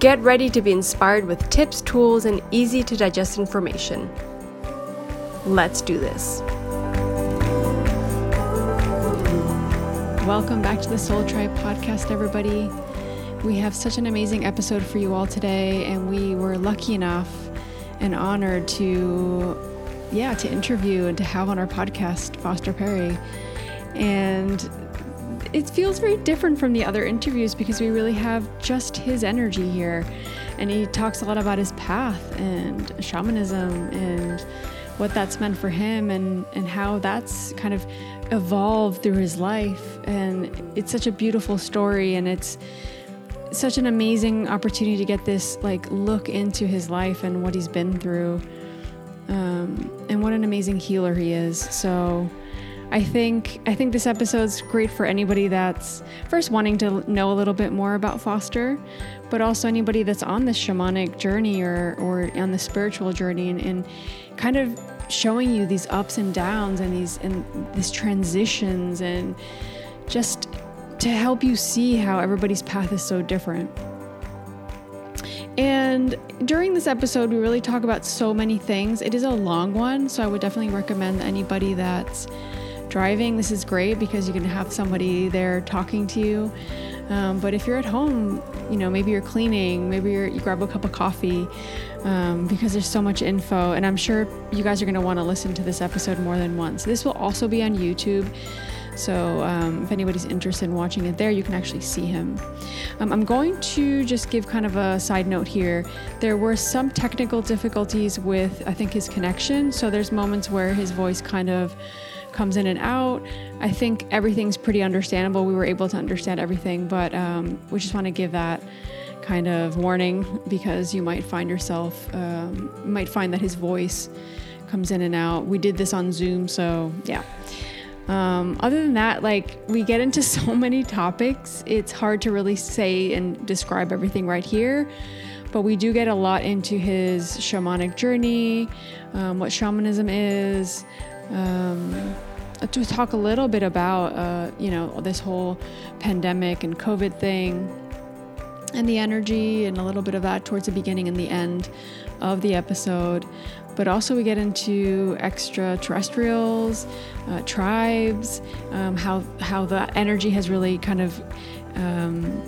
Get ready to be inspired with tips, tools, and easy to digest information. Let's do this. Welcome back to the Soul Tribe podcast, everybody. We have such an amazing episode for you all today, and we were lucky enough and honored to, yeah, to interview and to have on our podcast Foster Perry. And it feels very different from the other interviews because we really have just his energy here. And he talks a lot about his path and shamanism and what that's meant for him and, and how that's kind of evolved through his life. And it's such a beautiful story and it's such an amazing opportunity to get this like look into his life and what he's been through. Um, and what an amazing healer he is. So I think I think this episode's great for anybody that's first wanting to know a little bit more about Foster, but also anybody that's on this shamanic journey or or on the spiritual journey and, and kind of showing you these ups and downs and these and these transitions and just to help you see how everybody's path is so different. And during this episode, we really talk about so many things. It is a long one, so I would definitely recommend anybody that's driving, this is great because you can have somebody there talking to you. Um, but if you're at home, you know, maybe you're cleaning, maybe you're, you grab a cup of coffee um, because there's so much info. And I'm sure you guys are going to want to listen to this episode more than once. This will also be on YouTube. So um, if anybody's interested in watching it there, you can actually see him. Um, I'm going to just give kind of a side note here. There were some technical difficulties with, I think, his connection. So there's moments where his voice kind of comes in and out. I think everything's pretty understandable. We were able to understand everything, but um, we just want to give that kind of warning because you might find yourself, um, might find that his voice comes in and out. We did this on Zoom, so yeah. Um, other than that, like we get into so many topics, it's hard to really say and describe everything right here. But we do get a lot into his shamanic journey, um, what shamanism is, um, to talk a little bit about, uh, you know, this whole pandemic and COVID thing and the energy and a little bit of that towards the beginning and the end of the episode. But also, we get into extraterrestrials, uh, tribes, um, how how that energy has really kind of, um,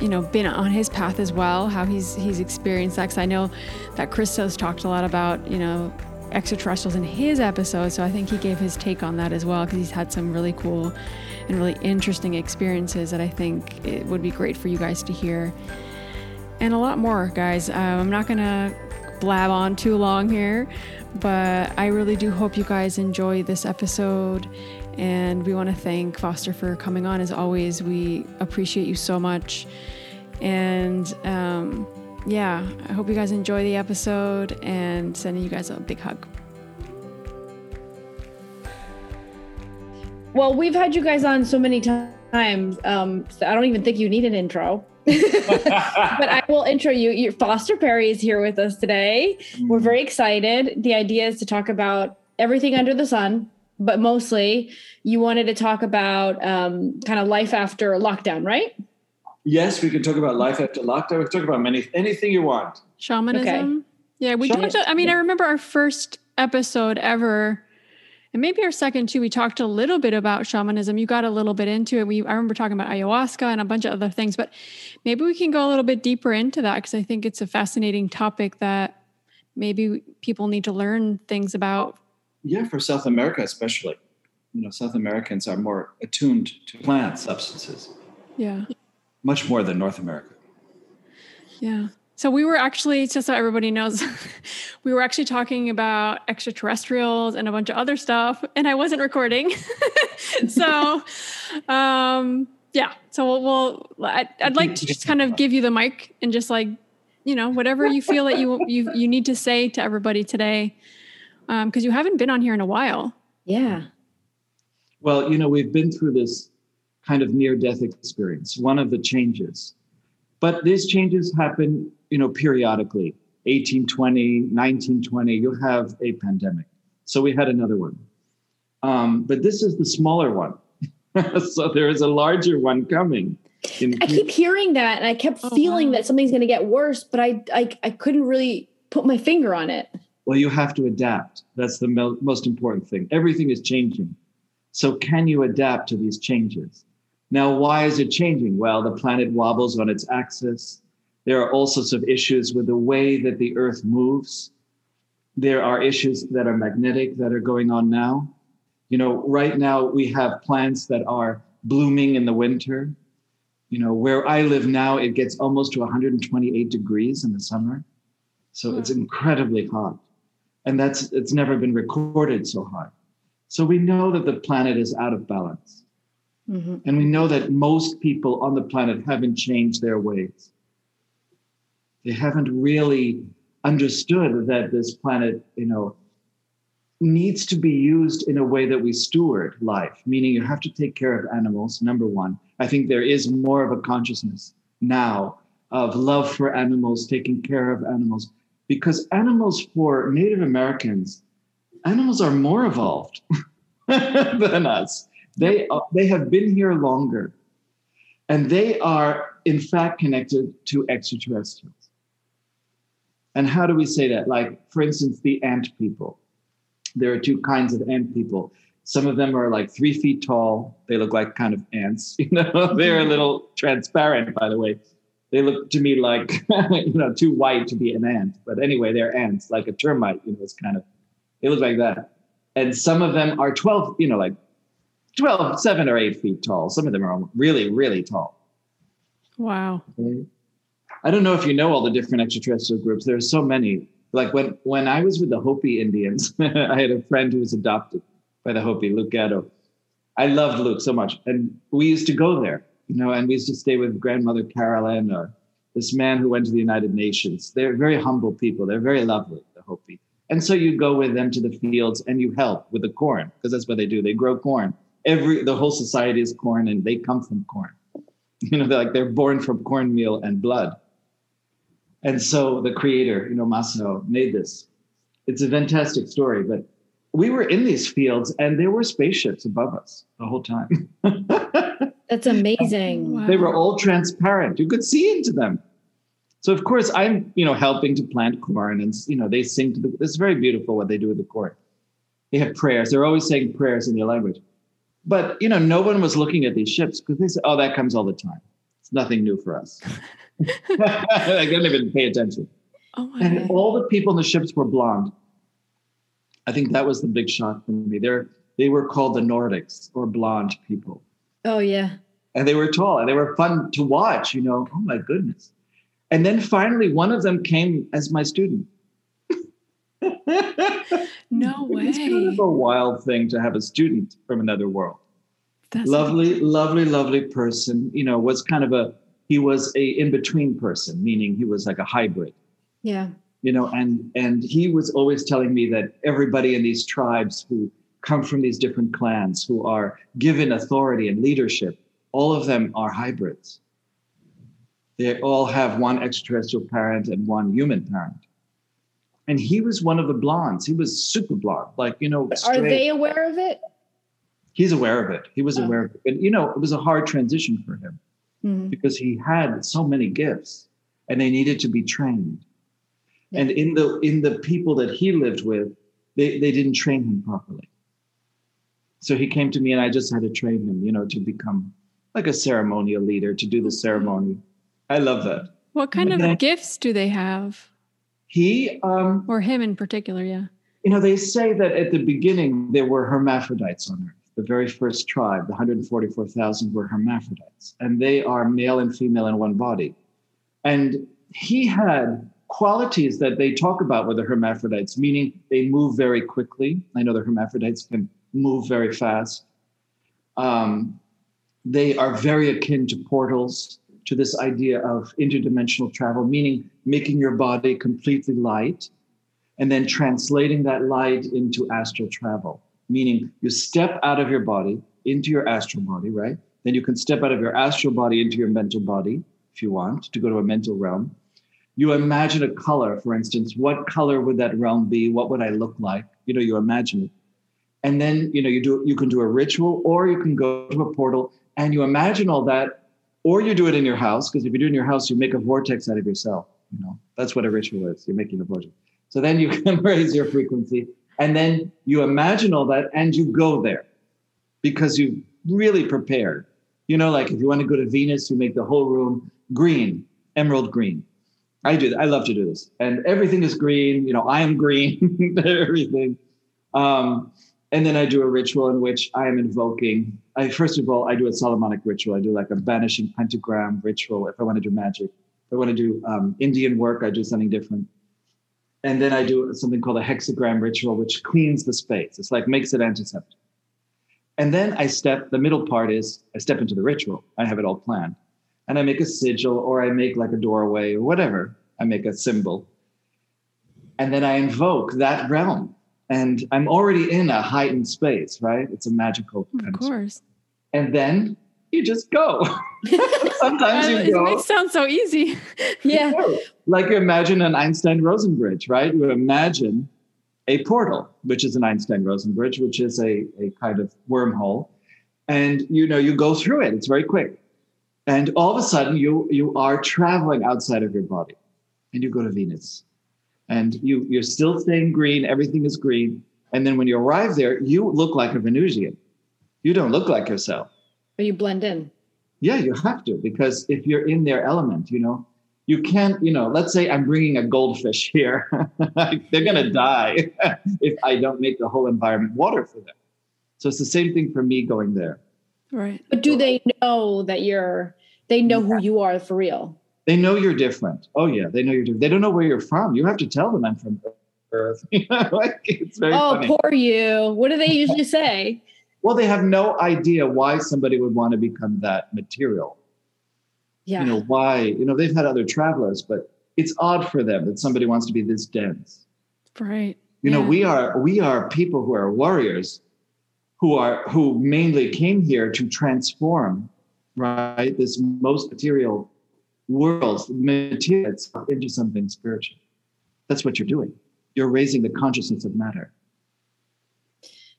you know, been on his path as well. How he's he's experienced that. Because I know that Christos talked a lot about, you know, extraterrestrials in his episode, so I think he gave his take on that as well because he's had some really cool and really interesting experiences that I think it would be great for you guys to hear. And a lot more, guys. Uh, I'm not gonna blab on too long here, but I really do hope you guys enjoy this episode. And we want to thank Foster for coming on. As always, we appreciate you so much. And um, yeah, I hope you guys enjoy the episode and sending you guys a big hug. Well, we've had you guys on so many times. Um, so I don't even think you need an intro. but I will intro you. Your Foster Perry is here with us today. We're very excited. The idea is to talk about everything under the sun, but mostly you wanted to talk about um, kind of life after lockdown, right? Yes, we can talk about life after lockdown. We can talk about many anything you want. Shamanism. Okay. Yeah, we Shamanism. talked. I mean, I remember our first episode ever, and maybe our second too. We talked a little bit about shamanism. You got a little bit into it. We I remember talking about ayahuasca and a bunch of other things, but maybe we can go a little bit deeper into that because I think it's a fascinating topic that maybe people need to learn things about. Yeah, for South America especially. You know, South Americans are more attuned to plant substances. Yeah much more than North America. Yeah. So we were actually, just so everybody knows, we were actually talking about extraterrestrials and a bunch of other stuff, and I wasn't recording. so, um, yeah. So we'll, we'll I'd, I'd, like to just kind of give you the mic and just like you know, whatever you feel that you you you need to say to everybody today, because um, you haven't been on here in a while. Yeah. Well, you know, we've been through this kind of near-death experience. One of the changes, but these changes happen, you know, periodically. 1820, 1920, you have a pandemic. So we had another one. Um, but this is the smaller one. so there is a larger one coming. In- I keep hearing that and I kept oh, feeling that something's going to get worse, but I, I, I couldn't really put my finger on it. Well, you have to adapt. That's the mo- most important thing. Everything is changing. So can you adapt to these changes? Now, why is it changing? Well, the planet wobbles on its axis. There are all sorts of issues with the way that the Earth moves. There are issues that are magnetic that are going on now. You know, right now we have plants that are blooming in the winter. You know, where I live now, it gets almost to 128 degrees in the summer. So it's hmm. incredibly hot. And that's it's never been recorded so hot. So we know that the planet is out of balance. Mm-hmm. And we know that most people on the planet haven't changed their ways. They haven't really understood that this planet, you know, needs to be used in a way that we steward life, meaning you have to take care of animals, number one. I think there is more of a consciousness now of love for animals, taking care of animals, because animals for Native Americans, animals are more evolved than us. They, are, they have been here longer, and they are, in fact, connected to extraterrestrials. And how do we say that? Like, for instance, the ant people. There are two kinds of ant people. Some of them are like three feet tall. They look like kind of ants. You know, they're a little transparent, by the way. They look to me like, you know, too white to be an ant. But anyway, they're ants, like a termite. You know, it's kind of, they look like that. And some of them are 12, you know, like 12, seven or eight feet tall. Some of them are really, really tall. Wow. Okay. I don't know if you know all the different extraterrestrial groups. There are so many. Like when when I was with the Hopi Indians, I had a friend who was adopted by the Hopi, Luke Gatto. I loved Luke so much, and we used to go there, you know, and we used to stay with grandmother Carolyn or this man who went to the United Nations. They're very humble people. They're very lovely, the Hopi. And so you go with them to the fields and you help with the corn because that's what they do. They grow corn. Every the whole society is corn, and they come from corn. You know, they're like they're born from cornmeal and blood. And so the creator, you know, Masao, made this. It's a fantastic story, but we were in these fields and there were spaceships above us the whole time. That's amazing. Oh, wow. They were all transparent. You could see into them. So of course I'm, you know, helping to plant corn and you know, they sing to the it's very beautiful what they do with the corn. They have prayers. They're always saying prayers in their language. But you know, no one was looking at these ships because they said, Oh, that comes all the time. It's nothing new for us. I didn't even pay attention. Oh and God. all the people in the ships were blonde. I think that was the big shock for me. They're they were called the Nordics or blonde people. Oh yeah. And they were tall and they were fun to watch, you know. Oh my goodness. And then finally one of them came as my student. no way. It's kind of a wild thing to have a student from another world. That's lovely, amazing. lovely, lovely person. You know, was kind of a he was a in-between person, meaning he was like a hybrid. Yeah. You know, and and he was always telling me that everybody in these tribes who come from these different clans who are given authority and leadership, all of them are hybrids. They all have one extraterrestrial parent and one human parent. And he was one of the blondes. He was super blonde, like you know. Straight. Are they aware of it? He's aware of it. He was oh. aware of it. But you know, it was a hard transition for him mm-hmm. because he had so many gifts and they needed to be trained. Yeah. And in the in the people that he lived with, they, they didn't train him properly. So he came to me and I just had to train him, you know, to become like a ceremonial leader, to do the ceremony. I love that. What kind and of I, gifts do they have? He um or him in particular, yeah. You know, they say that at the beginning there were hermaphrodites on earth the very first tribe, the 144,000 were hermaphrodites, and they are male and female in one body. And he had qualities that they talk about with the hermaphrodites, meaning they move very quickly. I know the hermaphrodites can move very fast. Um, they are very akin to portals. to this idea of interdimensional travel, meaning making your body completely light and then translating that light into astral travel, meaning you step out of your body into your astral body, right? Then you can step out of your astral body into your mental body if you want to go to a mental realm. You imagine a color, for instance, what color would that realm be? What would I look like? You know, you imagine it. And then, you know, you do you can do a ritual or you can go to a portal and you imagine all that, or you do it in your house, because if you do it in your house, you make a vortex out of yourself. You know, that's what a ritual is. You're making a vortex. So then you can raise your frequency and then you imagine all that and you go there because you really prepared. You know, like if you want to go to Venus, you make the whole room green, emerald green. I do. I love to do this, and everything is green. You know, I am green. everything. Um, and then I do a ritual in which I am invoking. I first of all I do a Solomonic ritual. I do like a banishing pentagram ritual. If I want to do magic, I want to do um, Indian work, I do something different. And then I do something called a hexagram ritual, which cleans the space. It's like makes it antiseptic. And then I step. The middle part is I step into the ritual. I have it all planned and I make a sigil or I make like a doorway or whatever. I make a symbol. And then I invoke that realm. And I'm already in a heightened space, right? It's a magical Of course. And then you just go. Sometimes uh, you go. It makes sound so easy. Yeah. Like you imagine an Einstein Rosen bridge, right? You imagine a portal, which is an Einstein Rosen bridge, which is a, a kind of wormhole. And you know, you go through it. It's very quick and all of a sudden you you are traveling outside of your body and you go to venus and you you're still staying green everything is green and then when you arrive there you look like a venusian you don't look like yourself But you blend in. yeah you have to because if you're in their element you know you can't you know let's say i'm bringing a goldfish here they're going to die if i don't make the whole environment water for them so it's the same thing for me going there Right. But do they know that you're? They know who you are for real. They know you're different. Oh yeah, they know you're different. They don't know where you're from. You have to tell them I'm from Earth. like, it's very oh, funny. poor you. What do they usually say? Well, they have no idea why somebody would want to become that material. Yeah. You know why? You know they've had other travelers, but it's odd for them that somebody wants to be this dense. Right. You know, we are we are people who are warriors, who are who mainly came here to transform, right? This most material world, material into something spiritual. That's what you're doing. You're raising the consciousness of matter.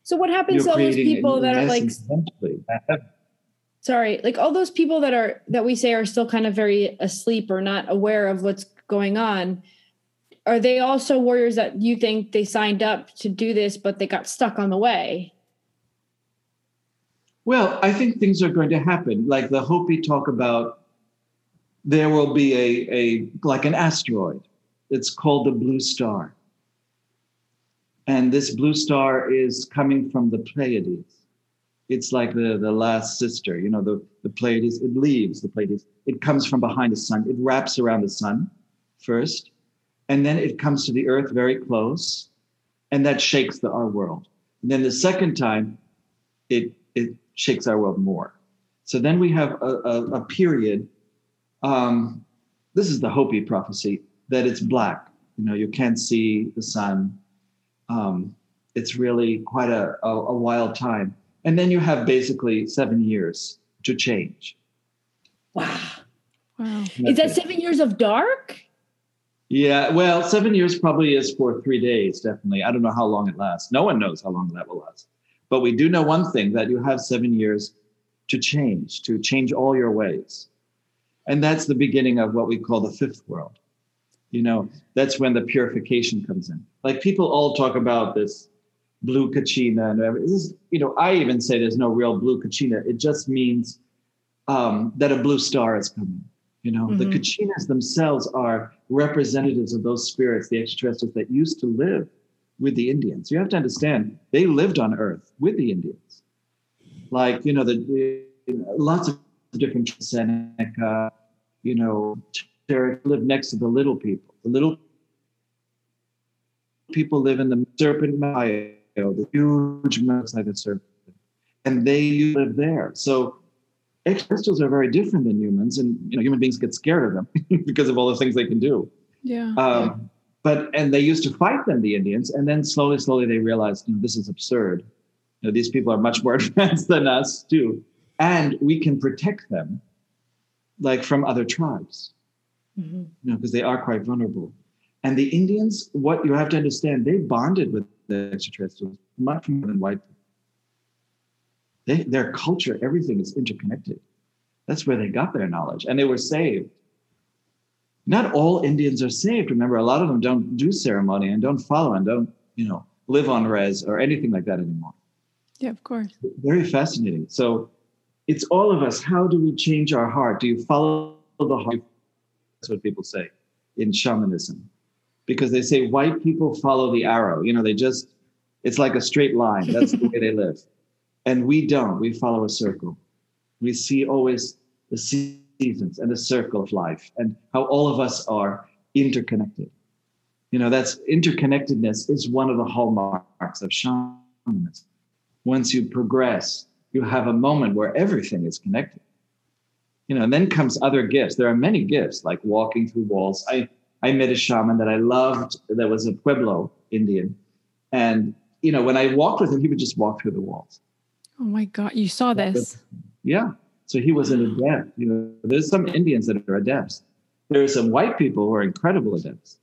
So what happens to You're all those people that are like essence, essentially, a heaven. sorry, like all those people that are that we say are still kind of very asleep or not aware of what's going on? Are they also warriors that you think they signed up to do this, but they got stuck on the way? Well, I think things are going to happen. Like the Hopi talk about, there will be a, a like an asteroid. It's called the blue star. And this blue star is coming from the Pleiades. It's like the, the last sister, you know, the, the Pleiades, it leaves the Pleiades. It comes from behind the sun. It wraps around the sun first, and then it comes to the earth very close, and that shakes the, our world. And then the second time, it it shakes our world more. So then we have a, a, a period. Um, this is the Hopi prophecy that it's black. You know, you can't see the sun. Um, it's really quite a, a, a wild time. And then you have basically seven years to change. Wow. Wow. Is that seven years of dark? Yeah, well, seven years probably is for three days, definitely. I don't know how long it lasts. No one knows how long that will last. But we do know one thing that you have seven years to change, to change all your ways. And that's the beginning of what we call the fifth world. You know, that's when the purification comes in. Like people all talk about this blue kachina and everything. This is, you know, I even say there's no real blue kachina. It just means um, that a blue star is coming. You know, the Mhm. kachinas themselves are representatives of those spirits, the extraterrestrials that used to live with the Indians. You have to understand, they lived on Earth with the Indians. Like, you know, the, the lots of different Seneca, you know, Cherokee live next to the little people. The little people live in the serpent Mayo, the huge mountains like serpent, and they live there. So extraterrestrials are very different than humans, and you know, human beings get scared of them because of all the things they can do. Yeah. Um, but and they used to fight them, the Indians, and then slowly, slowly they realized, you know, this is absurd. You know, these people are much more advanced than us too, and we can protect them, like from other tribes. Mhm. You know, because they are quite vulnerable. And the Indians, what you have to understand, they bonded with the extraterrestrials much more than white people. They, their culture, everything is interconnected. That's where they got their knowledge, and they were saved. Not all Indians are saved. Remember, a lot of them don't do ceremony and don't follow and don't, you know, live on res or anything like that anymore. Yeah, of course. Very fascinating. So, it's all of us. How do we change our heart? Do you follow the heart? That's what people say in shamanism, because they say white people follow the arrow. You know, they just it's like a straight line. That's the way they live, and we don't. We follow a circle. We see always the seasons and the circle of life, and how all of us are interconnected. You know, that's interconnectedness is one of the hallmarks of shamanism. Once you progress, you have a moment where everything is connected you know, and then comes other gifts. There are many gifts, like walking through walls. I I met a shaman that I loved. That was a Pueblo Indian, and you know, when I walked with him, he would just walk through the walls. Oh my God. You saw this. Yeah, so he was an adept. You know, there's some Indians that are adepts. There are some white people who are incredible adepts,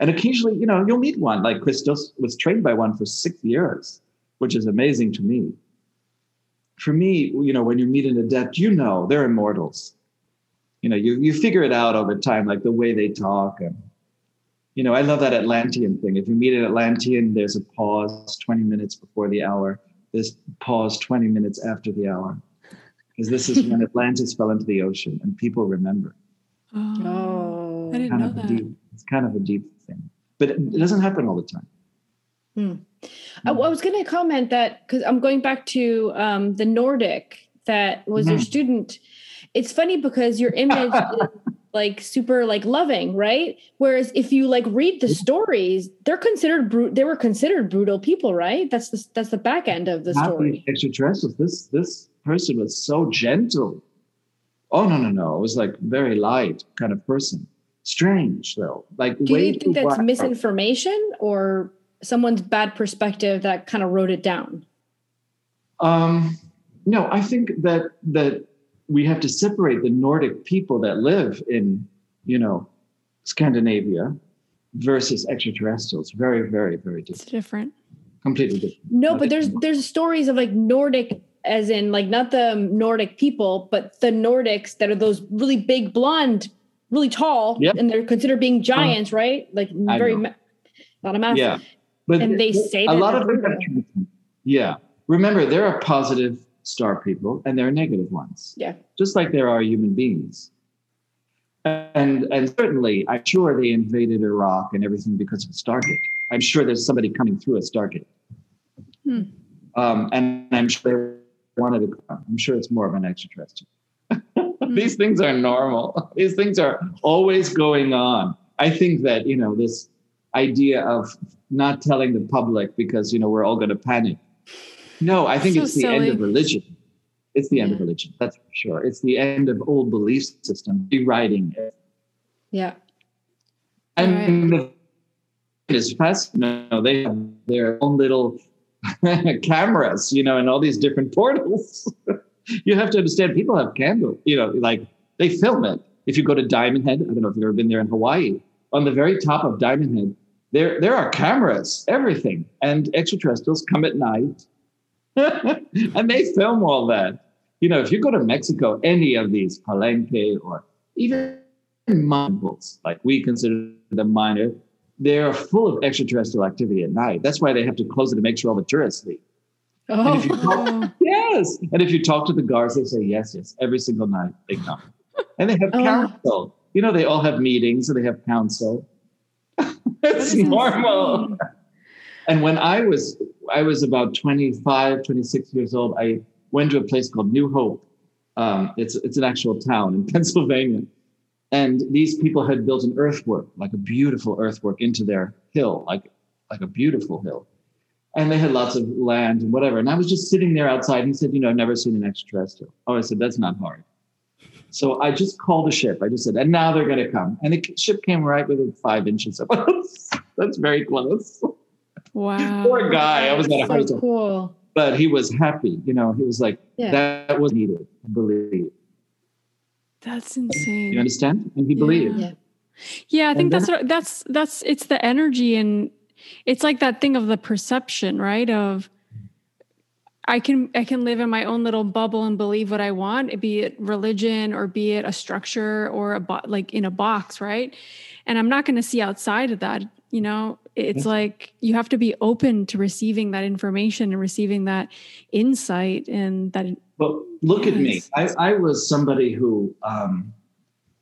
and occasionally, you know, you'll meet one. Like Christos was trained by one for six years, which is amazing to me for me, you know, when you meet an adept, you know they're immortals. You know, you you figure it out over time, like the way they talk. And you know, I love that Atlantean thing. If you meet an Atlantean, there's a pause 20 minutes before the hour. There's pause 20 minutes after the hour. Because this is when Atlantis fell into the ocean and people remember. Oh, Oh. I didn't Kind know of that. deep, it's kind of a deep thing. But it it doesn't happen all the time. I, I was going to comment that because I'm going back to um, the Nordic that was your Mhm. student. It's funny because your image is like super like loving, right? Whereas if you like read the stories, they're considered brute. They were considered brutal people, right? That's the that's the back end of the Not story. these extraterrestrials. This this person was so gentle. Oh no no no! It was like very light kind of person. Strange though. Like Do way you think that's black. misinformation or someone's bad perspective that kind of wrote it down? Um, no, I think that that we have to separate the Nordic people that live in you know Scandinavia versus extraterrestrials. Very very very different. It's different. different. Completely different. No, Not but there's anymore. there's stories of like Nordic, as in like not the Nordic people, but the Nordics that are those really big, blonde, really tall, Yep. and they're considered being uh-huh. giants, right? Like very, know. ma- a lot massive. Yeah, but And they say a that lot of them have. Yeah, remember there are positive star people and there are negative ones. Yeah. just like there are human beings. And and certainly, I'm sure they invaded Iraq and everything because of Stargate. I'm sure there's somebody coming through a Stargate. Hmm. Um, and I'm sure they wanted to come. I'm sure it's more of an extraterrestrial. These things are normal. These things are always going on. I think that you know this idea of not telling the public because you know we're all going to panic. No, I think So it's the end of religion. It's the end of religion. That's for sure. It's the end of old belief system, rewriting it. Yeah. And the it is fascinating. You know, they have their own little cameras, you know, and all these different portals. you have to understand people have candle, you know, like they film it. If you go to Diamond Head, I don't know if you've ever been there in Hawaii, on the very top of Diamond Head, there there are cameras, everything. And extraterrestrials come at night and they film all that. You know, if you go to Mexico, any of these Palenque or even mineables, like we consider them minor, they're full of extraterrestrial activity at night. That's why they have to close it to make sure all the tourists leave. And Oh, talk, Oh, yes, and if you talk to the guards, they say yes, yes, every single night they come, and they have Oh. council. You know, they all have meetings and they have council. it's normal. insane. And when I was I was about 25, 26 years old, I went to a place called New Hope. Um, it's it's an actual town in Pennsylvania. And these people had built an earthwork, like a beautiful earthwork into their hill, like like a beautiful hill. and they had lots of land and whatever. And I was just sitting there outside. And he said, "You know, I've never seen an extraterrestrial." Oh, I said, "That's not hard." So I just called the ship. I just said, "And now they're going to come." And the ship came right within five inches of us. That's very close. Wow. Poor guy. I was at a so heart attack. cool. But he was happy. You know, he was like, Yeah. "That was needed." I believe. That's insane. You understand? And he believed. Yeah. Yeah, I think And that's what, that's that's it's the energy and it's like that thing of the perception, right? Of I can I can live in my own little bubble and believe what I want, be it religion or be it a structure or a bo- like in a box, right? And I'm not going to see outside of that. You know, it's Yes. like you have to be open to receiving that information and receiving that insight and that. But look at me. I, I was somebody who, um,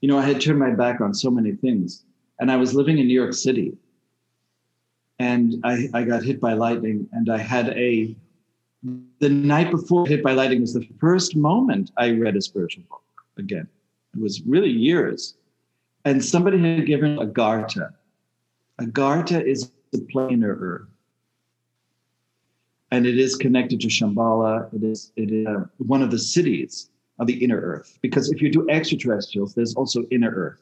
you know, I had turned my back on so many things. And I was living in New York City. And I, I got hit by lightning. And I had a, the night before hit by lightning was the first moment I read a spiritual book again. It was really years. And somebody had given Agartha. Agartha is the planar earth and it is connected to Shambhala. It is it is uh, one of the cities of the inner earth. Because if you do extraterrestrials, there's also inner earth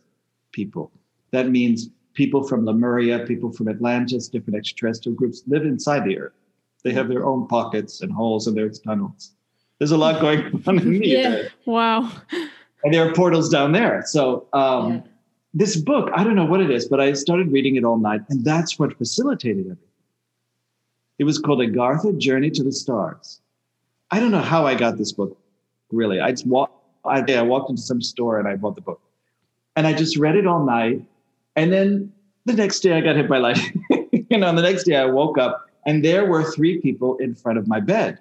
people. That means people from Lemuria, people from Atlantis, different extraterrestrial groups live inside the earth. They have their own pockets and holes and there's tunnels. There's a lot going on in the Yeah. earth. Wow. And there are portals down there. So um, Yeah. This book, I don't know what it is, but I started reading it all night, and that's what facilitated everything. It was called Agartha Journey to the Stars. I don't know how I got this book, really. I just walked, I, I walked into some store and I bought the book. And I just read it all night. And then the next day I got hit by lightning. you know, the next day I woke up and there were three people in front of my bed.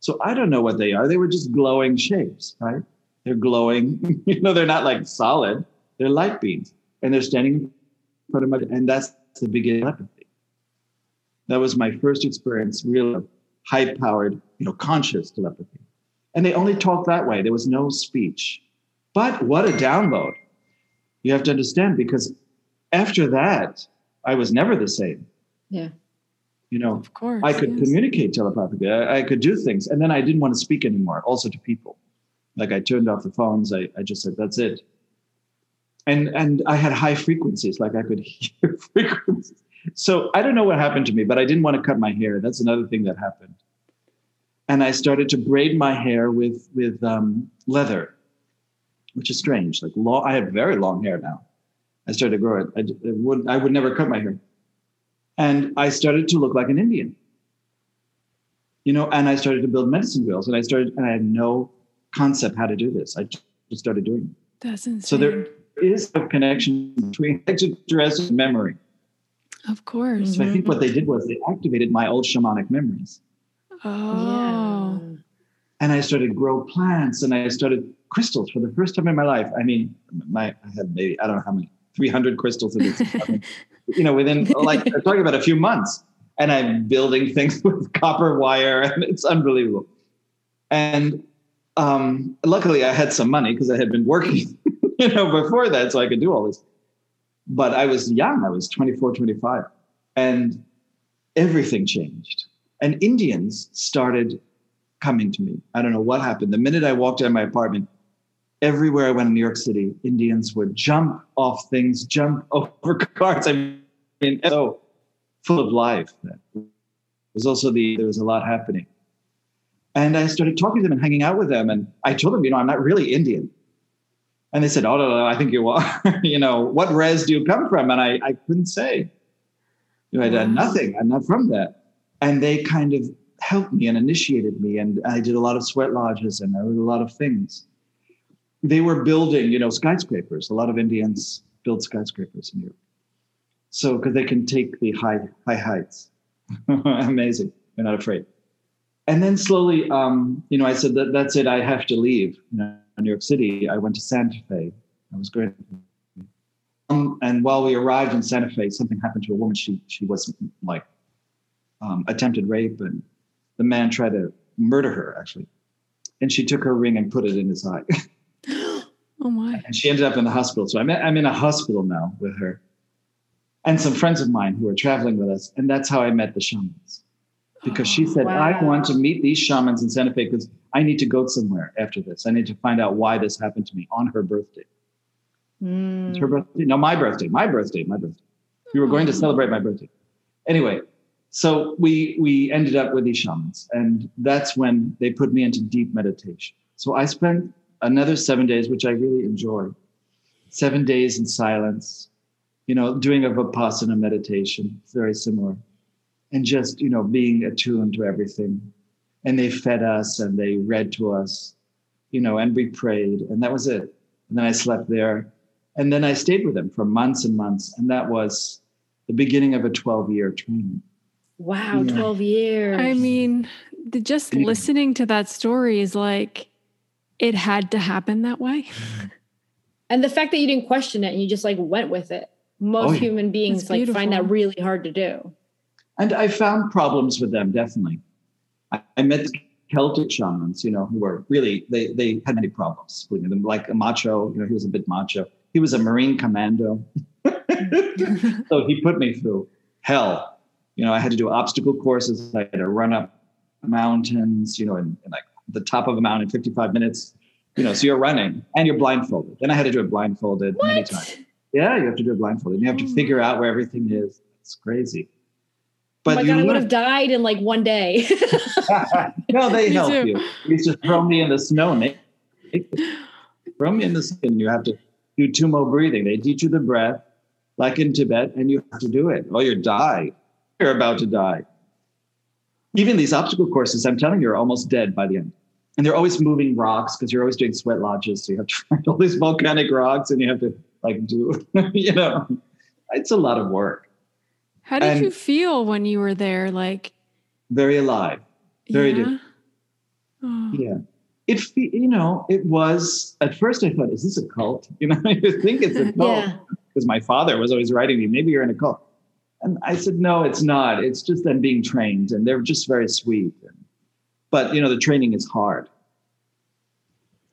So I don't know what they are. They were just glowing shapes, right? They're glowing. you know, they're not like solid. They're light beams. And they're standing in front of my and that's the beginning of telepathy. That was my first experience, real high powered, you know, conscious telepathy. And they only talked that way. There was no speech. But what a download. You have to understand because after that, I was never the same. Yeah. You know, Of course. I could yes. communicate telepathically. I, I could do things. And then I didn't want to speak anymore, also to people. Like I turned off the phones. I, I just said, that's it. And and I had high frequencies, like I could hear frequencies. So I don't know what happened to me, but I didn't want to cut my hair. That's another thing that happened. And I started to braid my hair with with um, leather, which is strange. Like long, I have very long hair now. I started to grow it. I, it would I would never cut my hair, and I started to look like an Indian you know, and I started to build medicine wheels, and I started, and I had no concept how to do this. I just started doing it. That's insane. So there is a connection between extraterrestrial and memory. Of course. So I think what they did was they activated my old shamanic memories, Oh. Yeah. and I started grow plants, and I started crystals for the first time in my life. I mean, my I had maybe I don't know how many, three hundred crystals in this. you know, within like I'm talking about a few months, and I'm building things with copper wire, and it's unbelievable. And um, luckily, I had some money because I had been working, you know, before that, so I could do all this. But I was young; I was 24, 25, and everything changed. And Indians started coming to me. I don't know what happened. The minute I walked out of my apartment, everywhere I went in New York City, Indians would jump off things, jump over cars. I mean, so full of life. There was also the there was a lot happening, and I started talking to them and hanging out with them. And I told them, you know, I'm not really Indian. And they said, "Oh no, no, I think you are. you know, what res do you come from?" And I, I couldn't say. You know, I did nothing. I'm not from that. And they kind of helped me and initiated me. And I did a lot of sweat lodges and I did a lot of things. They were building, you know, skyscrapers. A lot of Indians build skyscrapers in Europe. So because they can take the high high heights. Amazing. They're not afraid. And then slowly, um, you know, I said that that's it. I have to leave. You know, New York City. I went to Santa Fe. I was going. Um, and while we arrived in Santa Fe, something happened to a woman. She she was like um, attempted rape, and the man tried to murder her actually. And she took her ring and put it in his eye, Oh my. and she ended up in the hospital. So I'm I'm in a hospital now with her, and some friends of mine who are traveling with us, and that's how I met the shamans. because she said, I want to meet these shamans in Santa Fe because I need to go somewhere after this. I need to find out why this happened to me on her birthday. It's her Mm. birthday. No, my birthday. My birthday. My birthday. We were going to celebrate my birthday. Anyway, so we we ended up with these shamans, and that's when they put me into deep meditation. So I spent another seven days, which I really enjoyed. Seven days in silence, you know, doing a vipassana meditation. Very similar, and just you know being attuned to everything. And they fed us and they read to us, you know, and we prayed, and that was it. And then I slept there. And then I stayed with them for months and months. And that was the beginning of a 12 year training. Wow, Yeah. 12 years. I mean, the, just Yeah. listening to that story is like, it had to happen that way. and the fact that you didn't question it and you just like went with it. Most Oh, yeah. human beings That's like find that really hard to do. And I found problems with them, definitely. I, met Celtic shamans, you know, who were really, they, they had many problems them, like a macho, you know, he was a bit macho. He was a Marine commando. so he put me through hell. You know, I had to do obstacle courses. I had to run up mountains, you know, in, in like the top of a mountain in 55 minutes. You know, so you're running and you're blindfolded. Then I had to do it blindfolded many times. Yeah, you have to do it blindfolded. You have to Oh. figure out where everything is. It's crazy. Oh my God, I would have died in like one day. no, they Me help too. you. You just throw me in the snow, Nick. Throw me in the snow, and you have to do tummo breathing. They teach you the breath, like in Tibet, and you have to do it. Oh, or you die. You're about to die. Even these obstacle courses, I'm telling you're almost dead by the end. And they're always moving rocks because you're always doing sweat lodges. So you have to find all these volcanic rocks, and you have to like do, you know, it's a lot of work. How did And- you feel when you were there? Like, Very alive. Very yeah? different. Oh. Yeah. It, you know, it was, at first I thought, is this a cult? You know, you think it's a cult yeah. because my father was always writing me, maybe you're in a cult. And I said, no, it's not. It's just them being trained and they're just very sweet. But, you know, the training is hard.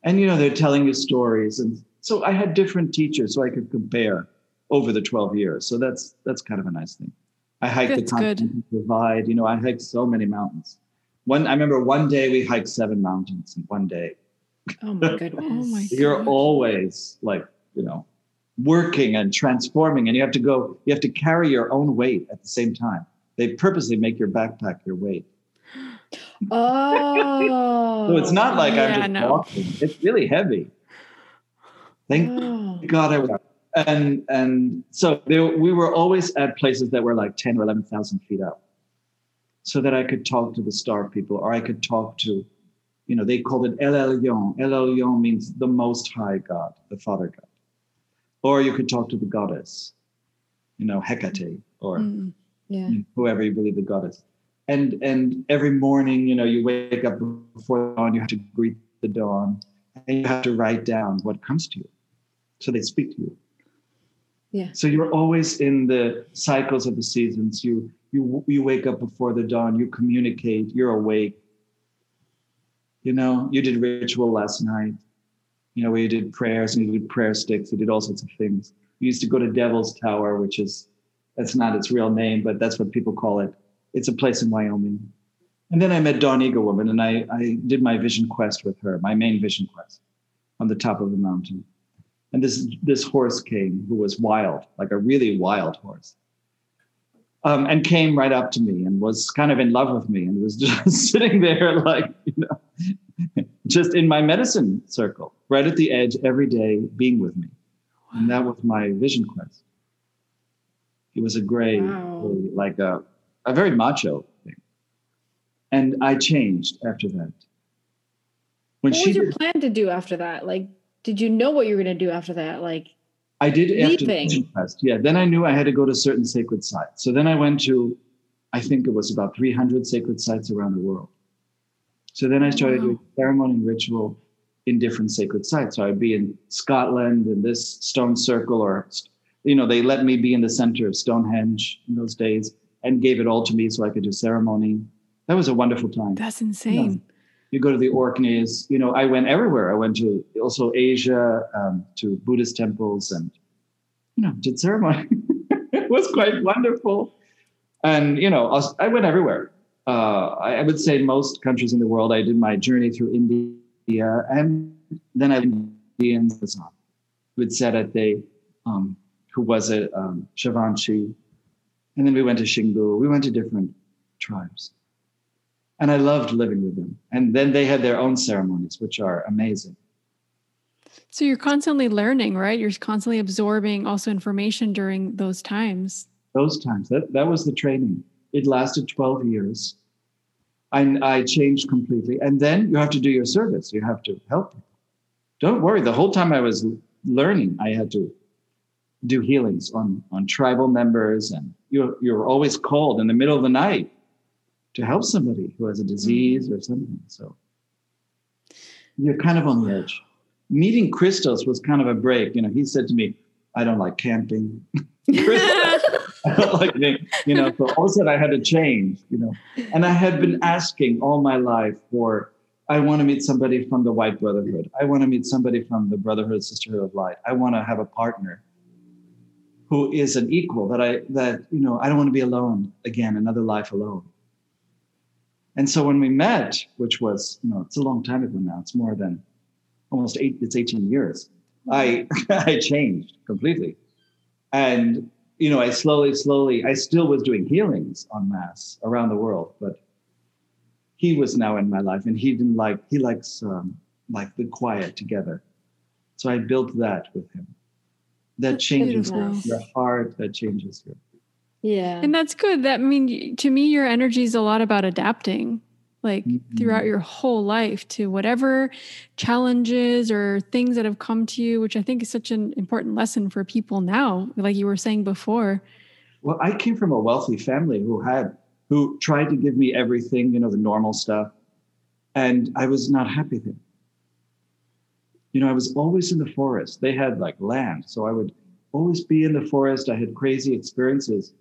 And, you know, they're telling you stories. And so I had different teachers so I could compare over the 12 years. So that's, that's kind of a nice thing. I hiked That's the good. Continental Divide. You know, I hiked so many mountains. One, I remember one day we hiked seven mountains in one day. Oh my goodness. Oh my You're gosh. always like, you know, working and transforming, and you have to go, you have to carry your own weight at the same time. They purposely make your backpack your weight. Oh. So it's not like Yeah, I'm just no. walking. It's really heavy. Thank Oh. God I was. And and so there, we were always at places that were like 10 or 11,000 feet up so that I could talk to the star people or I could talk to, you know, they called it El Elyon. El Elyon means the most high God, the Father God. Or you could talk to the goddess, you know, Hecate or Mm. Yeah. whoever you believe the goddess. And and every morning, you know, you wake up before dawn, you have to greet the dawn, and you have to write down what comes to you. So they speak to you. Yeah. So you're always in the cycles of the seasons. You you you wake up before the dawn, you communicate, you're awake. You know, you did ritual last night, you know, you did prayers and you did prayer sticks, you did all sorts of things. You used to go to Devil's Tower, which is that's not its real name, but that's what people call it. It's a place in Wyoming. And then I met Dawn Eagle Woman and I, I did my vision quest with her, my main vision quest on the top of the mountain. And this, this horse came who was wild, like a really wild horse. Um, and came right up to me and was kind of in love with me and was just sitting there like, you know, just in my medicine circle, right at the edge every day, being with me. And that was my vision quest. He was a gray, Wow. like a, a very macho thing. And I changed after that. When What was your plan to do after that? Like, did you know what you were going to do after that? Like, I did after the leaving? vision quest. Yeah. Then I knew I had to go to certain sacred sites. So then I went to, I think it was about 300 sacred sites around the world. So then I started Wow. doing ceremony and ritual in different sacred sites. So I'd be in Scotland in this stone circle, or you know, they let me be in the center of Stonehenge in those days and gave it all to me so I could do ceremony. That was a wonderful time. That's insane. You go to the Orkneys. You know, I went everywhere. I went to also Asia, um, to Buddhist temples, and you know, did ceremony. it was quite wonderful. And you know, I, went everywhere. uh, I would say most countries in the world. I did my journey through India, and then I Indians with Sarate, um, who was a um, Xavante, and then we went to Xingu. We went to different tribes, and I loved living with them. And then they had their own ceremonies, which are amazing. So you're constantly learning, right? You're constantly absorbing also information during those times. Those times. That that was the training. It lasted 12 years. I, I changed completely. And then you have to do your service. You have to help people. Don't worry. The whole time I was learning, I had to do healings on, on tribal members. And you're, you're always called in the middle of the night to help somebody who has a disease or something. So you're kind of on the edge meeting Christos was kind of a break. You know, he said to me, I don't like camping. I don't like you know, so all of a sudden I had to change, you know. And I had been asking all my life for I want to meet somebody from the White Brotherhood. I want to meet somebody from the Brotherhood Sisterhood of Light. I want to have a partner who is an equal that I that you know I don't want to be alone again, another life alone. And so when we met, which was you know it's a long time ago now, it's more than almost eight, it's 18 years. I, I changed completely. And, you know, I slowly, slowly, I still was doing healings on mass around the world, but he was now in my life and he didn't like, he likes um, like the quiet together. So I built that with him. That changes your, your heart, that changes your. Yeah. And that's good. That I mean, to me, your energy is a lot about adapting like mm-hmm. throughout your whole life to whatever challenges or things that have come to you, which I think is such an important lesson for people now, like you were saying before. Well, I came from a wealthy family who had who tried to give me everything, you know, the normal stuff. And I was not happy then. You know, I was always in the forest. They had like land. So I would always be in the forest. I had crazy experiences.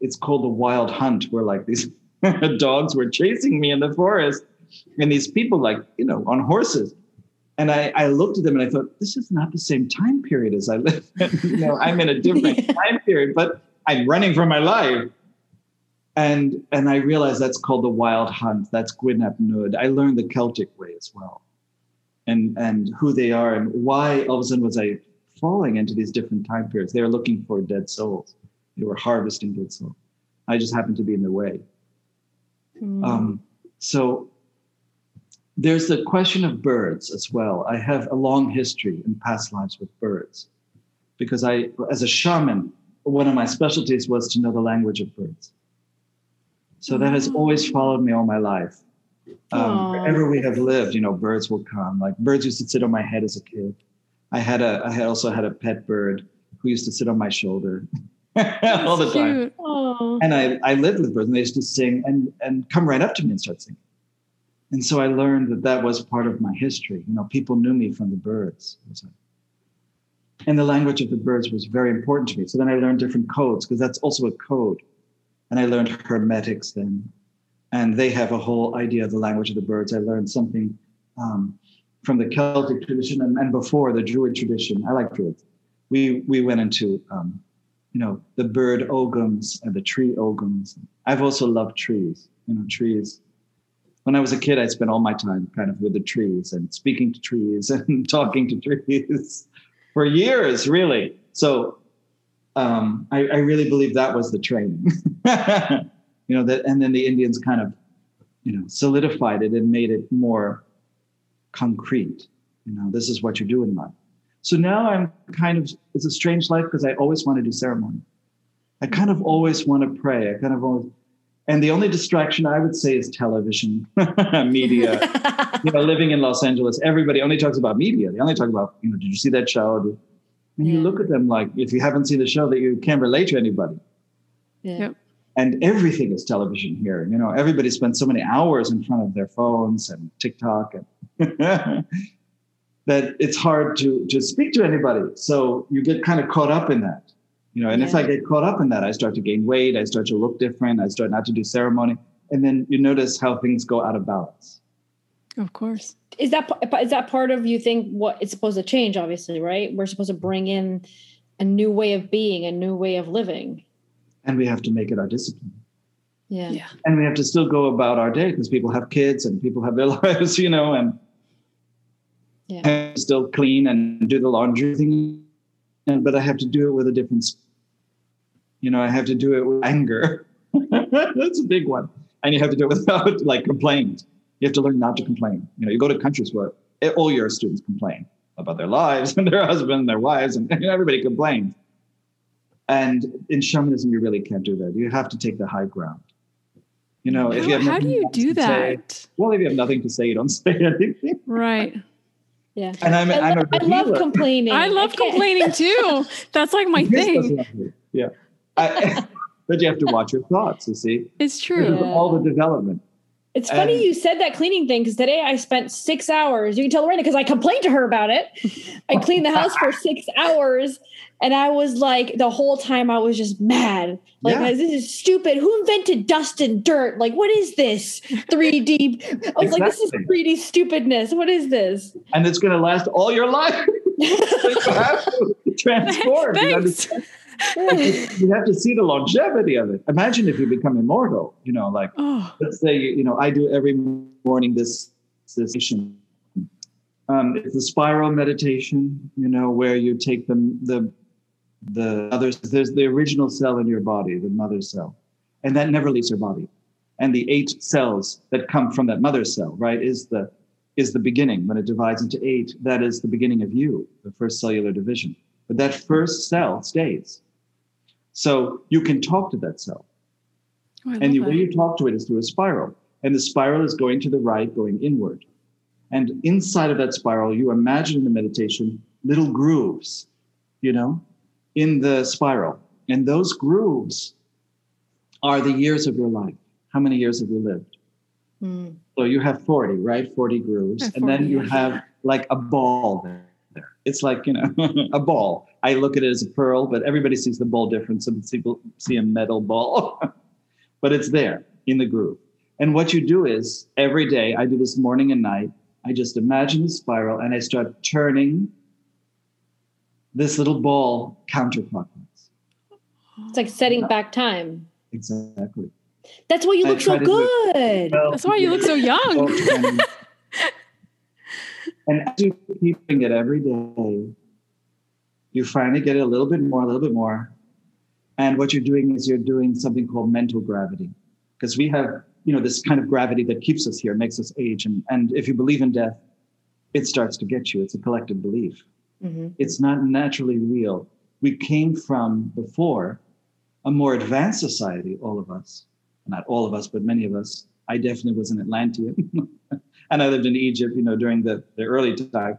It's called the wild hunt, where like these dogs were chasing me in the forest and these people like you know on horses. And I, I looked at them and i thought this is not the same time period as i live. In. you know i'm in a different yeah. time period but i'm running for my life. And and i realized that's called the wild hunt. That's Gwyn ap Nudd i learned the celtic way as well. And and who they are and why all of a sudden was i falling into these different time periods. They were looking for dead souls they were harvesting dead souls i just happened to be in the way Mm. Um, so there's the question of birds as well. I have a long history in past lives with birds because I, as a shaman, one of my specialties was to know the language of birds. So that has always followed me all my life. Um, wherever we have lived, you know, birds will come. Like birds used to sit on my head as a kid. I had a, I had also had a pet bird who used to sit on my shoulder. all the time. Aww. And I, I lived with birds and they used to sing and, and come right up to me and start singing. And so I learned that that was part of my history. You know, people knew me from the birds. And the language of the birds was very important to me. So then I learned different codes because that's also a code. And I learned Hermetics then. And they have a whole idea of the language of the birds. I learned something um, from the Celtic tradition and, and, before the Druid tradition. I like Druids. We, we went into um, you know, the bird oghams and the tree oghams. I've also loved trees, you know, trees. When I was a kid, I spent all my time kind of with the trees and speaking to trees and talking to trees for years, really. So um, I, I, really believe that was the training. you know, that and then the Indians kind of, you know, solidified it and made it more concrete. You know, this is what you do in life. So now I'm kind of, it's a strange life because I always want to do ceremony. I kind of always want to pray. I kind of always, and the only distraction I would say is television, media. you know, living in Los Angeles, everybody only talks about media. They only talk about, you know, did you see that show? And yeah. you look at them like, if you haven't seen the show, that you can't relate to anybody. Yeah. And everything is television here. You know, everybody spends so many hours in front of their phones and TikTok and that it's hard to to speak to anybody. So you get kind of caught up in that. You know, and yeah. if I get caught up in that, I start to gain weight, I start to look different, I start not to do ceremony. And then you notice how things go out of balance. Of course. Is that is that part of you think what it's supposed to change? Obviously, right? We're supposed to bring in a new way of being, a new way of living, and we have to make it our discipline. Yeah. Yeah. and we have to still go about our day because people have kids and people have their lives, you know, and Yeah. I still clean and do the laundry thing, and but I have to do it with a different, you know, I have to do it with anger. That's a big one, and you have to do it without like complaint. You have to learn not to complain. You know, you go to countries where all your students complain about their lives and their husband, their wives, and everybody complains. And in shamanism, you really can't do that. You have to take the high ground. You know, if you have how, how do you do to say- that? well, if you have nothing to say, you don't say anything. Right. Yeah. And I'm, I, I'm love, a I love complaining. I love can't- complaining too. That's like my Chris does thing. Yeah. I, but you have to watch your thoughts, you see. It's true. is all the development. It's funny And- you said that cleaning thing because today I spent six hours. You can tell Lorena because I complained to her about it. I cleaned the house for six hours, and I was like, the whole time I was just mad. Like, Yeah. this is stupid. Who invented dust and dirt? Like, what is this 3D? I was like, this is Exactly. 3D stupidness. What is this? And it's going to last all your life. you have to transform. You Thanks. understand? you have to see the longevity of it. Imagine if you become immortal, you know, like Oh, let's say you know i do every morning this this meditation. um, it's a spiral meditation you know where you take the the the others there's the original cell in your body the mother cell and that never leaves your body. And the eight cells that come from that mother cell right is the is the beginning. When it divides into eight that is the beginning of you the first cellular division. But that first cell stays so you can talk to that cell oh, and the love way you talk to it is through a spiral. And the spiral is going to the right, going inward. And inside of that spiral, you imagine in the meditation little grooves, you know, in the spiral. And those grooves are the years of your life. How many years have you lived? Hmm. So you have 40, right? 40 grooves. I have and then you years, have like a ball there. It's like, you know, a ball. I look at it as a pearl, but everybody sees the ball different. Some people see a metal ball, but it's there in the groove. And what you do is every day, I do this morning and night, I just imagine the spiral and I start turning this little ball counterclockwise. It's like setting back time. Exactly. That's why you look so try to do good. That's why you look so young. and, and as you keep doing it every day, you finally get it a little bit more, a little bit more. And what you're doing is you're doing something called mental gravity. Because we have, you know, this kind of gravity that keeps us here, makes us age. And, and if you believe in death, it starts to get you. It's a collective belief. Mhm. It's not naturally real. We came from before a more advanced society, all of us. Not all of us, but many of us. I definitely was an Atlantean. and I lived in Egypt, you know, during the, the early time.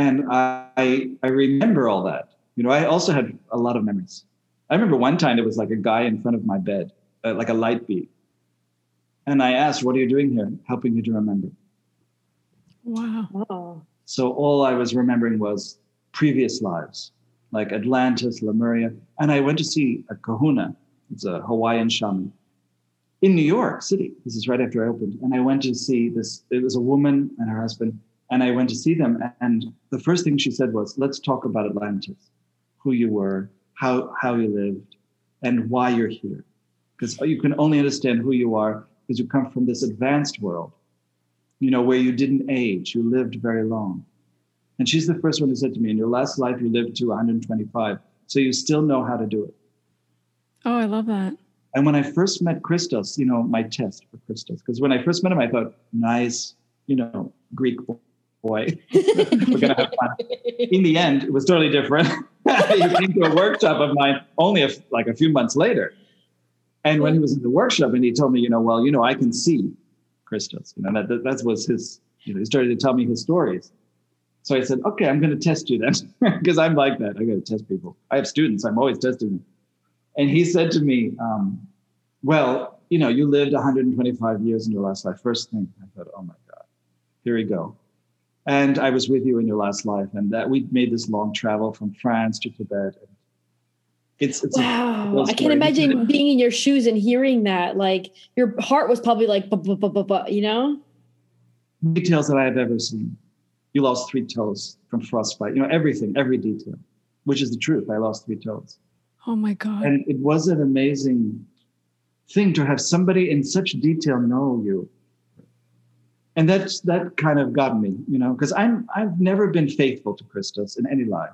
And I I remember all that. You know, I also had a lot of memories. I remember one time there was like a guy in front of my bed, uh, like a light beat. And I asked, What are you doing here? Helping you to remember. Wow. Oh. So all I was remembering was previous lives, like Atlantis, Lemuria. And I went to see a kahuna, it's a Hawaiian shaman, in New York City. This is right after I opened. And I went to see this, it was a woman and her husband. And I went to see them. And the first thing she said was, let's talk about Atlantis, who you were, how, how you lived, and why you're here. Because you can only understand who you are because you come from this advanced world you know, where you didn't age, you lived very long. And she's the first one who said to me, in your last life, you lived to 125. So you still know how to do it. Oh, I love that. And when I first met Christos, you know, my test for Christos, because when I first met him, I thought, nice, you know, Greek boy. We're going to have fun. In the end, it was totally different. he came to a workshop of mine only a, like a few months later. And when he was in the workshop and he told me, you know, well, you know, I can see Christos, you know, that, that, that was his, you know, he started to tell me his stories. So I said, okay, I'm going to test you then, because I'm like that. I got to test people. I have students. I'm always testing them. And he said to me, um, well, you know, you lived 125 years in your last life. First thing, I thought, oh my God, here we go. And I was with you in your last life, and that we made this long travel from France to Tibet. It's it's Wow. I can't imagine being in your shoes and hearing that. Like your heart was probably like, you know? details that I have ever seen. You lost three toes from frostbite. You know everything, every detail, which is the truth. I lost three toes. Oh my God. and it was an amazing thing to have somebody in such detail know you. And that's that kind of got me, you know, because I'm I've never been faithful to Christos in any life.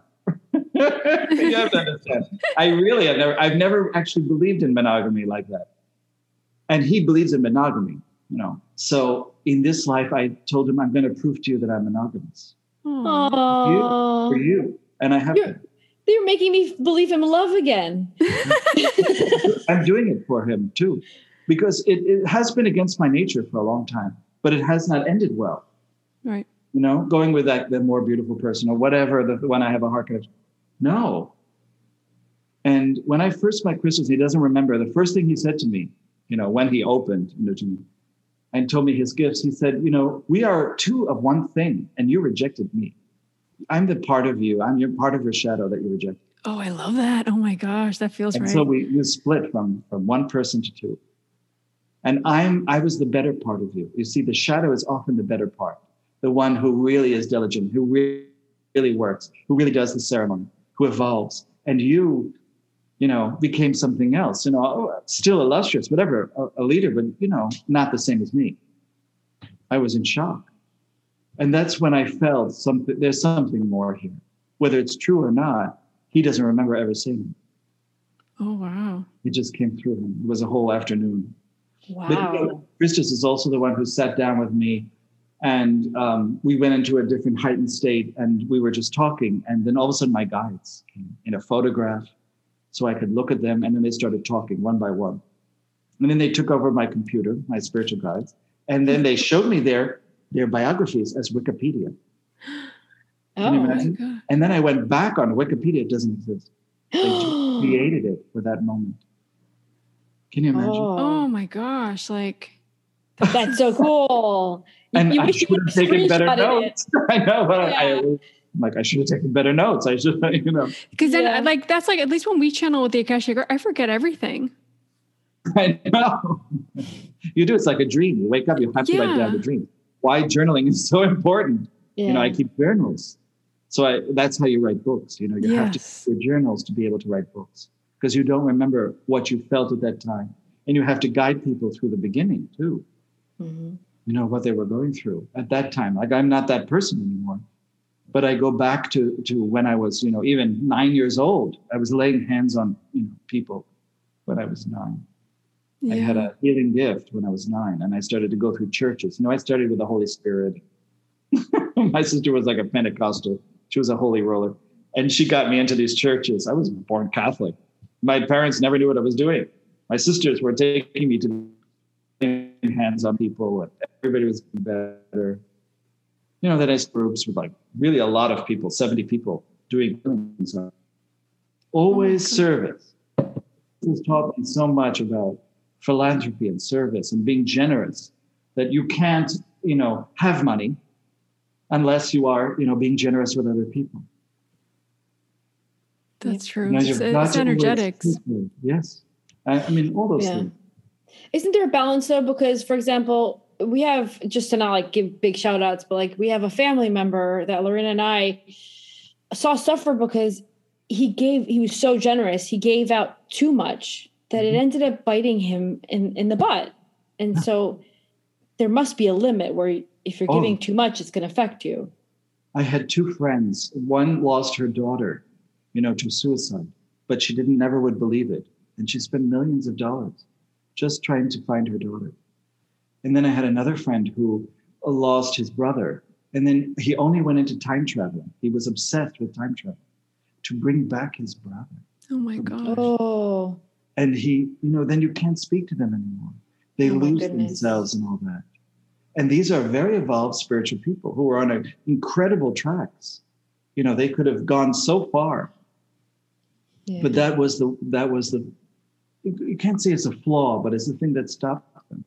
you have to understand. I really have never I've never actually believed in monogamy like that. And he believes in monogamy, you know. So in this life, I told him I'm going to prove to you that I'm monogamous. Aww. For you. And I have You're- to. You're making me believe in love again. I'm doing it for him too, because it, it has been against my nature for a long time, but it has not ended well. Right. You know, going with that the more beautiful person or whatever, the, the one I have a heart connection. No. And when I first met Christos, he doesn't remember. The first thing he said to me, you know, when he opened you know, to me and told me his gifts, he said, you know, we are two of one thing, and you rejected me. I'm the part of you. I'm your part of your shadow that you rejected. Oh, I love that. Oh my gosh, that feels and right. so we, we split from from one person to two and i'm i was the better part of you. You see the shadow is often the better part. The one who really is diligent who really, really works who really does the ceremony who evolves. And you you know became something else. You know still illustrious whatever a, a leader but you know not the same as me. I was in shock. And that's when i felt something there's something more here. Whether it's true or not he doesn't remember ever seeing it. Oh wow. it just came through him. It was a whole afternoon. But you know, Christos is also the one who sat down with me and um, we went into a different heightened state and we were just talking. And then all of a sudden, my guides came in a photograph so I could look at them. And then they started talking one by one. And then they took over my computer, my spiritual guides. And then they showed me their, their biographies as Wikipedia. Can Oh. My god. And then I went back on Wikipedia, it doesn't exist. They just created it for that moment. Can you imagine? Oh, Oh my gosh. Like that's so cool. You- and you I wish you should have taken better screenshotted it. notes. I know, but I, I, Yeah. I'm like I should have taken better notes. I should, you know, because then Yeah. like that's like at least when we channel with the Akashic, I forget everything. I know. You do. It's like a dream. You wake up, you have to write down Yeah. the dream. Why journaling is so important. Yeah. You know, I keep journals, so I, that's how you write books. You know, you have to Yes. keep your journals to be able to write books because you don't remember what you felt at that time, and you have to guide people through the beginning too. Mhm. you know what they were going through at that time. Like i'm not that person anymore. But i go back to to when i was you know even nine years old. I was laying hands on you know people when i was nine. I had a healing gift when i was nine and i started to go through churches. You know i started with the holy spirit. My sister was like a pentecostal. She was a holy roller. And she got me into these churches. I was born catholic my parents never knew what i was doing my sisters were taking me to hands on people and everybody was better. You know, the nice groups with like really a lot of people, 70 people doing things. Always oh God. service. This has taught me so much about philanthropy and service and being generous that you can't, you know, have money unless you are, you know, being generous with other people. That's true. It's, it's energetics. Yes. I, I mean, all those Yeah. things. Isn't there a balance though? Because, for example, we have just to not like give big shout outs, but like we have a family member that Lorena and I saw suffer because he gave, he was so generous. He gave out too much that it Mhm. ended up biting him in, in the butt. And so there must be a limit where if you're Oh. giving too much, it's going to affect you. I had two friends. One lost her daughter, you know, to suicide, but she didn't never would believe it. And she spent millions of dollars just trying to find her daughter. And then I had another friend who lost his brother. And then he only went into time traveling. He was obsessed with time travel to bring back his brother. Oh my God. Oh, And he, you know, then you can't speak to them anymore. They Oh lose goodness. themselves and all that. And these are very evolved spiritual people who are on a, incredible tracks. You know, they could have gone so far, yeah. but that was the that was the you can't say it's a flaw, but it's the thing that stopped them.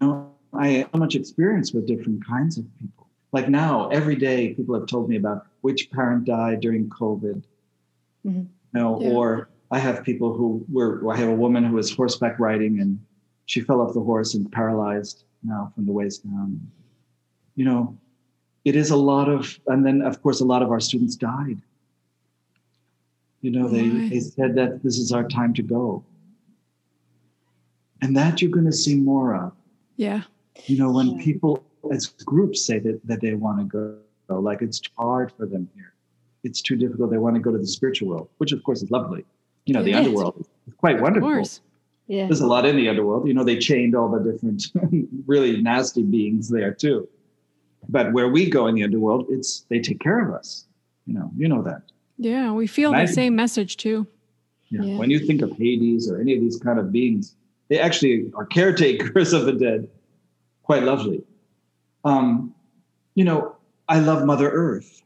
You know, I have so much experience with different kinds of people. Like now, every day, people have told me about which parent died during COVID. Mhm. You know, Yeah. or I have people who were. I have a woman who was horseback riding and she fell off the horse and paralyzed now from the waist down. You know, it is a lot of, and then of course a lot of our students died. You know, they, Right. they said that this is our time to go. And that you're going to see more of. Yeah. You know, when people as groups say that, that they want to go, like it's hard for them here. It's too difficult. They want to go to the spiritual world, which of course is lovely. You know, the Yes. underworld is quite wonderful. Of wonderful. course. Yeah. There's a lot in the underworld. You know, they chained all the different really nasty beings there too. But where we go in the underworld, it's they take care of us. You know, you know that. Yeah. We feel the same message too. Yeah. Yeah. When you think of Hades or any of these kind of beings, they actually are caretakers of the dead. Quite lovely. Um, you know, I love Mother Earth,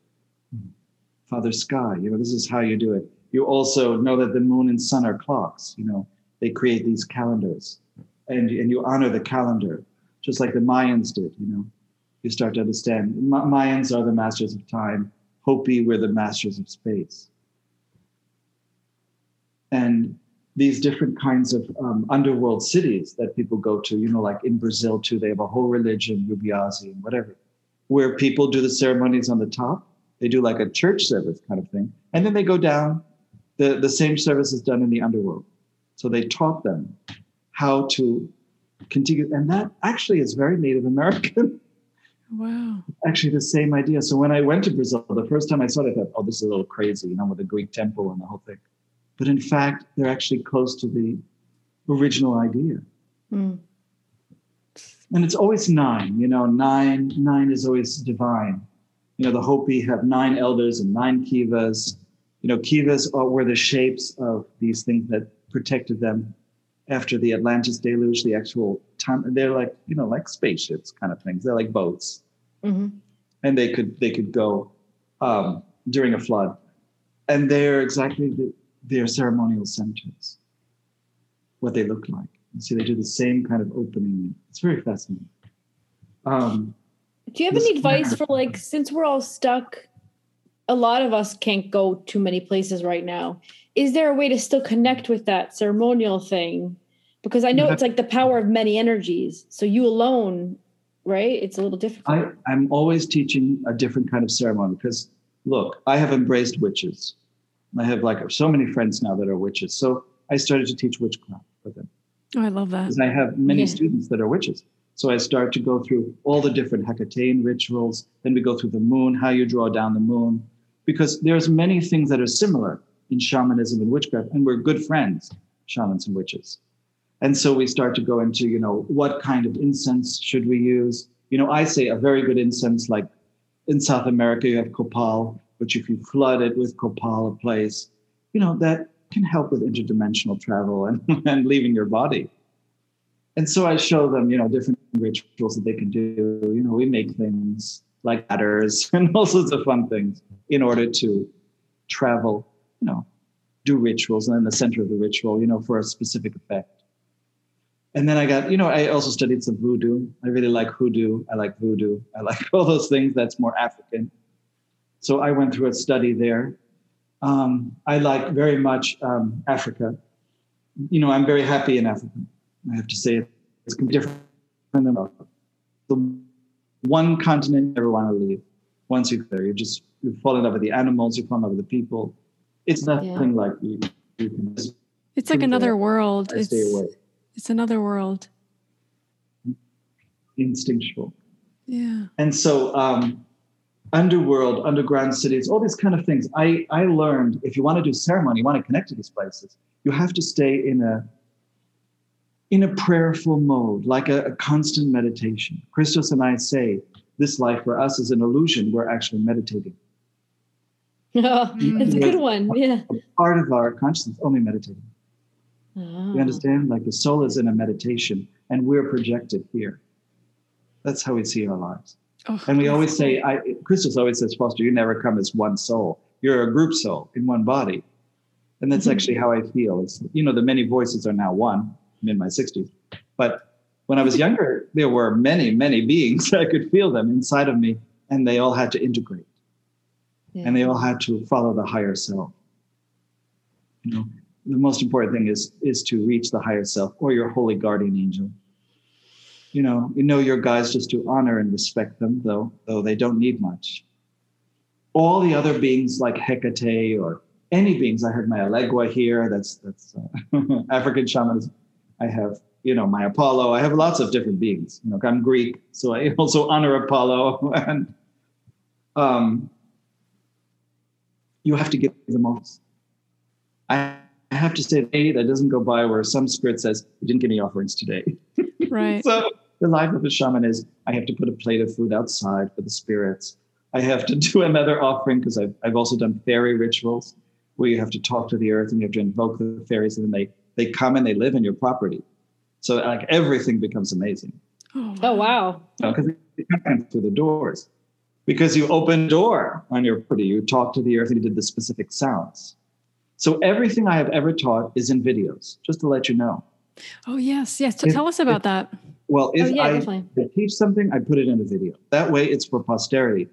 Father Sky. You know, this is how you do it. You also know that the moon and sun are clocks. You know, they create these calendars, and and you honor the calendar, just like the Mayans did. You know, you start to understand. Ma- Mayans are the masters of time. Hopi were the masters of space and these different kinds of um, underworld cities that people go to, you know, like in Brazil too, they have a whole religion, Rubiazi and whatever, where people do the ceremonies on the top. They do like a church service kind of thing. And then they go down. The, the same service is done in the underworld. So they taught them how to continue. And that actually is very Native American. Wow. actually the same idea. So when I went to Brazil, the first time I saw it, I thought, oh, this is a little crazy, you know, with the Greek temple and the whole thing. But in fact, they're actually close to the original idea. Mm. And it's always nine, you know, nine, nine is always divine. You know, the Hopi have nine elders and nine kivas. You know, kivas are, were the shapes of these things that protected them after the Atlantis deluge, the actual time. They're like, you know, like spaceships kind of things. They're like boats. hmm and they could they could go um, during a flood, and they're exactly the, their ceremonial centers, what they look like. You see, they do the same kind of opening. It's very fascinating. Um, Do you have any advice for like since we're all stuck? A lot of us can't go too many places right now. Is there a way to still connect with that ceremonial thing? Because I know it's like the power of many energies. So you alone, right? It's a little difficult. I, I'm always teaching a different kind of ceremony because, look, I have embraced witches. I have like so many friends now that are witches. So I started to teach witchcraft for them. Oh, I love that. because I have many Yeah. students that are witches. So I start to go through all the different Hecatean rituals. Then we go through the moon, how you draw down the moon, because there's many things that are similar in shamanism and witchcraft, and we're good friends, shamans and witches. And so we start to go into, you know, what kind of incense should we use? You know, I say a very good incense, like in South America, you have copal, which if you flood it with copal, a place, you know, that can help with interdimensional travel and, and leaving your body. And so I show them, you know, different rituals that they can do. You know, we make things like ladders and all sorts of fun things in order to travel, you know, do rituals and in the center of the ritual, you know, for a specific effect. And then I got, you know, I also studied some voodoo. I really like hoodoo. I like voodoo. I like all those things. That's more African. So I went through a study there. Um, I like very much um, Africa. You know, I'm very happy in Africa. I have to say it's different than the, the one continent you never want to leave. Once you're there, you just you fall in love with the animals, you fall in love with the people. It's nothing like you, you can just It's like another world. I It's, stay away. it's another world. Instinctual. Yeah. And so um, underworld, underground cities, all these kind of things. I, I learned if you want to do ceremony, you want to connect to these places, you have to stay in a in a prayerful mode, like a, a constant meditation. Christos and I say this life for us is an illusion. We're actually meditating. it's a good one. Yeah. Part of our consciousness only meditating. Ah. You understand? Like the soul is in a meditation and we're projected here. That's how we see our lives. Oh, And we always say, I, Christos always says, Foster, you never come as one soul. You're a group soul in one body. And that's Mhm. actually how I feel. It's, you know, the many voices are now one. I'm in my 60s. But when I was younger, there were many, many beings. I could feel them inside of me, and they all had to integrate Yeah. and they all had to follow the higher self. You know, the most important thing is is to reach the higher self or your holy guardian angel. You know, you know your guys just to honor and respect them, though though they don't need much. All the other beings like Hecate or any beings, I heard my Elegua here. That's that's uh, African shamanism. I have, you know, my Apollo. I have lots of different beings. You know, I'm Greek, so I also honor Apollo. And um, you have to give the most. I have to say, a that doesn't go by where some spirit says, "You didn't give me offerings today." Right. so the life of a shaman is I have to put a plate of food outside for the spirits. I have to do another offering because I've, I've also done fairy rituals where you have to talk to the earth and you have to invoke the fairies and then they, they come and they live in your property. So like everything becomes amazing. Oh, Oh wow. Because they come through the doors. Because you open door on your property, you talk to the earth and you did the specific sounds. So everything I have ever taught is in videos, just to let you know. Oh yes, yes. So If- tell us about that. Well, if Oh, yeah, I definitely. teach something, I put it in a video. That way it's for posterity.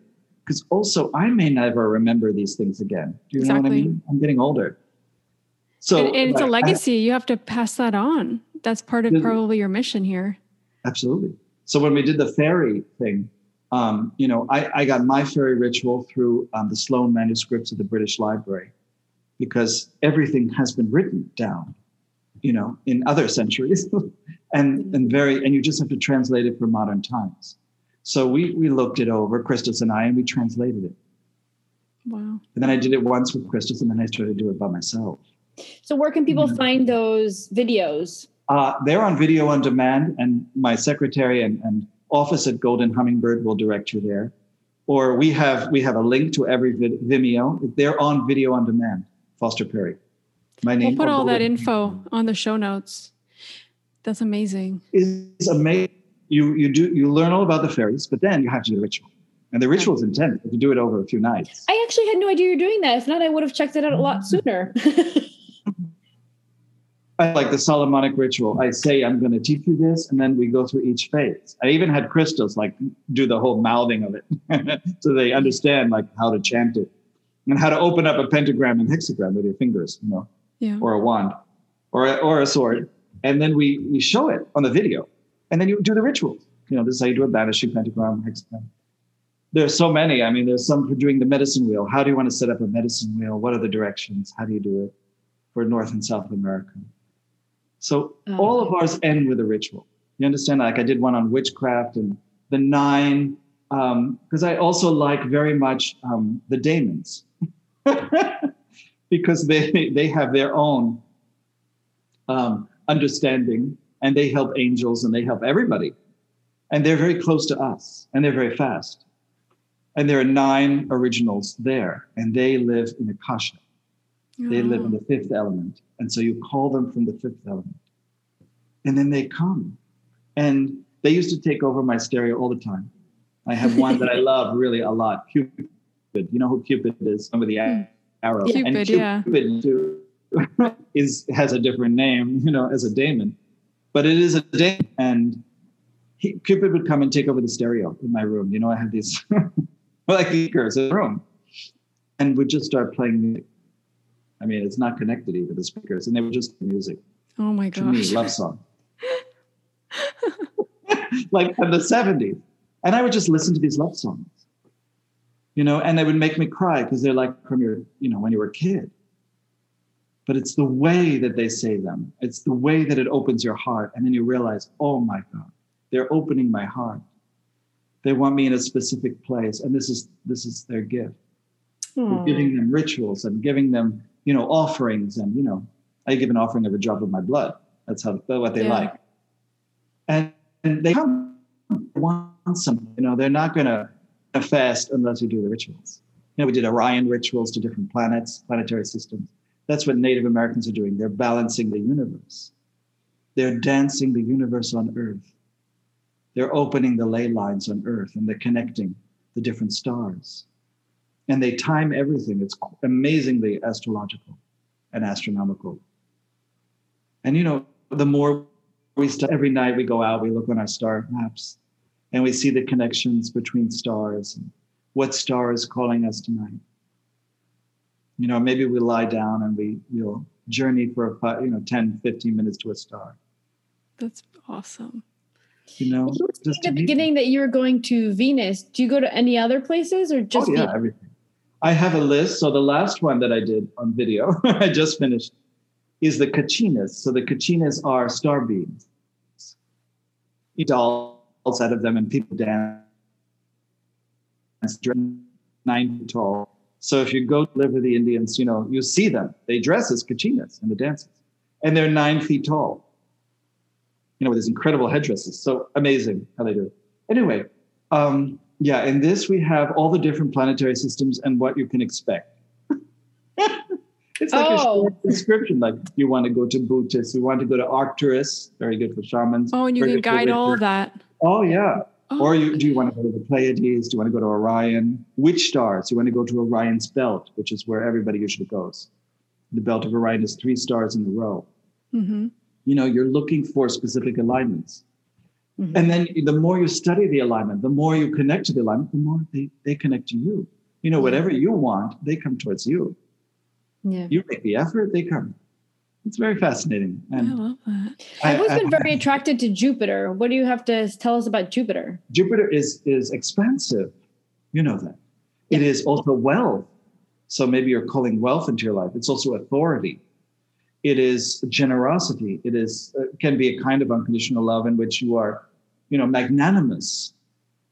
Because also I may never remember these things again. Do you know what I mean? I'm getting older. So and, and it's a like, I- legacy. you have to pass that on. That's part of probably your mission here. Absolutely. So when we did the fairy thing, um, you know, I, I got my fairy ritual through um, the Sloane manuscripts of the British Library because everything has been written down, you know, in other centuries, and and very and you just have to translate it for modern times. So we we looked it over, Christos and I, and we translated it. Wow. And then I did it once with Christos, and then I started to do it by myself. So where can people Mhm. find those videos? Uh, they're on video on demand, and my secretary and, and office at Golden Hummingbird will direct you there. Or we have we have a link to every vid- Vimeo. They're on video on demand. Foster Perry. My name. We'll put all that Golden info on the show notes. That's amazing. Is amazing. You you do you learn all about the fairies, but then you have to do the ritual, and the ritual is intense. If you do it over a few nights. I actually had no idea you're doing that. If not, I would have checked it out a lot sooner. Like the Solomonic ritual. I say I'm going to teach you this, and then we go through each phase. I even had Christos like do the whole mouthing of it, so they understand like how to chant it and how to open up a pentagram and hexagram with your fingers, you know, Yeah. or a wand, or a, or a sword, and then we we show it on the video, and then you do the rituals. You know, this is how you do a banishing pentagram, hexagram. There's so many. I mean, there's some for doing the medicine wheel. How do you want to set up a medicine wheel? What are the directions? How do you do it for North and South America? So Oh. all of ours end with a ritual. You understand? Like I did one on witchcraft and the nine, because I also like very much um, the daemons, because they they have their own um, understanding and they help angels and they help everybody, and they're very close to us and they're very fast. And there are nine originals there, and they live in Akasha. They live in oh. the fifth element. And so you call them from the fifth element. And then they come. And they used to take over my stereo all the time. I have one that I love really a lot Cupid. You know who Cupid is? Some of the hmm. a- arrows. and Cupid, yeah. Too, is, has a different name, you know, as a daemon. But it is a daemon. And he, Cupid would come and take over the stereo in my room. You know, I have these like speakers in the room and would just start playing music. I mean, it's not connected even the speakers, and they were just music Oh my to me, gosh. love song, like in the '70s, and I would just listen to these love songs, you know, and they would make me cry because they're like from your, you know, when you were a kid. But it's the way that they say them. It's the way that it opens your heart, and then you realize, oh my God, they're opening my heart. They want me in a specific place, and this is this is their gift. We're giving them rituals and giving them, you know, offerings. And, you know, I give an offering of a drop of my blood. That's how what they Yeah. like. And, and they come want something, you know, they're not going to fast unless you do the rituals. You know, we did Orion rituals to different planets, planetary systems. That's what Native Americans are doing. They're balancing the universe. They're dancing the universe on Earth. They're opening the ley lines on Earth and they're connecting the different stars and they time everything. It's amazingly astrological and astronomical. And you know, the more we st- every night we go out, we look on our star maps, and we see the connections between stars and what star is calling us tonight. You know, maybe we lie down and we we'll journey for a fi- you know 10, 15 minutes to a star. That's awesome. You know, You were just at the beginning that you were going to Venus. Do you go to any other places or just oh, yeah, Venus? everything. I have a list. So the last one that I did on video, I just finished, is the Kachinas. So the Kachinas are star beings. Dolls out of them and people dance nine feet tall. So if you go live with the Indians, you know, you see them. They dress as Kachinas in the dances. And they're nine feet tall. You know, with these incredible headdresses. So amazing how they do it. Anyway, um, yeah, in this we have all the different planetary systems and what you can expect. it's like oh. a short description. Like you want to go to Bootis, you want to go to Arcturus, very good for shamans. Oh, and you can guide all of that. Oh yeah. Oh. Or you, do you want to go to the Pleiades? Do you want to go to Orion? Which stars? You want to go to Orion's belt, which is where everybody usually goes. The belt of Orion is three stars in a row. Mm-hmm. You know, you're looking for specific alignments. Mm-hmm. And then the more you study the alignment, the more you connect to the alignment, the more they, they connect to you. You know, whatever you want, they come towards you. Yeah. You make the effort, they come. It's very fascinating. And I love that. I've always been very attracted to Jupiter. What do you have to tell us about Jupiter? Jupiter is is expansive. You know that. It is also wealth. So maybe you're calling wealth into your life. It's also authority. It is generosity. It is uh, can be a kind of unconditional love in which you are, you know, magnanimous.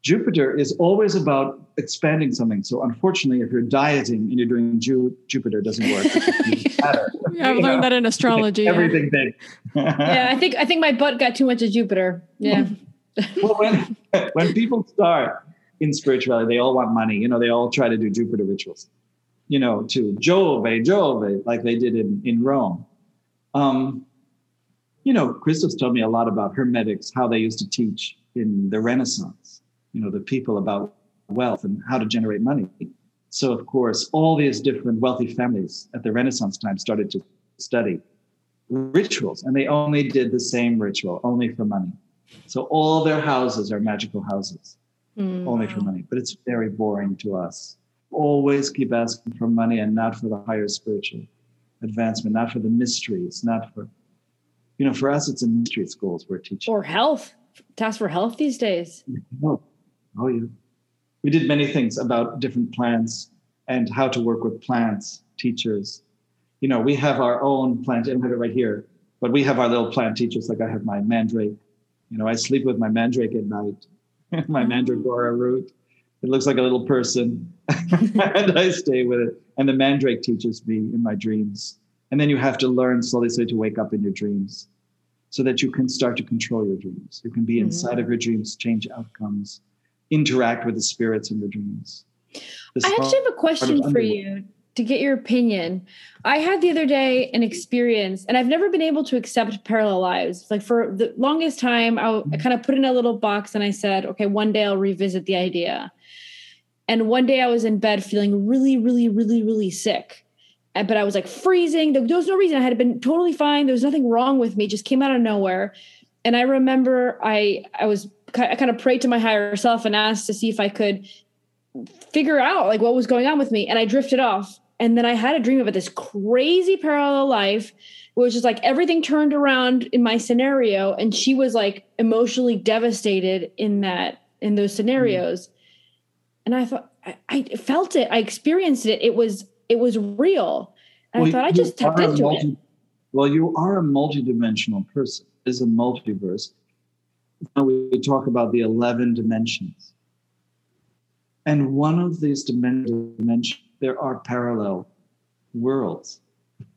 Jupiter is always about expanding something. So unfortunately, if you're dieting and you're doing Ju- Jupiter, doesn't work. yeah, I've learned know? that in astrology. Everything yeah. big. yeah, I think I think my butt got too much of Jupiter. Yeah. well, when when people start in spirituality, they all want money. You know, they all try to do Jupiter rituals. You know, to Jove, Jove, like they did in in Rome. Um, you know, Christos told me a lot about Hermetics, how they used to teach in the Renaissance. You know, the people about wealth and how to generate money. So, of course, all these different wealthy families at the Renaissance time started to study rituals, and they only did the same ritual, only for money. So, all their houses are magical houses, mm. only for money. But it's very boring to us. Always keep asking for money and not for the higher spiritual advancement, not for the mystery. It's not for, you know, for us, it's a mystery schools we're teaching. Or health. tasks for health these days. Oh, oh yeah we did many things about different plants and how to work with plants, teachers. You know, we have our own plant, and I have it right here, but we have our little plant teachers. Like I have my mandrake. You know, I sleep with my mandrake at night, my mm-hmm. mandragora root. It looks like a little person, and I stay with it. And the mandrake teaches me in my dreams. And then you have to learn slowly, slowly to wake up in your dreams so that you can start to control your dreams. You can be inside mm-hmm. of your dreams, change outcomes interact with the spirits in your dreams. This I actually have a question for you to get your opinion. I had the other day an experience, and I've never been able to accept parallel lives. Like for the longest time, I, I mm-hmm. kind of put in a little box and I said, okay, one day I'll revisit the idea. And one day I was in bed feeling really, really, really, really sick. But I was like freezing. There was no reason. I had been totally fine. There was nothing wrong with me. It just came out of nowhere. And I remember I I was I kind of prayed to my higher self and asked to see if I could figure out like what was going on with me. And I drifted off. And then I had a dream about this crazy parallel life was just like everything turned around in my scenario. And she was like emotionally devastated in that, in those scenarios. Mm. And I thought, I, I, felt it. I experienced it. It was, it was real. And well, I thought I just tapped into multi- it. Well, you are a multidimensional person. Is a multiverse now we talk about the 11 dimensions. And one of these dimensions, there are parallel worlds,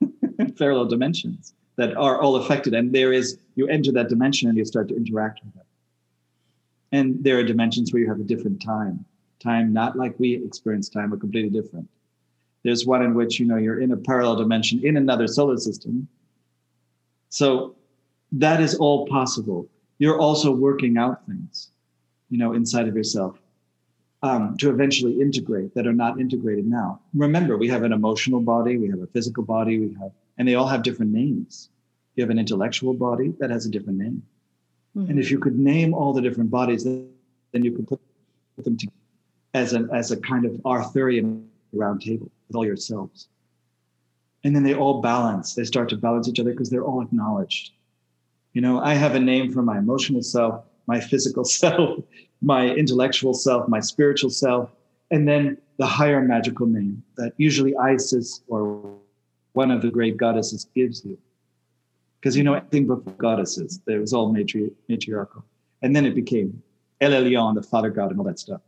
parallel dimensions that are all affected. And there is, you enter that dimension and you start to interact with it. And there are dimensions where you have a different time, time not like we experience time, but completely different. There's one in which, you know, you're in a parallel dimension in another solar system. So that is all possible you're also working out things, you know, inside of yourself um, to eventually integrate that are not integrated now. Remember, we have an emotional body, we have a physical body, we have, and they all have different names. You have an intellectual body that has a different name. Mm-hmm. And if you could name all the different bodies, then you could put them together as a, as a kind of Arthurian round table with all yourselves. And then they all balance. They start to balance each other because they're all acknowledged. You know, I have a name for my emotional self, my physical self, my intellectual self, my spiritual self, and then the higher magical name that usually Isis or one of the great goddesses gives you. because you know anything but goddesses. There was all matri- matriarchal, and then it became El Elyon, the Father God, and all that stuff.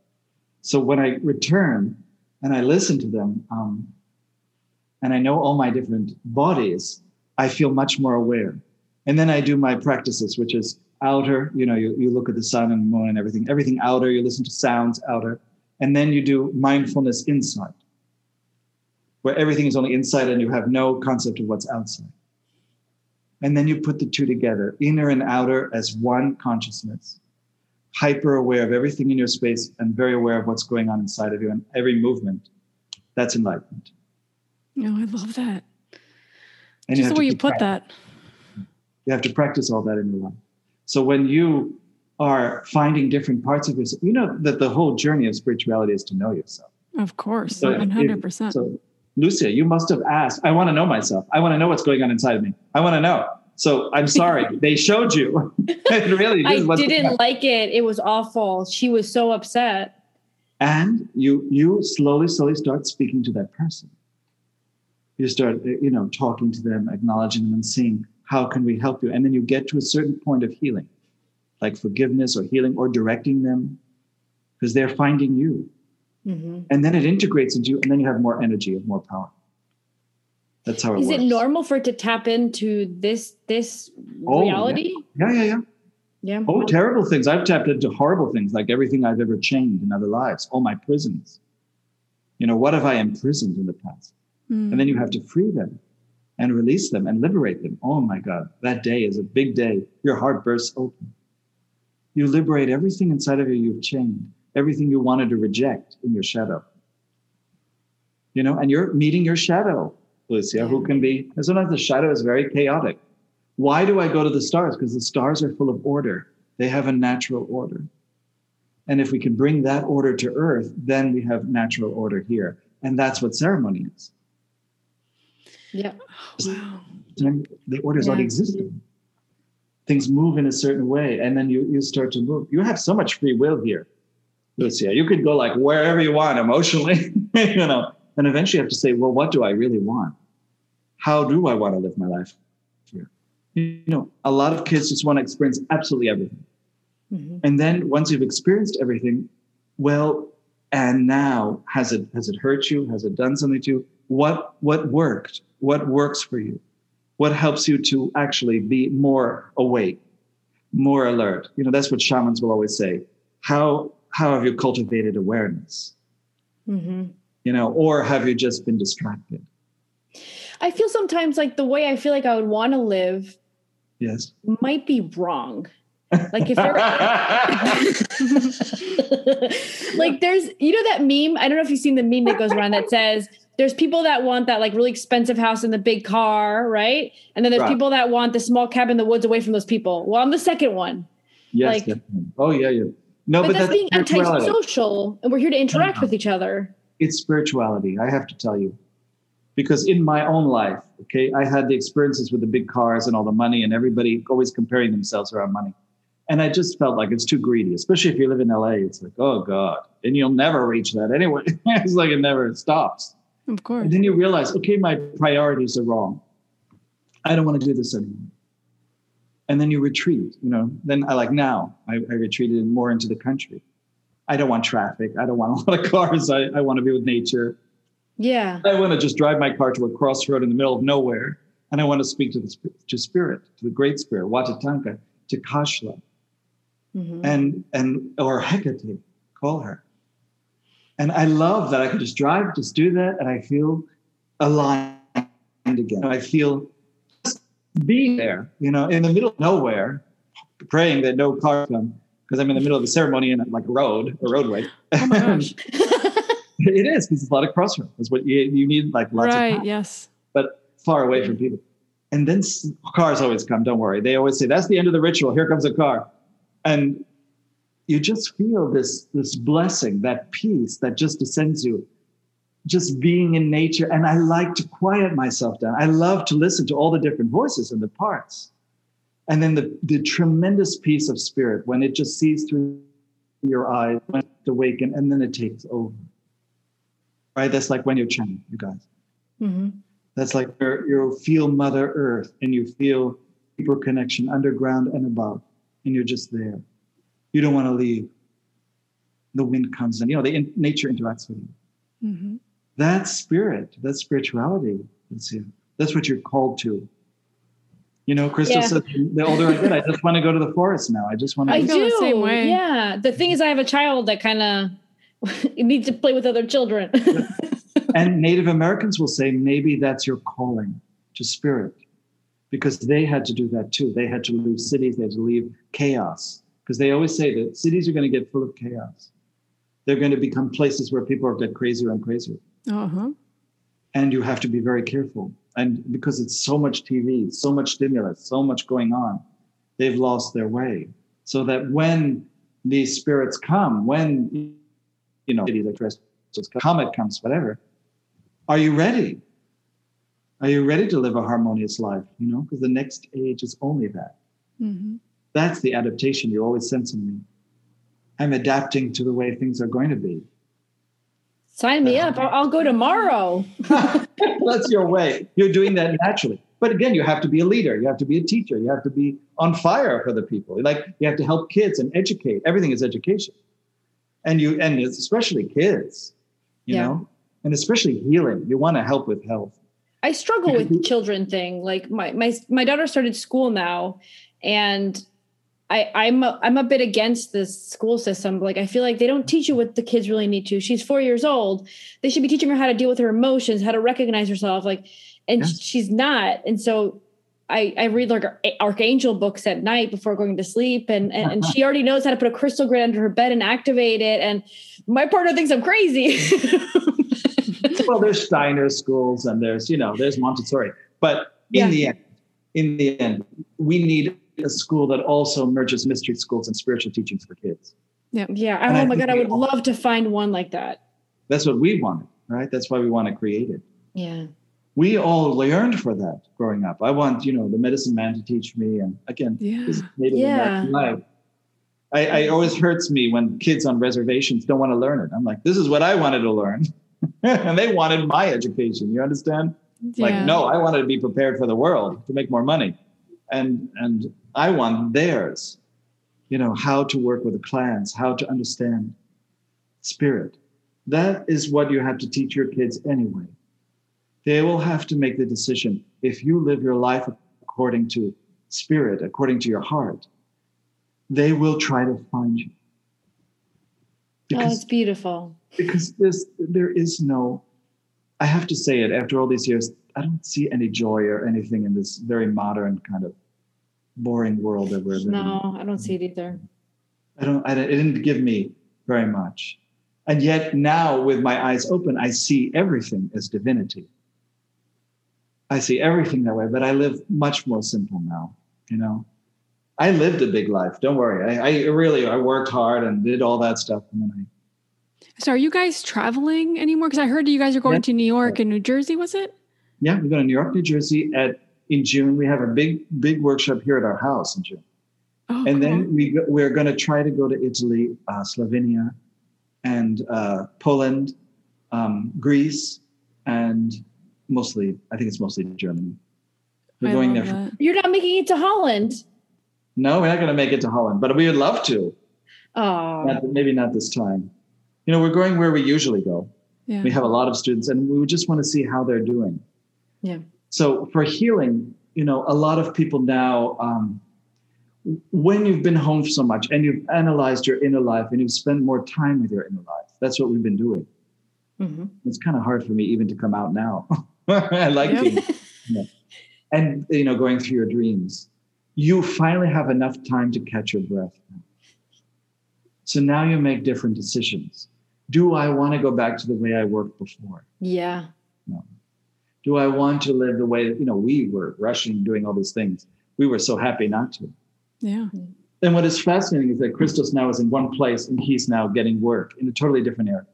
So when I return and I listen to them, um, and I know all my different bodies, I feel much more aware. And then I do my practices, which is outer. You know, you, you look at the sun and moon and everything. Everything outer. You listen to sounds outer, and then you do mindfulness inside, where everything is only inside and you have no concept of what's outside. And then you put the two together, inner and outer, as one consciousness, hyper aware of everything in your space and very aware of what's going on inside of you and every movement. That's enlightenment. No, I love that. And Just the way you put that. You have to practice all that in your life. So when you are finding different parts of yourself, you know that the whole journey of spirituality is to know yourself. Of course, so 100%. If, so Lucia, you must have asked, I want to know myself. I want to know what's going on inside of me. I want to know. So I'm sorry, they showed you. it really I didn't like it. It was awful. She was so upset. And you you slowly, slowly start speaking to that person. You start, you know, talking to them, acknowledging them, and seeing how can we help you. And then you get to a certain point of healing, like forgiveness or healing or directing them, because they're finding you. Mm-hmm. And then it integrates into you, and then you have more energy and more power. That's how it Is works. Is it normal for it to tap into this this oh, reality? Yeah. yeah, yeah, yeah. Yeah. Oh, terrible things. I've tapped into horrible things, like everything I've ever chained in other lives, all my prisons. You know, what have I imprisoned in the past? Mm. And then you have to free them and release them and liberate them. Oh my God, that day is a big day. Your heart bursts open. You liberate everything inside of you you've chained everything you wanted to reject in your shadow. You know, and you're meeting your shadow, Lucia, who can be, and sometimes the shadow is very chaotic. Why do I go to the stars? Because the stars are full of order, they have a natural order. And if we can bring that order to earth, then we have natural order here. And that's what ceremony is. Yeah. Wow. The orders yeah. already existed. Things move in a certain way, and then you, you start to move. You have so much free will here. Lucia. You could go like wherever you want emotionally, you know, and eventually you have to say, well, what do I really want? How do I want to live my life here? You know, a lot of kids just want to experience absolutely everything. Mm-hmm. And then once you've experienced everything, well, and now has it has it hurt you? Has it done something to you? What what worked? What works for you? What helps you to actually be more awake, more alert? You know, that's what shamans will always say. How how have you cultivated awareness? Mm-hmm. You know, or have you just been distracted? I feel sometimes like the way I feel like I would want to live yes might be wrong. Like if you're like there's you know that meme, I don't know if you've seen the meme that goes around that says there's people that want that like really expensive house and the big car, right? And then there's right. people that want the small cabin in the woods away from those people. Well, I'm the second one. Yes. Like, oh yeah, yeah. No, but, but that's, that's being antisocial, and we're here to interact with each other. It's spirituality, I have to tell you. Because in my own life, okay, I had the experiences with the big cars and all the money, and everybody always comparing themselves around money. And I just felt like it's too greedy, especially if you live in LA. It's like, oh God, and you'll never reach that anyway. it's like it never stops. Of course. And then you realize, okay, my priorities are wrong. I don't want to do this anymore and then you retreat you know then i like now i, I retreated more into the country i don't want traffic. I don't want a lot of cars. I, I want to be with nature. Yeah. I want to just drive my car to a crossroad in the middle of nowhere and i want to speak to the to spirit to the great spirit Wakan Tanka to kashla. Mm-hmm. and and or hecate call her. And i love that i can just drive just do that and i feel aligned again. I feel being there, you know, in the middle of nowhere, praying that no cars come because I'm in the middle of a ceremony in like a road, a roadway. Oh my gosh. it is because it's a lot of crossroads. That's what you, you need, like lots right, of right. Yes, but far away from mm. people. And then cars always come. Don't worry. They always say that's the end of the ritual. Here comes a car, and you just feel this this blessing, that peace that just descends you just being in nature. And I like to quiet myself down. I love to listen to all the different voices and the parts. And then the, the tremendous peace of spirit when it just sees through your eyes, when it's awaken, and then it takes over. Right? That's like when you're chanting, you guys. Mm-hmm. That's like you feel Mother Earth and you feel deeper connection underground and above, and you're just there. You don't want to leave. The wind comes and you know the in, nature interacts with you. Mm-hmm. That's spirit. that spirituality. That's you. That's what you're called to. You know, Crystal Yeah. said the older I get, I just want to go to the forest now. I just want to. I feel do. the same way. Yeah. The thing is, I have a child that kind of needs to play with other children. and Native Americans will say maybe that's your calling to spirit, because they had to do that too. They had to leave cities. They had to leave chaos, because they always say that cities are going to get full of chaos. They're going to become places where people are get crazier and crazier. Uh-huh. and you have to be very careful. And because it's so much TV, so much stimulus, so much going on, they've lost their way. So that when these spirits come, when you know, comet comes, whatever, are you ready? Are you ready to live a harmonious life? You know, because the next age is only that. Mm-hmm. That's the adaptation you're always sensing me. I'm adapting to the way things are going to be. Sign me up. I'll, I'll go tomorrow. That's your way. You're doing that naturally. But again, you have to be a leader. You have to be a teacher. You have to be on fire for the people. Like you have to help kids and educate. Everything is education. And you and especially kids, you Yeah. know, and especially healing. You want to help with health. I struggle with the children thing. Like my my my daughter started school now, and I I'm a, I'm a bit against this school system. Like I feel like they don't teach you what the kids really need to. She's four years old. They should be teaching her how to deal with her emotions, how to recognize herself. Like, and Yes. she's not. And so. I, I read like archangel books at night before going to sleep and, and and she already knows how to put a crystal grid under her bed and activate it and my partner thinks i'm crazy well, there's Steiner schools and there's, you know, there's Montessori. But in Yeah. the end, in the end, we need a school that also merges mystery schools and spiritual teachings for kids. Yeah. And oh I Oh my God. I would all- love to find one like that. That's what we wanted, right? That's why we want to create it. Yeah. we all yearned for that growing up. I want, you know, the medicine man to teach me. And again, Yeah. Native Yeah. American life. I, I it always hurts me when kids on reservations don't want to learn it. I'm like, this is what I wanted to learn. and they wanted my education. You understand? Like, no, I wanted to be prepared for the world to make more money. And and I want theirs. You know, how to work with the clans, how to understand spirit. That is what you have to teach your kids anyway they will have to make the decision if you live your life according to spirit according to your heart they will try to find you oh, because it's beautiful. because there's there is no i have to say it after all these years i don't see any joy or anything in this very modern kind of boring world that we're living in. No, I don't see it either. I don't, I it didn't give me very much. And yet now with my eyes open, I see everything as divinity. I see everything that way, but I live much more simple now, you know. I lived a big life. Don't worry. I, I really, I worked hard and did all that stuff. And then I, So are you guys traveling anymore? Because I heard you guys are going Yeah. to New York and New Jersey, was it? Yeah, we go to New York, New Jersey at, in June. We have a big, big workshop here at our house in June. Oh, and cool. then we go, we're going to try to go to Italy, uh, Slovenia, and uh, Poland, um, Greece, and mostly I think it's mostly Germany. We're I going there. For. You're not making it to Holland. no, we're not going to make it to Holland, but we would love to. Oh, Not, maybe not this time. You know, we're going where we usually go. Yeah. We have a lot of students, and we would just want to see how they're doing. Yeah. So for healing, you know, a lot of people now, um, when you've been home so much and you've analyzed your inner life and you've spent more time with your inner life, that's what we've been doing. Mhm. It's kind of hard for me even to come out now. I like being, yeah. and you know, going through your dreams. You finally have enough time to catch your breath. So now you make different decisions. Do I want to go back to the way I worked before? yeah. Do I want to live the way that, you know, we were rushing, doing all these things. We were so happy not to. Yeah. And what is fascinating is that Christos now is in one place and he's now getting work in a totally different area.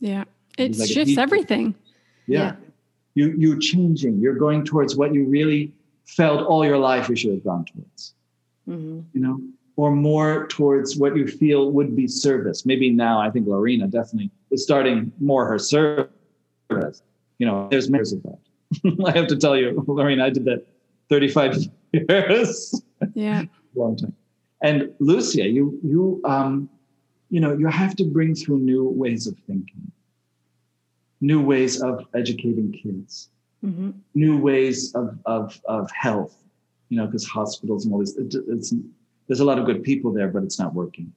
Yeah. It like shifts everything. Yeah. Yeah. You you're changing. You're going towards what you really felt all your life you should have gone towards, Mhm. you know, or more towards what you feel would be service. Maybe now I think Lorena definitely is starting more her service. You know, there's measures of that. I have to tell you, Lorraine, I did that 35 years. Yeah. Long time. And Lucia, you you um, you know, you have to bring through new ways of thinking, new ways of educating kids, Mm-hmm. new ways of of of health. You know, because hospitals and all this, it, it's there's a lot of good people there, but it's not working.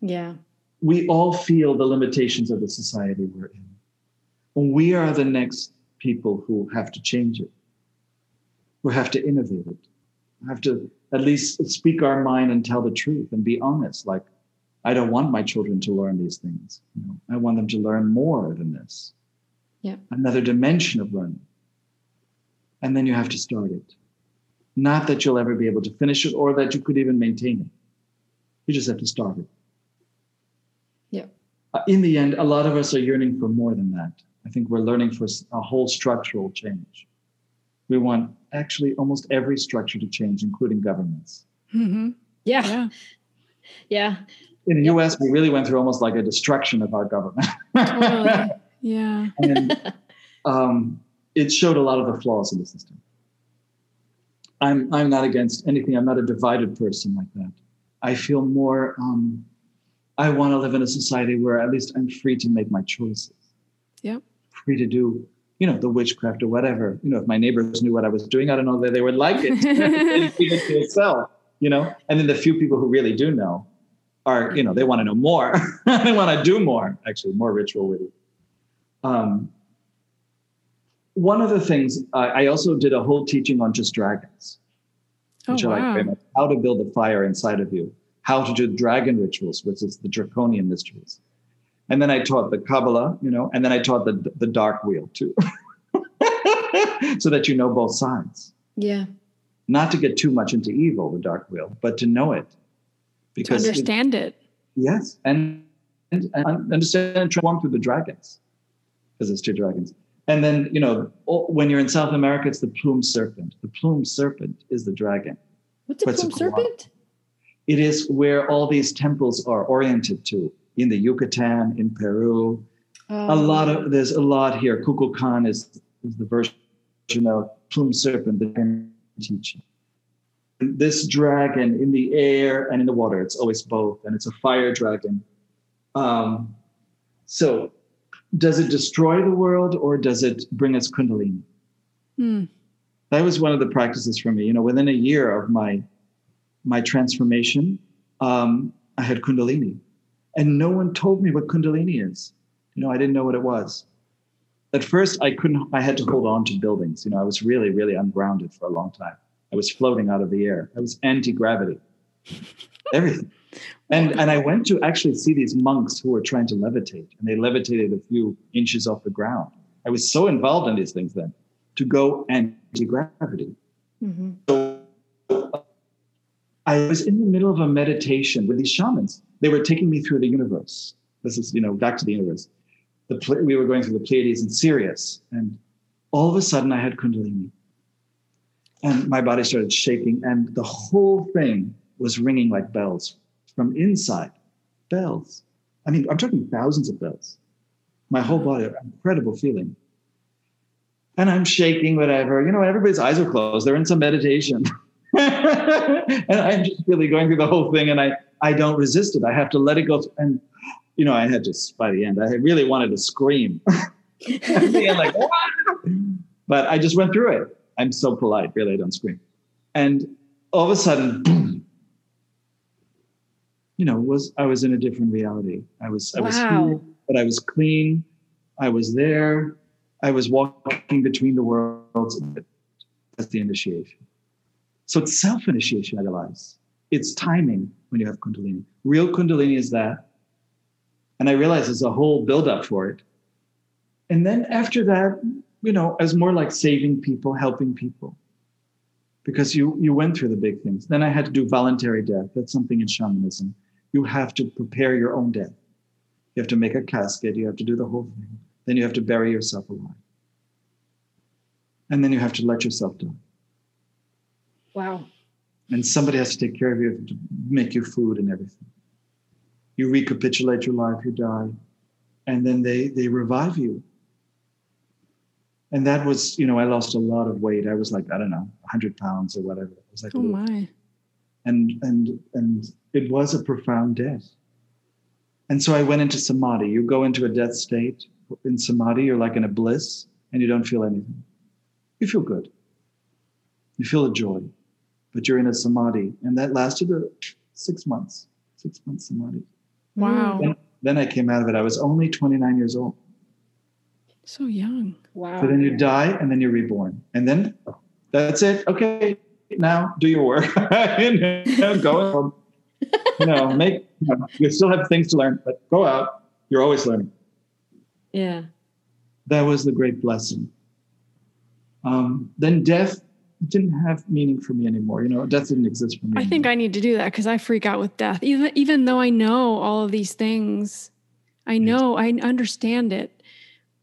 Yeah. we all feel the limitations of the society we're in. We are the next people who have to change it, who have to innovate it, who have to at least speak our mind and tell the truth and be honest. Like, I don't want my children to learn these things. You know, I want them to learn more than this. Yeah. Another dimension of learning. And then you have to start it. Not that you'll ever be able to finish it or that you could even maintain it. You just have to start it. Yeah. Uh, in the end, a lot of us are yearning for more than that. I think we're learning for a whole structural change. We want actually almost every structure to change, including governments. hmm Yeah. Yeah. Yeah. In the US, we really went through almost like a destruction of our government. Totally. Yeah. and um, it showed a lot of the flaws in the system. I'm, I'm not against anything. I'm not a divided person like that. I feel more, um, I want to live in a society where at least I'm free to make my choices. Yep. Free to do, you know, the witchcraft or whatever. You know, if my neighbors knew what I was doing, I don't know that they would like it. It to itself, you know? And then the few people who really do know are, you know, they want to know more. they want to do more, actually, more ritual with it. Um, one of the things uh, I also did a whole teaching on just dragons, Oh, which I like very much. How to build a fire inside of you, how to do dragon rituals, which is the draconian mysteries. And then I taught the Kabbalah, you know, and then I taught the the dark wheel too. so that you know both sides. Yeah. Not to get too much into evil, the dark wheel, but to know it. To Because it- understand it. Yes, and, and, and understand and transform through the dragons, because it's two dragons. And then you know when you're in South America, it's the plume serpent. The plume serpent is the dragon. What's a plume serpent? It is where all these temples are oriented to in the Yucatan, in Peru. a lot of there's a lot here. Kukulkan is, is the version of plume serpent I'm teaching. This dragon in the air and in the water, it's always both, and it's a fire dragon. Um, so, does it destroy the world or does it bring us kundalini? Hmm. That was one of the practices for me. You know, within a year of my my transformation, um, I had kundalini, and no one told me what kundalini is. You know, I didn't know what it was. At first, I couldn't. I had to hold on to buildings. You know, I was really, really ungrounded for a long time. I was floating out of the air. I was anti-gravity. Everything. And and I went to actually see these monks who were trying to levitate, and they levitated a few inches off the ground. I was so involved in these things then to go anti-gravity. Mhm. So I was in the middle of a meditation with these shamans. They were taking me through the universe. This is, you know, back to the universe. The we were going through the Pleiades and Sirius, and all of a sudden I had Kundalini, and my body started shaking, and the whole thing was ringing like bells from inside. Bells. I mean, I'm talking thousands of bells. My whole body, incredible feeling. And I'm shaking, whatever. You know, everybody's eyes are closed. They're in some meditation. and I'm just really going through the whole thing and I, I don't resist it. I have to let it go. And, you know, I had just by the end, I really wanted to scream. Like, but I just went through it. I'm so polite, really, I don't scream. And all of a sudden, boom, you know, was I was in a different reality. I was I was Wow. here, but I was clean. I was there. I was walking between the worlds. That's the initiation. So it's self-initiation, I realize. It's timing when you have Kundalini. Real Kundalini is that. And I realize there's a whole build-up for it. And then after that, you know, as more like saving people, helping people. Because you you went through the big things. Then I had to do voluntary death. That's something in shamanism. You have to prepare your own death. You have to make a casket. You have to do the whole thing. Then you have to bury yourself alive. And then you have to let yourself die. Wow. And somebody has to take care of you to make you food and everything. You recapitulate your life, you die, and then they they revive you. And that was, you know, I lost a lot of weight. I was like, I don't know, 100 pounds or whatever. It was like, Oh my. and and and it was a profound death. And so I went into samadhi. You go into a death state in samadhi, you're like in a bliss, and you don't feel anything. You feel good. You feel a joy, but you're in a samadhi, and that lasted uh, six months. Six months samadhi. Wow. Then, then I came out of it. I was only 29 years old. So young. Wow. So then you die, and then you're reborn, and then that's it. Okay, now do your work. you know, go home. You know, make. You, know, you still have things to learn, but go out. You're always learning. Yeah. That was the great blessing. Um, then death didn't have meaning for me anymore. You know, death didn't exist for me. I think I need to do that because I freak out with death. Even even though I know all of these things, I know I understand it,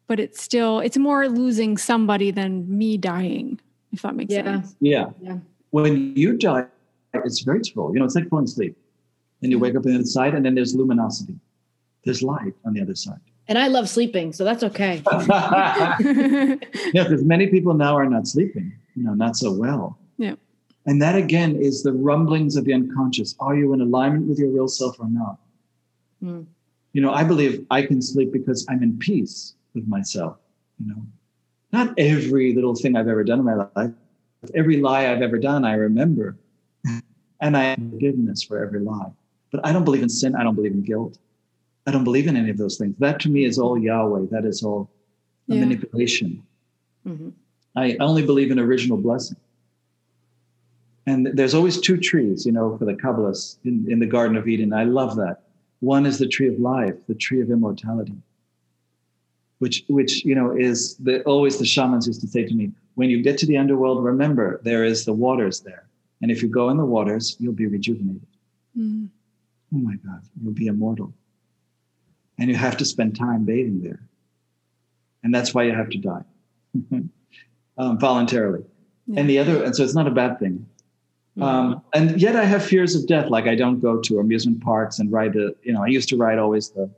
but it's still it's more losing somebody than me dying. If that makes Yeah. sense. Yeah. Yeah. When you die, it's very slow. You know, it's like falling asleep. and you wake up on the other side, and then there's luminosity. There's light on the other side. And I love sleeping, so that's okay. yeah, because many people now are not sleeping, you know, not so well. Yeah. And that again is the rumblings of the unconscious. Are you in alignment with your real self or not? Hmm. You know, I believe I can sleep because I'm in peace with myself. You know, not every little thing I've ever done in my life, every lie I've ever done, I remember. And I have forgiveness for every lie. But I don't believe in sin. I don't believe in guilt. I don't believe in any of those things. That to me is all Yahweh. That is all Yeah. manipulation. Mhm. I only believe in original blessing. And there's always two trees, you know, for the Kabbalists in, in the Garden of Eden. I love that. One is the tree of life, the tree of immortality, which, which you know, is the, always the shamans used to say to me, when you get to the underworld, remember there is the waters there. And if you go in the waters, you'll be rejuvenated. Mm. Oh my God, you'll be immortal. And you have to spend time bathing there. And that's why you have to die um, voluntarily. Yeah. And the other, and so it's not a bad thing. Um, and yet I have fears of death. Like I don't go to amusement parks and ride the, you know, I used to ride always the,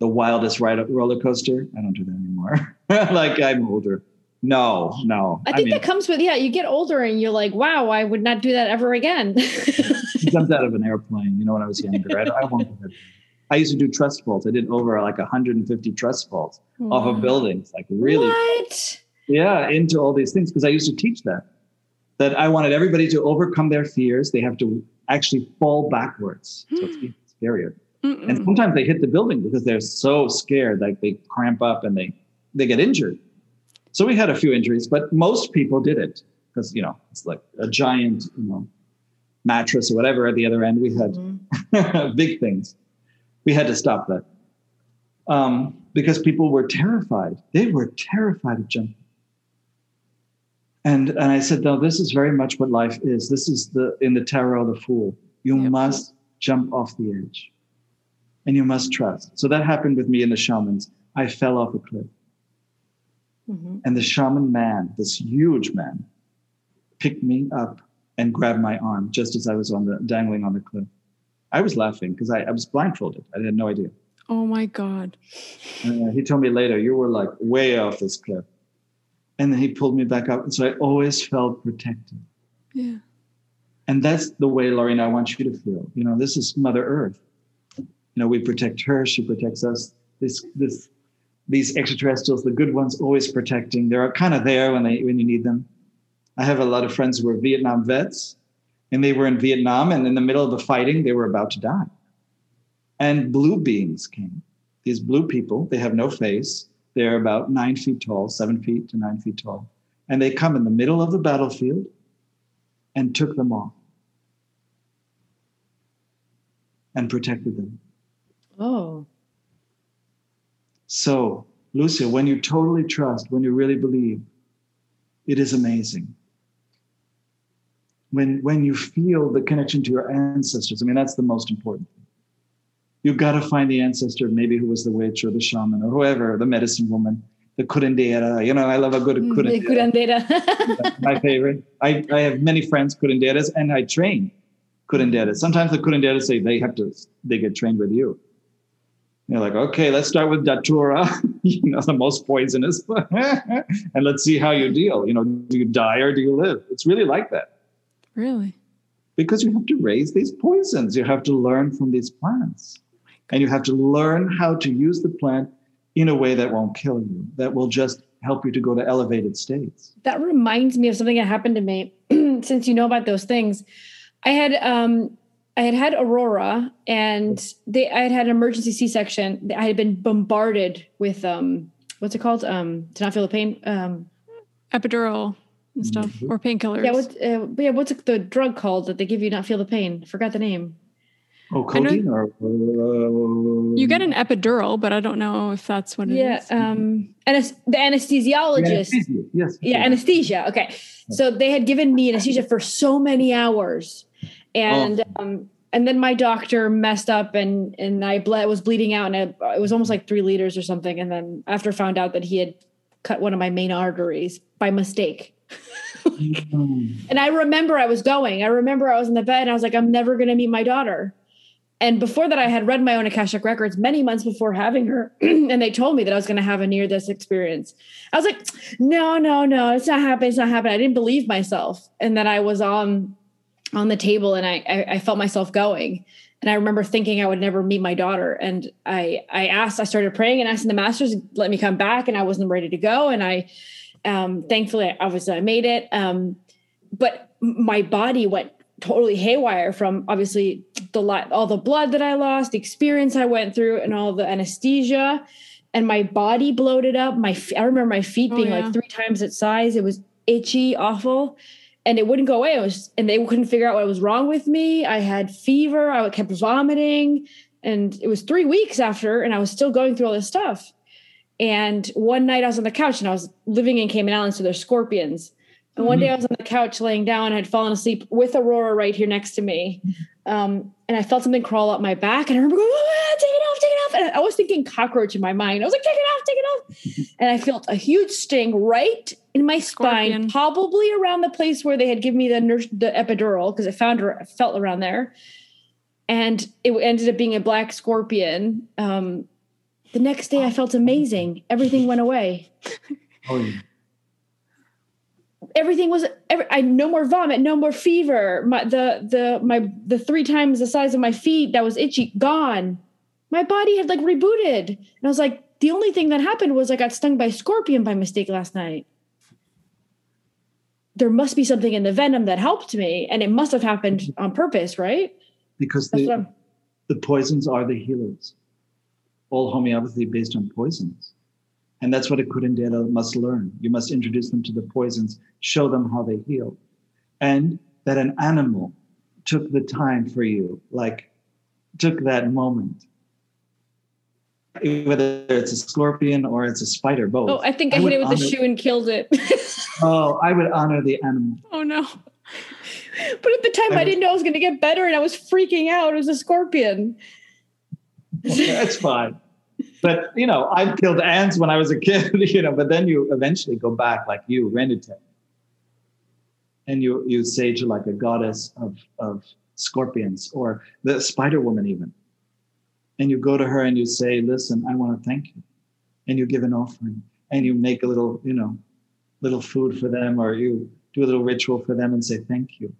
the wildest ride roller coaster. I don't do that anymore. like I'm older. No, no. I think that comes with yeah. You get older and you're like, wow, I would not do that ever again. Jumped out of an airplane, you know, when I was younger. I, I won't do that. I used to do trust falls. I did over like 150 trust falls off Wow. of buildings, like really, What? Yeah, into all these things because I used to teach that. That I wanted everybody to overcome their fears. They have to actually fall backwards. So it's even scarier. And Mm-mm. sometimes they hit the building because they're so scared, like they cramp up and they they get injured. So we had a few injuries, but most people did it because you know it's like a giant, you know, mattress or whatever at the other end. We had Mhm. big things. We had to stop that um, because people were terrified. They were terrified of jumping. And and I said, no, this is very much what life is. This is the in the tarot the fool. You Yep. must jump off the edge, and you must trust. So that happened with me and the shamans. I fell off a cliff, Mhm. and the shaman man, this huge man, picked me up and grabbed my arm just as I was on the dangling on the cliff. I was laughing because I, I was blindfolded. I had no idea. Oh my God. Uh, he told me later, you were like way off this cliff. And then he pulled me back up. And so I always felt protected. Yeah. And that's the way, Lorraine, I want you to feel. You know, this is Mother Earth. You know, we protect her, she protects us. This, this, these extraterrestrials, the good ones, always protecting. They're kind of there when they when you need them. I have a lot of friends who are Vietnam vets, and they were in Vietnam, and in the middle of the fighting, they were about to die. And blue beings came. These blue people, they have no face. They're about nine feet tall, seven feet to nine feet tall. And they come in the middle of the battlefield and took them off and protected them. Oh. So, Lucia, when you totally trust, when you really believe, it is amazing. When, when you feel the connection to your ancestors, I mean, that's the most important thing. You've got to find the ancestor, maybe who was the witch or the shaman or whoever, the medicine woman, the curandera. You know, I love a good Mm, curandera. curandera. my favorite. I, I have many friends curanderas and I train curanderas. Sometimes the curanderas say they have to, they get trained with you. You're like, okay, let's start with datura, you know, the most poisonous, and let's see how you deal. You know, do you die or do you live? It's really like that Really? because you have to raise these poisons. You have to learn from these plants, and you have to learn how to use the plant in a way that won't kill you, that will just help you to go to elevated states. That reminds me of something that happened to me. Since you know about those things, I had um, I had had Aurora, and they I had had an emergency C section. I had been bombarded with um, what's it called? Um, to not feel the pain. Um, Epidural and stuff Mhm. or painkillers. yeah, what? Uh, yeah, what's the drug called that they give you not feel the pain? Forgot the name. Oh, I know- codeine or uh, you get an epidural, but I don't know if that's what it is. Yeah, um, anes- the anesthesiologist. Anesthesia, Yes. Yeah, anesthesia. Okay. So they had given me anesthesia for so many hours. And um and then my doctor messed up and and I ble- was bleeding out and it, it was almost like 3 liters or something and then after found out that he had cut one of my main arteries by mistake. Mm. And I remember I was going. I remember I was in the bed and I was like I'm never going to meet my daughter. And before that I had read my own Akashic records many months before having her and they told me that I was going to have a near death experience. I was like no, no, no, it's not happening. It's not happening. I didn't believe myself. And then I was on on the table and I, I I felt myself going. And I remember thinking I would never meet my daughter. And I I asked, I started praying and asking the masters let me come back, and I wasn't ready to go. And I um thankfully obviously I made it. Um, but my body went totally haywire from obviously the lot all the blood that I lost, the experience I went through, and all the anesthesia and my body bloated up. My I remember my feet Oh, being yeah. like three times its size. It was itchy, awful, and it wouldn't go away. It was, and they couldn't figure out what was wrong with me. I had fever. I kept vomiting, and it was three weeks after, and I was still going through all this stuff. And one night I was on the couch, and I was living in Cayman Islands, so there's scorpions. And one mm-hmm. day I was on the couch laying down, I had fallen asleep with Aurora right here next to me. Um, and I felt something crawl up my back, and I remember going, "Ah, take it off, take it off. And I was thinking cockroach in my mind. I was like, take it off, take it off. and I felt a huge sting right in my spine, Scorpion. probably around the place where they had given me the nurse, the epidural, because it found her felt around there. And it ended up being a black scorpion. Um, the next day I felt amazing. Everything went away Oh, yeah. Everything was every, I no more vomit, no more fever. My the the my the three times the size of my feet that was itchy gone. My body had like rebooted, and I was like, the only thing that happened was I got stung by a scorpion by mistake last night. There must be something in the venom that helped me, and it must have happened on purpose, right? because That's the, the poisons are the healers. All homeopathy based on poisons. And that's what a curandera must learn. You must introduce them to the poisons, show them how they heal. And that an animal took the time for you, like took that moment. Whether it's a scorpion or it's a spider, both. Oh, I think I, I hit it with honor- shoe and killed it. oh, I would honor the animal. Oh no. but at the time, I I didn't know I was going to get better, and I was freaking out. It was a scorpion. That's fine. But you know, I've killed ants when I was a kid, you know, but then you eventually go back like you, Renite. And you you sage like a goddess of, of scorpions or the spider woman even. And you go to her and you say, Listen, I want to thank you. And you give an offering and you make a little, you know, little food for them or you do a little ritual for them and say, Thank you.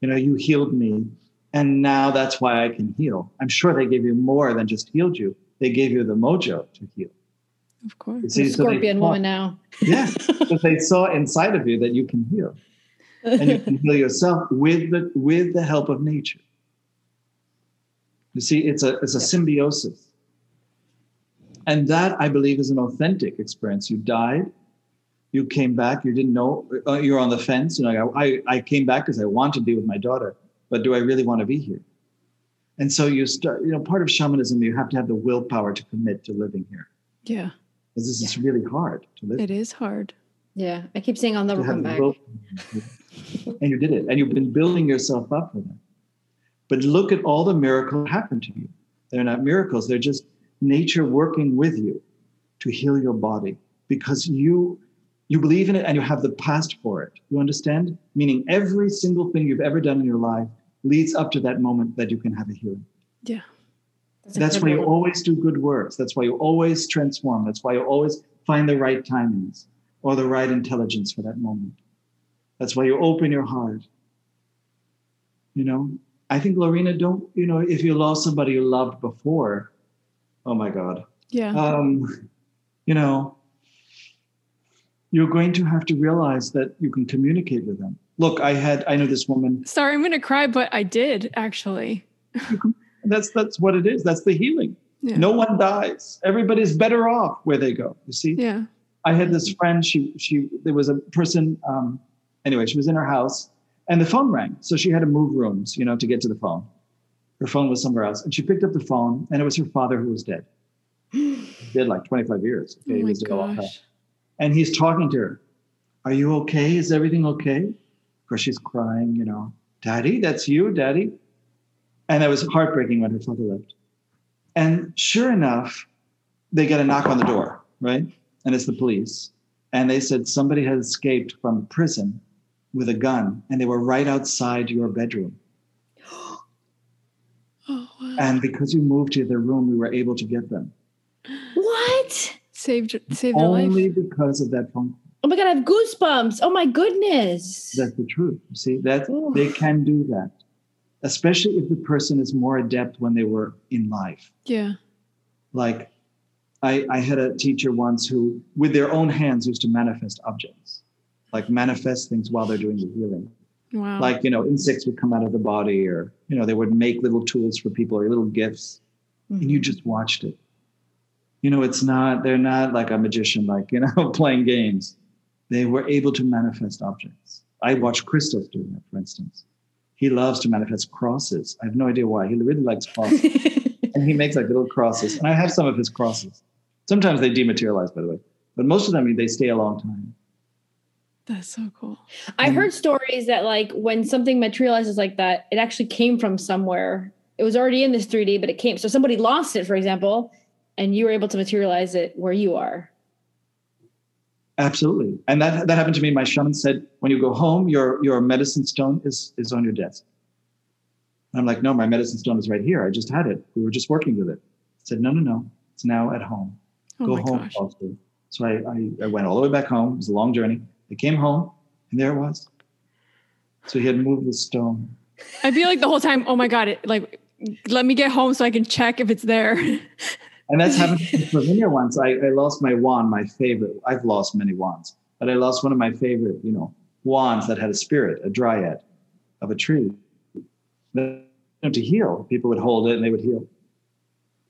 You know, you healed me and now that's why I can heal. I'm sure they gave you more than just healed you. They gave you the mojo to heal. Of course. You see, a so they scorpion saw- woman now. Yeah, but they saw inside of you that you can heal, and you can heal yourself with the with the help of nature. You see, it's a it's a symbiosis, and that I believe is an authentic experience. You died, you came back. You didn't know uh, you're on the fence. You know, I I came back because I want to be with my daughter, but do I really want to be here? And so you start. You know, part of shamanism, you have to have the willpower to commit to living here, Yeah. because this is really hard to live. It is hard. Yeah, I keep saying I'll never come the back. will- and you did it and you've been building yourself up for that but look at all the miracles that happened to you they're not miracles they're just nature working with you to heal your body because you you believe in it and you have the past for it you understand meaning every single thing you've ever done in your life leads up to that moment that you can have a healing Yeah. That's, That's why you always do good works. That's why you always transform. That's why you always find the right timings or the right intelligence for that moment. That's why you open your heart. You know, I think Lorena, don't, you know, if you lost somebody you loved before, oh my God, Yeah. um, you know, you're going to have to realize that you can communicate with them. Look, I had, I know this woman. Sorry, I'm going to cry, but I did actually. That's that's what it is. That's the healing. Yeah. No one dies. Everybody's better off where they go. You see. Yeah. I had this friend. She she there was a person. Um, anyway, she was in her house, and the phone rang. So she had to move rooms, you know, to get to the phone. Her phone was somewhere else, and she picked up the phone, and it was her father who was dead. dead like 25 years. Okay, oh my was dead a long time. gosh. And he's talking to her. Are you okay? Is everything okay? Of course, she's crying. You know, Daddy, that's you, Daddy. And that was heartbreaking when her father left. And sure enough, they get a knock on the door, right? And it's the police. And they said somebody had escaped from prison with a gun, and they were right outside your bedroom. Oh, wow. And because you moved to their room, we were able to get them. What? saved saved their Only life. because of that phone. Oh my god, I have goosebumps. Oh my goodness. That's the truth. See, that Ooh. they can do that, especially if the person is more adept when they were in life. Yeah. Like, I, I had a teacher once who, with their own hands, used to manifest objects, like manifest things while they're doing the healing. Wow. Like, you know, insects would come out of the body, or, you know, they would make little tools for people or little gifts, and you mm-hmm. just watched it. You know, it's not, they're not like a magician, like, you know, playing games. They were able to manifest objects. I watched Christoph doing that, for instance. He loves to manifest crosses. I have no idea why. He really likes crosses. and he makes like little crosses. And I have some of his crosses. Sometimes they dematerialize, by the way, but most of them they stay a long time. That's so cool. I heard stories that like when something materializes like that, it actually came from somewhere. It was already in this 3D, but it came. So somebody lost it, for example, and you were able to materialize it where you are. Absolutely, and that that happened to me. My shaman said, when you go home, your your medicine stone is is on your desk. And I'm like, no, my medicine stone is right here. I just had it. We were just working with it. I said, no, no, no, it's now at home. Oh go home. So I, I I went all the way back home. It was a long journey. I came home, and there it was. So he had moved the stone. I feel like the whole time, oh my God, it like let me get home so I can check if it's there. And that's happened to Slovenia once. I, I lost my wand, my favorite. I've lost many wands, but I lost one of my favorite, you know, wands that had a spirit, a dryad of a tree. That, to heal, people would hold it and they would heal.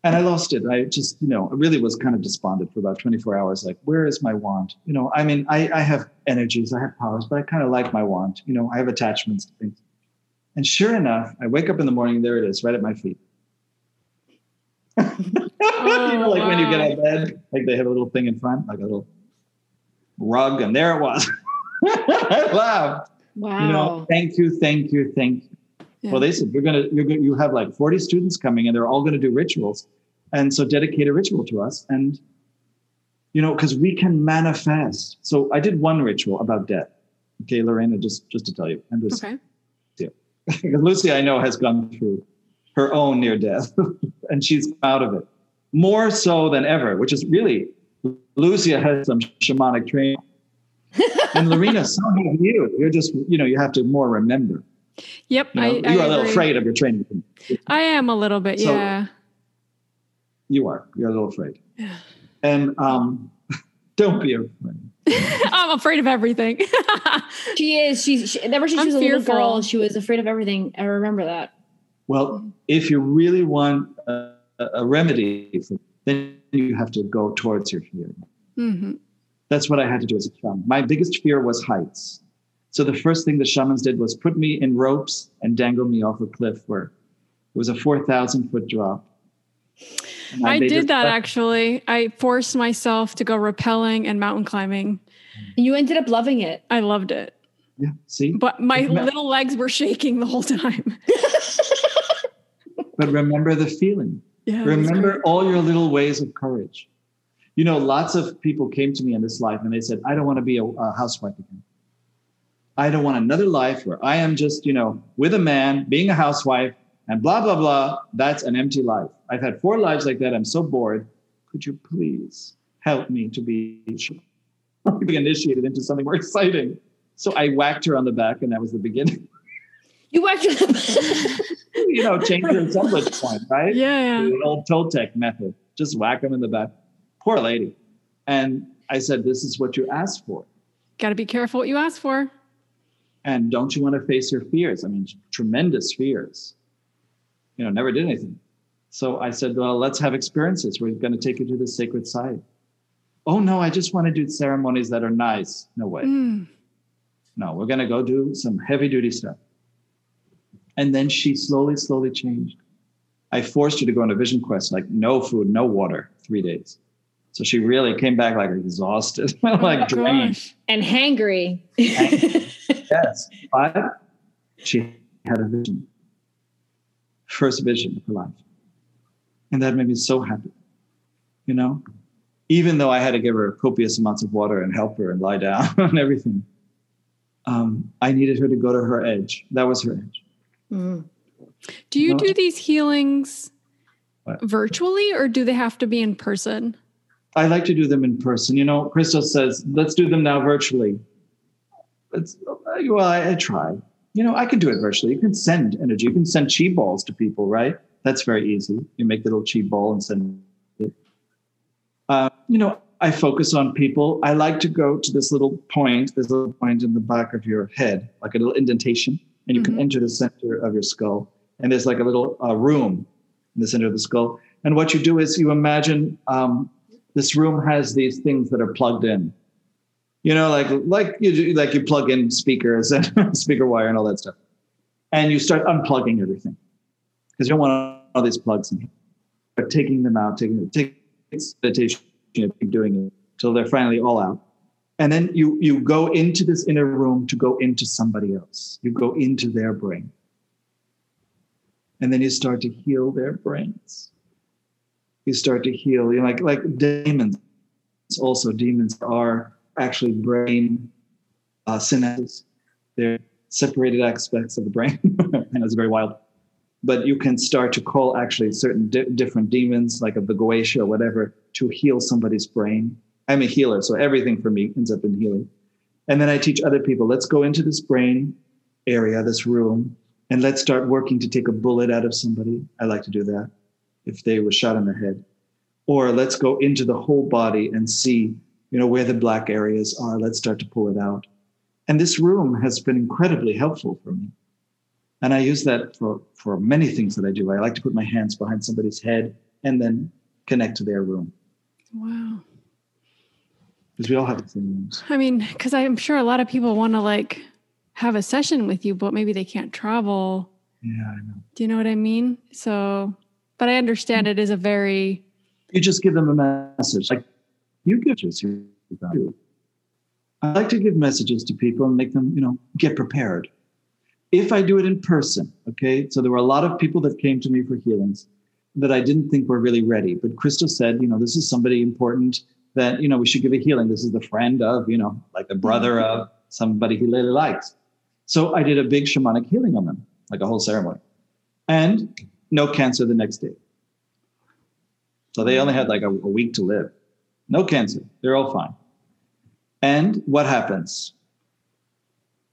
And I lost it. I just, you know, I really was kind of despondent for about 24 hours. Like, where is my wand? You know, I mean, I, I have energies, I have powers, but I kind of like my wand. You know, I have attachments to things. And sure enough, I wake up in the morning, there it is, right at my feet. you know, like when you get out of oh, bed, like they have a little thing in front, like a little rug, and there it was. I laughed. Wow. You know, thank you, thank you, thank you. Yeah. Well, they said you're gonna, you're gonna, you have like 40 students coming, and they're all gonna do rituals, and so dedicate a ritual to us, and you know, because we can manifest. So I did one ritual about death. Okay, Lorena, just just to tell you, and this okay. because Lucy, I know, has gone through her own near death and she's out of it more so than ever, which is really, Lucia has some shamanic training. and Lorena, so have you. You're just, you know, you have to more remember. Yep. You know, I, you're a little afraid of your training. I am a little bit, So- yeah. You are. You're a little afraid. Yeah. And um, don't be afraid. I'm afraid of everything. She is. She's she, ever since she was a little fearful. girl, she was afraid of everything. I remember that. Well, if you really want a, a remedy, for, then you have to go towards your fear. hmm That's what I had to do as a shaman. My biggest fear was heights. So the first thing the shamans did was put me in ropes and dangle me off a cliff where it was a 4,000 foot drop. And I did that left- actually. I forced myself to go rappelling and mountain climbing. And you ended up loving it. I loved it. Yeah, see? But my Yeah. little legs were shaking the whole time. But remember the feeling. Yeah. Remember all your little ways of courage. You know, lots of people came to me in this life and they said, I don't want to be a, a housewife again. I don't want another life where I am just, you know, with a man, being a housewife, and blah, blah, blah. That's an empty life. I've had four lives like that. I'm so bored. Could you please help me to be, be initiated into something more exciting? So I whacked her on the back, and that was the beginning. You her. you know, change your assemblage point, right? Yeah, yeah. The old Toltec method. Just whack them in the back. Poor lady. And I said, This is what you asked for. Got to be careful what you ask for. And don't you want to face your fears? I mean, tremendous fears. You know, never did anything. So I said, Well, let's have experiences. We're going to take you to the sacred site. Oh, no, I just want to do ceremonies that are nice. No way. Mm. No, we're going to go do some heavy duty stuff. And then she slowly, slowly changed. I forced her to go on a vision quest, like no food, no water, three days. So she really came back like exhausted, like Oh, drained. and hangry. Yes. But she had a vision. First vision of her life. And that made me so happy. You know? Even though I had to give her copious amounts of water and help her and lie down and everything. Um, I needed her to go to her edge. That was her edge. Mm. Do you do these healings What? virtually or do they have to be in person? I like to do them in person. You know, Crystal says, let's do them now virtually. It's, well, I, I try. You know, I can do it virtually. You can send energy. You can send chi balls to people, right? That's very easy. You make the little chi ball and send it. Uh, you know, I focus on people. I like to go to this little point, this little point in the back of your head, like a little indentation, and you Mhm. can enter the center of your skull. And there's like a little uh, room in the center of the skull. And what you do is you imagine um, this room has these things that are plugged in. You know, like like you do- like you plug in speakers and speaker wire and all that stuff, and you start unplugging everything because you don't want all these plugs in. But taking them out, taking take it's meditation, you know, keep doing it till they're finally all out, and then you you go into this inner room to go into somebody else. You go into their brain, and then you start to heal their brains you start to heal. You like like demons. Also, demons are actually brain uh, synapses. They're separated aspects of the brain, and it's very wild. But you can start to call actually certain di- different demons, like of the Goetia or whatever, to heal somebody's brain. I'm a healer, so everything for me ends up in healing. And then I teach other people. Let's go into this brain area, this room, and let's start working to take a bullet out of somebody. I like to do that if they were shot in the head or let's go into the whole body and see you know where the black areas are let's start to pull it out and this room has been incredibly helpful for me and i use that for for many things that i do i like to put my hands behind somebody's head and then connect to their room Wow. Because we all have the same I mean, because I'm sure a lot of people want to like have a session with you, but maybe they can't travel. yeah i know Do you know what I mean? So, but I understand it is a very, you just give them a message like you give us your value. I like to give messages to people and make them, you know, get prepared. If I do it in person, okay, so there were a lot of people that came to me for healings that I didn't think were really ready. But Crystal said, you know, this is somebody important that, you know, we should give a healing. This is the friend of, you know, like the brother mm-hmm. of somebody he really likes. So I did a big shamanic healing on them, like a whole ceremony. And no cancer the next day. So they only had like a, a week to live. No cancer. They're all fine. And what happens?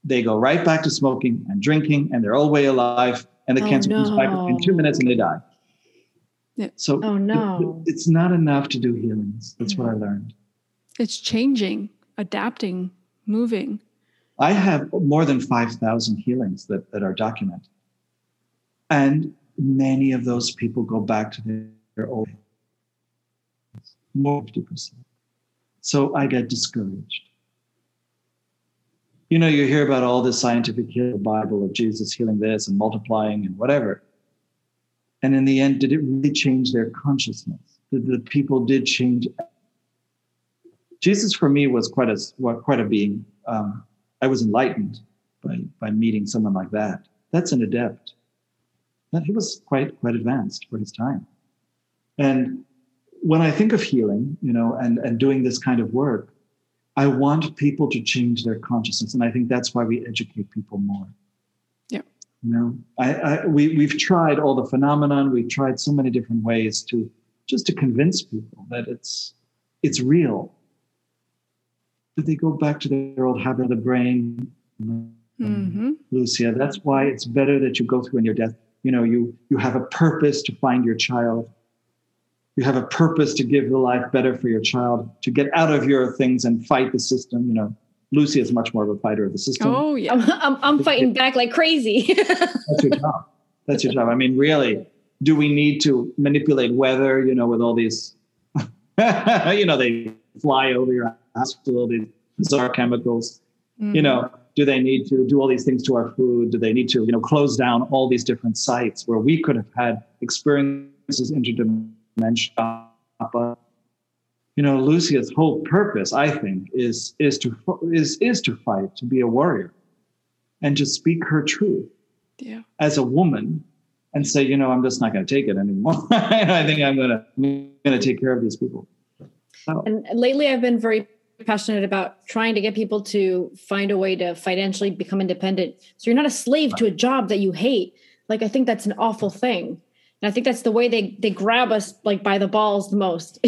They go right back to smoking and drinking, and they're all way alive. And the Oh, cancer comes back in two minutes and they die. Yeah. So Oh, no. it's not enough to do healings. That's what I mm-hmm. learned. it's changing, adapting, moving. I have more than 5,000 healings that, that are documented. And many of those people go back to their, their old more 50%. So I get discouraged. You know, you hear about all this scientific healing, the Bible of Jesus healing this and multiplying and whatever. And in the end, did it really change their consciousness? Did the people did change? Jesus for me was quite a quite a being. Um, I was enlightened by by meeting someone like that. That's an adept. That he was quite quite advanced for his time. And when I think of healing, you know, and and doing this kind of work, I want people to change their consciousness, and I think that's why we educate people more. You know, I, I we we've tried all the phenomenon. We've tried so many different ways to just to convince people that it's it's real. But they go back to their old habit of the brain. Mm-hmm. Lucia, that's why it's better that you go through in your death. You know, you you have a purpose to find your child. You have a purpose to give the life better for your child, to get out of your things and fight the system. You know, Lucy is much more of a fighter of the system. Oh yeah. I'm, I'm, I'm fighting back like crazy. That's your job. That's your job. I mean, really, do we need to manipulate weather? You know, with all these, you know, they fly over your house with all these bizarre chemicals. Mm-hmm. You know, do they need to do all these things to our food? Do they need to, you know, close down all these different sites where we could have had experiences interdimensional? You know, Lucia's whole purpose, I think, is is to is is to fight, to be a warrior, and to speak her truth Yeah. as a woman and say, you know, I'm just not going to take it anymore. I think I'm going to going to take care of these people. So, And lately, I've been very passionate about trying to get people to find a way to financially become independent. So you're not a slave to a job that you hate. Like I think that's an awful thing, and I think that's the way they they grab us like by the balls the most.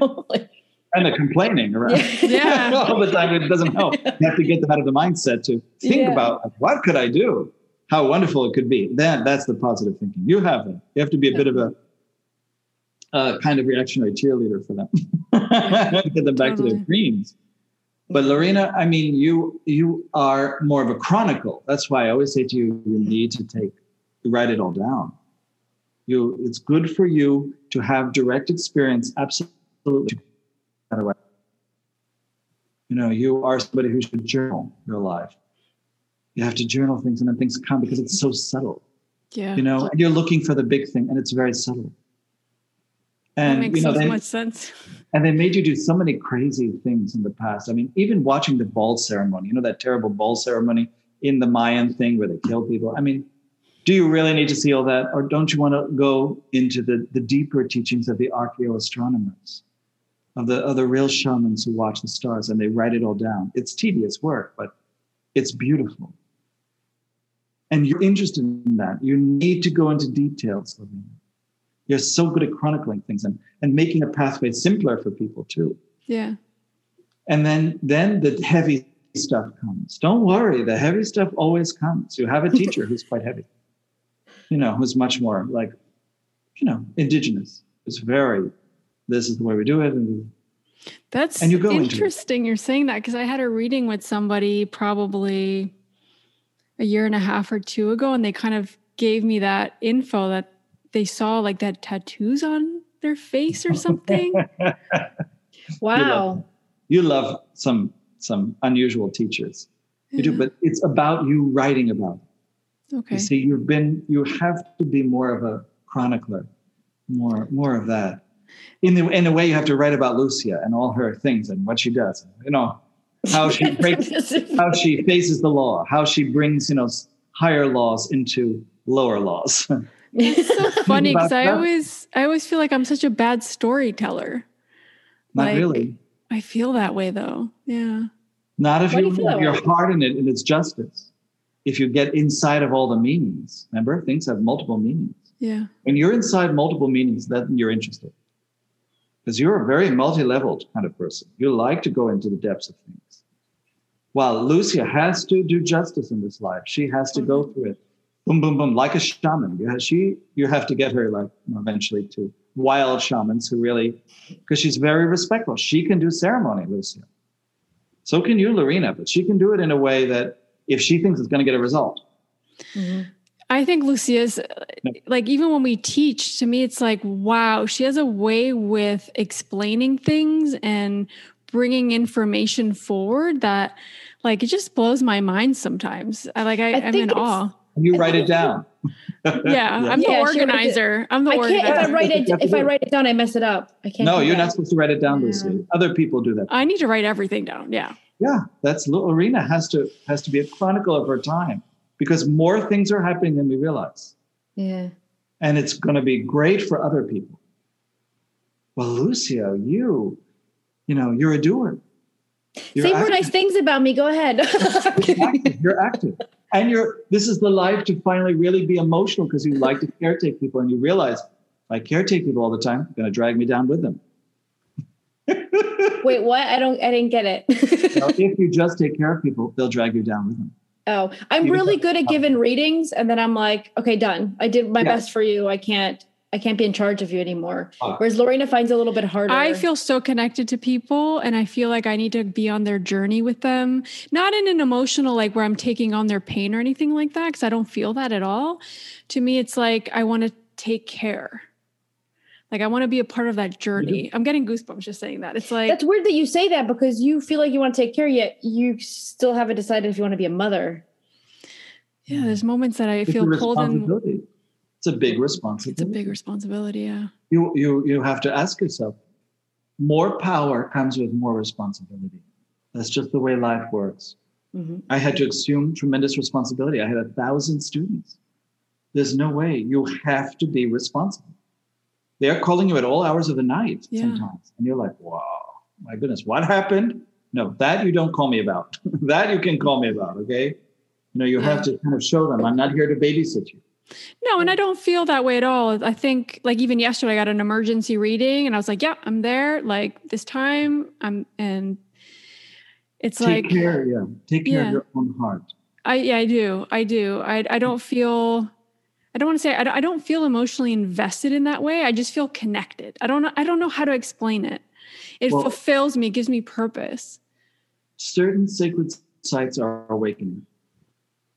you know, like, and the complaining around Yeah. all the time it doesn't help. You have to get them out of the mindset to think Yeah. about like, what could I do? How wonderful it could be. Then that's the positive thinking. You have that. You have to be a bit of a uh, kind of reactionary cheerleader for them. get them back to their dreams. But Lorena, I mean, you you are more of a chronicle. That's why I always say to you, you need to take write it all down. You, it's good for you to have direct experience. Absolutely. You know, you are somebody who should journal your life. You have to journal things, and then things come because it's so subtle. Yeah. You know, and you're looking for the big thing, and it's very subtle. that And makes you know, so they, much sense. and they made you do so many crazy things in the past. I mean, even watching the ball ceremony, you know, that terrible ball ceremony in the Mayan thing where they kill people. I mean, do you really need to see all that? Or don't you want to go into the, the deeper teachings of the archaeoastronomers, of the, other real shamans who watch the stars and they write it all down? It's tedious work, but it's beautiful. And you're interested in that. You need to go into details, You're so good at chronicling things and, and making a pathway simpler for people too. Yeah. And then then the heavy stuff comes. Don't worry, the heavy stuff always comes. You have a teacher who's quite heavy, you know, who's much more like, you know, indigenous. It's very, this is the way we do it. And That's And you go interesting. You're saying that because I had a reading with somebody probably a year and a half or two ago, and they kind of gave me that info that they saw like that tattoos on their face or something. wow. you love some some unusual teachers. You do, but it's about you writing about it. okay. You see, you've been you have to be more of a chronicler, more more of that. In the in a way, you have to write about Lucia and all her things and what she does. You know, how she breaks, how she faces the law, how she brings you know higher laws into lower laws. It's so funny because I always I always feel like I'm such a bad storyteller. Not Like, really. I feel that way though. Yeah. Not if Why you you have your heart in it and its justice. If you get inside of all the meanings, remember things have multiple meanings. Yeah. When you're inside multiple meanings, then you're interested. Because you're a very multi-leveled kind of person. You like to go into the depths of things. While Lucia has to do justice in this life, she has to go through it. Boom, boom, boom, like a shaman. You have, she, you have to get her like eventually to wild shamans who really, because she's very respectful. She can do ceremony, Lucia. So can you, Lorena, but she can do it in a way that if she thinks it's going to get a result. Mhm. I think Lucia's uh, like even when we teach, to me it's like wow, she has a way with explaining things and bringing information forward that like it just blows my mind sometimes. I like I, I I'm in awe. You write it down. Yeah, I'm the Yeah, she wrote it- organizer. I'm the I can't. If I organizer. write it, You have to if I write it down, I mess it up. I can't. No, you're that. not supposed to write it down, Yeah. Lucy. Other people do that. I need to write everything down. Yeah. Yeah, that's Lorena has to has to be a chronicle of her time because more things are happening than we realize, Yeah. and it's going to be great for other people. Well, Lucio, you, you know, you're a doer. You're Say more nice things about me. Go ahead. You're active. You're active. and you're this is the life to finally really be emotional because you like to caretake people and you realize if I caretake people all the time, they're gonna drag me down with them. Wait, what? I don't. I didn't get it. If you just take care of people, they'll drag you down with them. Oh, I'm really good at giving readings, and then I'm like, okay, done. I did my Yeah. best for you. I can't. I can't be in charge of you anymore. Ah. Whereas Lorena finds it a little bit harder. I feel so connected to people and I feel like I need to be on their journey with them. Not in an emotional like where I'm taking on their pain or anything like that cuz I don't feel that at all. To me it's like I want to take care. Like I want to be a part of that journey. I'm getting goosebumps just saying that. It's like That's weird that you say that because you feel like you want to take care, yet you still haven't decided if you want to be a mother. yeah, there's moments that I It's feel pulled in responsibility. It's a big responsibility. it's a big responsibility, yeah. you you you have to ask yourself more power comes with more responsibility that's just the way life works Mhm. i had to assume tremendous responsibility i had a thousand students there's no way you have to be responsible they're calling you at all hours of the night Yeah. sometimes and you're like wow my goodness what happened no that you don't call me about that you can call me about okay you know you have to kind of show them i'm not here to babysit you No, and I don't feel that way at all. I think like even yesterday I got an emergency reading and I was like, yeah, I'm there. Like this time I'm and it's like take like care yeah take care Yeah. of your own heart I yeah, I do. I do. I I don't feel I don't want to say I don't, I don't feel emotionally invested in that way. I just feel connected. I don't know I don't know how to explain it. It Well- fulfills me, it gives me purpose. certain sacred sites are awakening.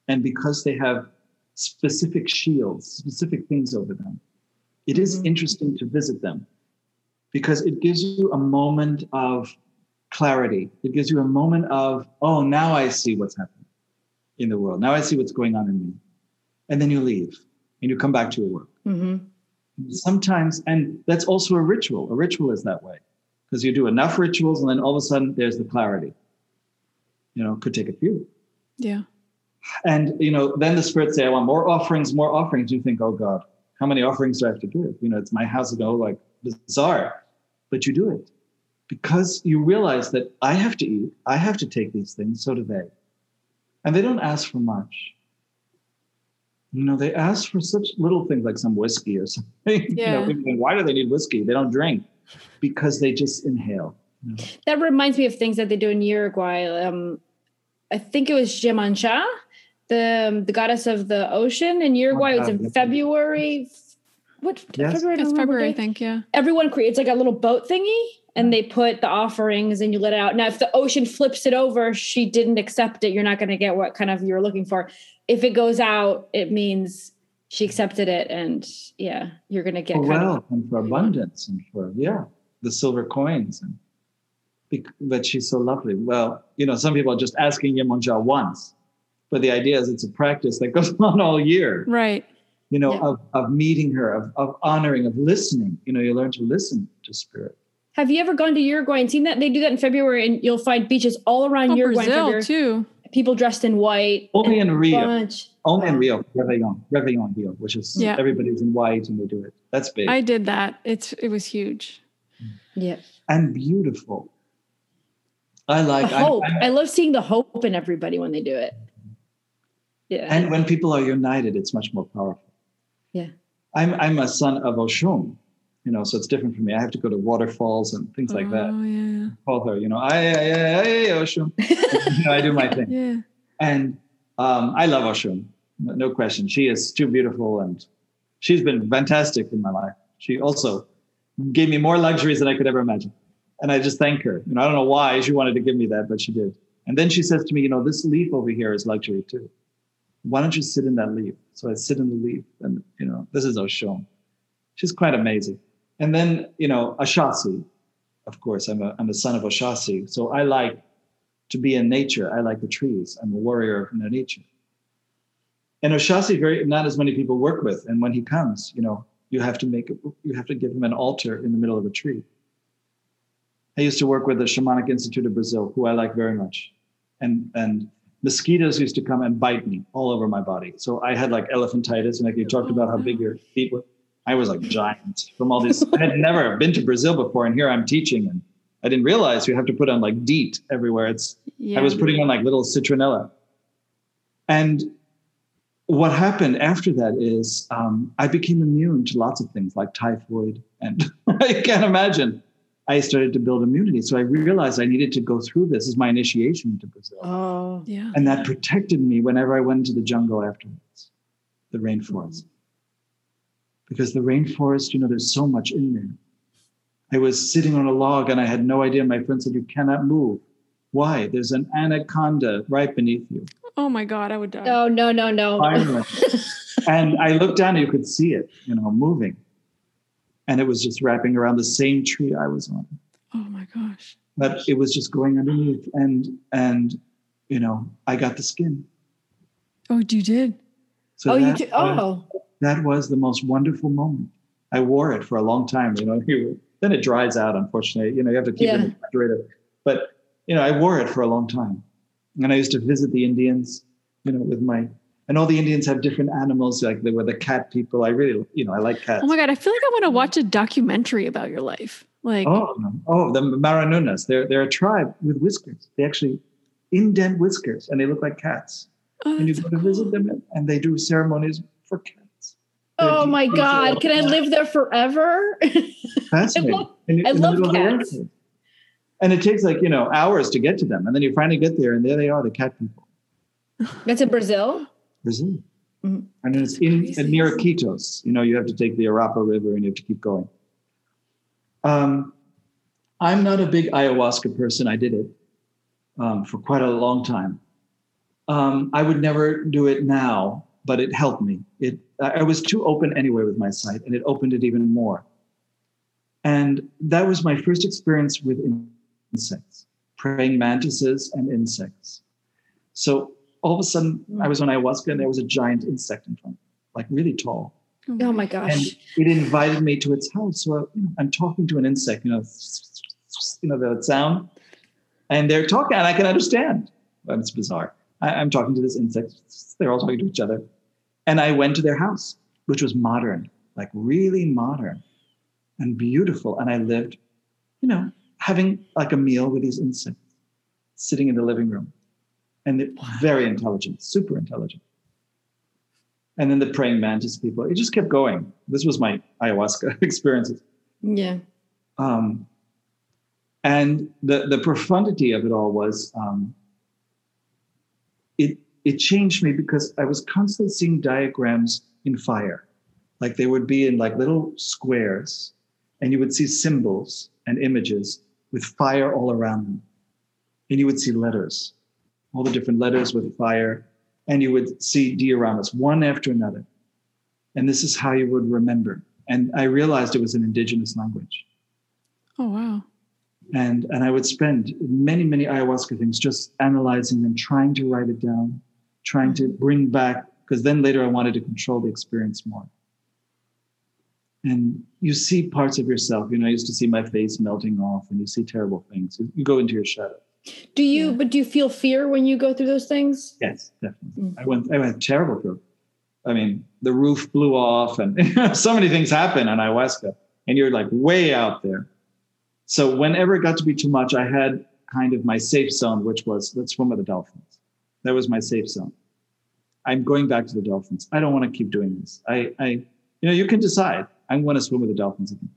And because they have specific shields, specific things over them, it is Mhm. interesting to visit them because it gives you a moment of clarity. It gives you a moment of, oh, now I see what's happening in the world. Now I see what's going on in me. And then you leave and you come back to your work. Mhm. sometimes and that's also a ritual. A ritual is that way because you do enough rituals and then all of a sudden there's the clarity. You know could take a few. Yeah. and you know then the spirits say i want more offerings more offerings. You think oh god how many offerings do i have to give? You know it's my house you know like bizarre. But you do it because you realize that i have to eat i have to take these things so do they. And they don't ask for much you know they ask for such little things like some whiskey or something you know Yeah. think, why do they need whiskey they don't drink because they just inhale you know? That reminds me of things that they do in Uruguay. Um, I think it was Yemanjá, the um, the goddess of the ocean in Uruguay. It was in yes. February. What Yes. February? I don't It's February, I date. think, yeah. Everyone creates like a little boat thingy, and they put the offerings, and you let it out. Now, if the ocean flips it over, she didn't accept it. You're not going to get what kind of you're looking for. If it goes out, it means she accepted it, and yeah, you're going to get for kind of wealth and for abundance and for yeah the silver coins and bec- but she's so lovely well you know some people are just asking Yemanjá once but the idea is it's a practice that goes on all year Right. you know Yeah. of, of meeting her of, of honoring of listening you know you learn to listen to spirit Have you ever gone to Uruguay and seen that? They do that in February, and you'll find beaches all around Oh, Uruguay. Brazil too. People dressed in white. only in and rio bunch. only in Wow. rio reveillon reveillon rio which is Yeah. everybody's in white and they do it that's big I did that. It's it was huge. Mm. Yeah. and beautiful i like The I'm- hope. I'm- I love seeing the hope in everybody when they do it. Yeah. And when people are united, it's much more powerful. Yeah. I'm I'm a son of Oshun, you know, so it's different for me. I have to go to waterfalls and things like that. Oh yeah. Call her, you know, I I I Oshun. you know, I do my thing. Yeah. And um, I love Oshun, no no question. She is too beautiful and she's been fantastic in my life. She also gave me more luxuries than I could ever imagine. And I just thank her. You know, I don't know why she wanted to give me that, but she did. And then she says to me, you know, this leaf over here is luxury too. Why don't you sit in that leaf? So I sit in the leaf and, you know, this is Oshun. She's quite amazing. And then, you know, Ochosi, of course, I'm a, I'm a son of Ochosi. So I like to be in nature. I like the trees. I'm a warrior of nature. And Ochosi, very not as many people work with. And when he comes, you know, you have to make you have to give him an altar in the middle of a tree. I used to work with the Shamanic Institute of Brazil, who I like very much, and and mosquitoes used to come and bite me all over my body. So I had like elephantitis, and like you talked about how big your feet were. I was like giant from all these. I had never been to Brazil before, and here I'm teaching, and I didn't realize you have to put on like DEET everywhere. It's Yeah. I was putting on like little citronella. And what happened after that is um, I became immune to lots of things like typhoid, and I can't imagine. I started to build immunity, so I realized I needed to go through this as my initiation into Brazil, Oh, Yeah. and that protected me whenever I went into the jungle afterwards, the rainforest, because the rainforest, you know, there's so much in there. I was sitting on a log and I had no idea. My friend said, "You cannot move." Why? There's an anaconda right beneath you. Oh my God, I would die. oh no, no, no. Finally. and I looked down and you could see it, you know, moving. And it was just wrapping around the same tree I was on. Oh my gosh. But it was just going underneath. And and you know, I got the skin. Oh, you did. oh, you that do. was- Oh, that was the most wonderful moment. I wore it for a long time, you know. Then it dries out, unfortunately. You know, you have to keep it in the refrigerator. But you know, I wore it for a long time. And I used to visit the Indians, you know, with my and all the Indians have different animals, like they were the cat people. I really, you know, I like cats. Oh my God, I feel like I want to watch a documentary about your life. Like, Oh, oh, the Mayorunas. They're they're a tribe with whiskers. They actually indent whiskers, and they look like cats. oh, And you go so to visit them, and they do ceremonies for cats. Oh my God! Can I live there forever? Fascinating. I love- In- I love middle of the cats. And it takes like you know hours to get to them, and then you finally get there, and there they are, the cat people. That's in Brazil. Brazil. Mhm. And it's in crazy. near Iquitos. You know, you have to take the Arapa River and you have to keep going. Um, I'm not a big ayahuasca person. I did it um, for quite a long time. Um, I would never do it now, but it helped me. It I I was too open anyway with my sight, and it opened it even more. And that was my first experience with insects, praying mantises and insects. So all of a sudden, I was on ayahuasca and there was a giant insect in front, like really tall. Oh my oh gosh! And it invited me to its house. So I'm talking to an insect, you know, you know, the sound. And they're talking, and I can understand. It's bizarre. I'm talking to this insect. They're all talking to each other. And I went to their house, which was modern, like really modern and beautiful. And I lived, you know, having like a meal with these insects, sitting in the living room. And they're very intelligent, super intelligent. And then the praying mantis people, it just kept going. This was my ayahuasca experiences. Yeah. Um, and the, the profundity of it all was um, it, changed me because I was constantly seeing diagrams in fire. Like they would be in like little squares, and you would see symbols and images with fire all around them. And you would see letters, all the different letters with fire, and you would see dioramas one after another. And this is how you would remember. And I realized it was an indigenous language Oh wow. and and I would spend many many ayahuasca things just analyzing them, trying to write it down, trying to bring back because then later I wanted to control the experience more. And you see parts of yourself. You know, I used to see my face melting off, and you see terrible things. You go into your shadow. Do you? Yeah. But do you feel fear when you go through those things? Yes, definitely. Mm. I went. I went terrible through. I mean, the roof blew off, and so many things happen on ayahuasca, and you're like way out there. So whenever it got to be too much, I had kind of my safe zone, which was let's swim with the dolphins. That was my safe zone. I'm going back to the dolphins. I don't want to keep doing this. I, I, you know, you can decide. I'm going to swim with the dolphins again.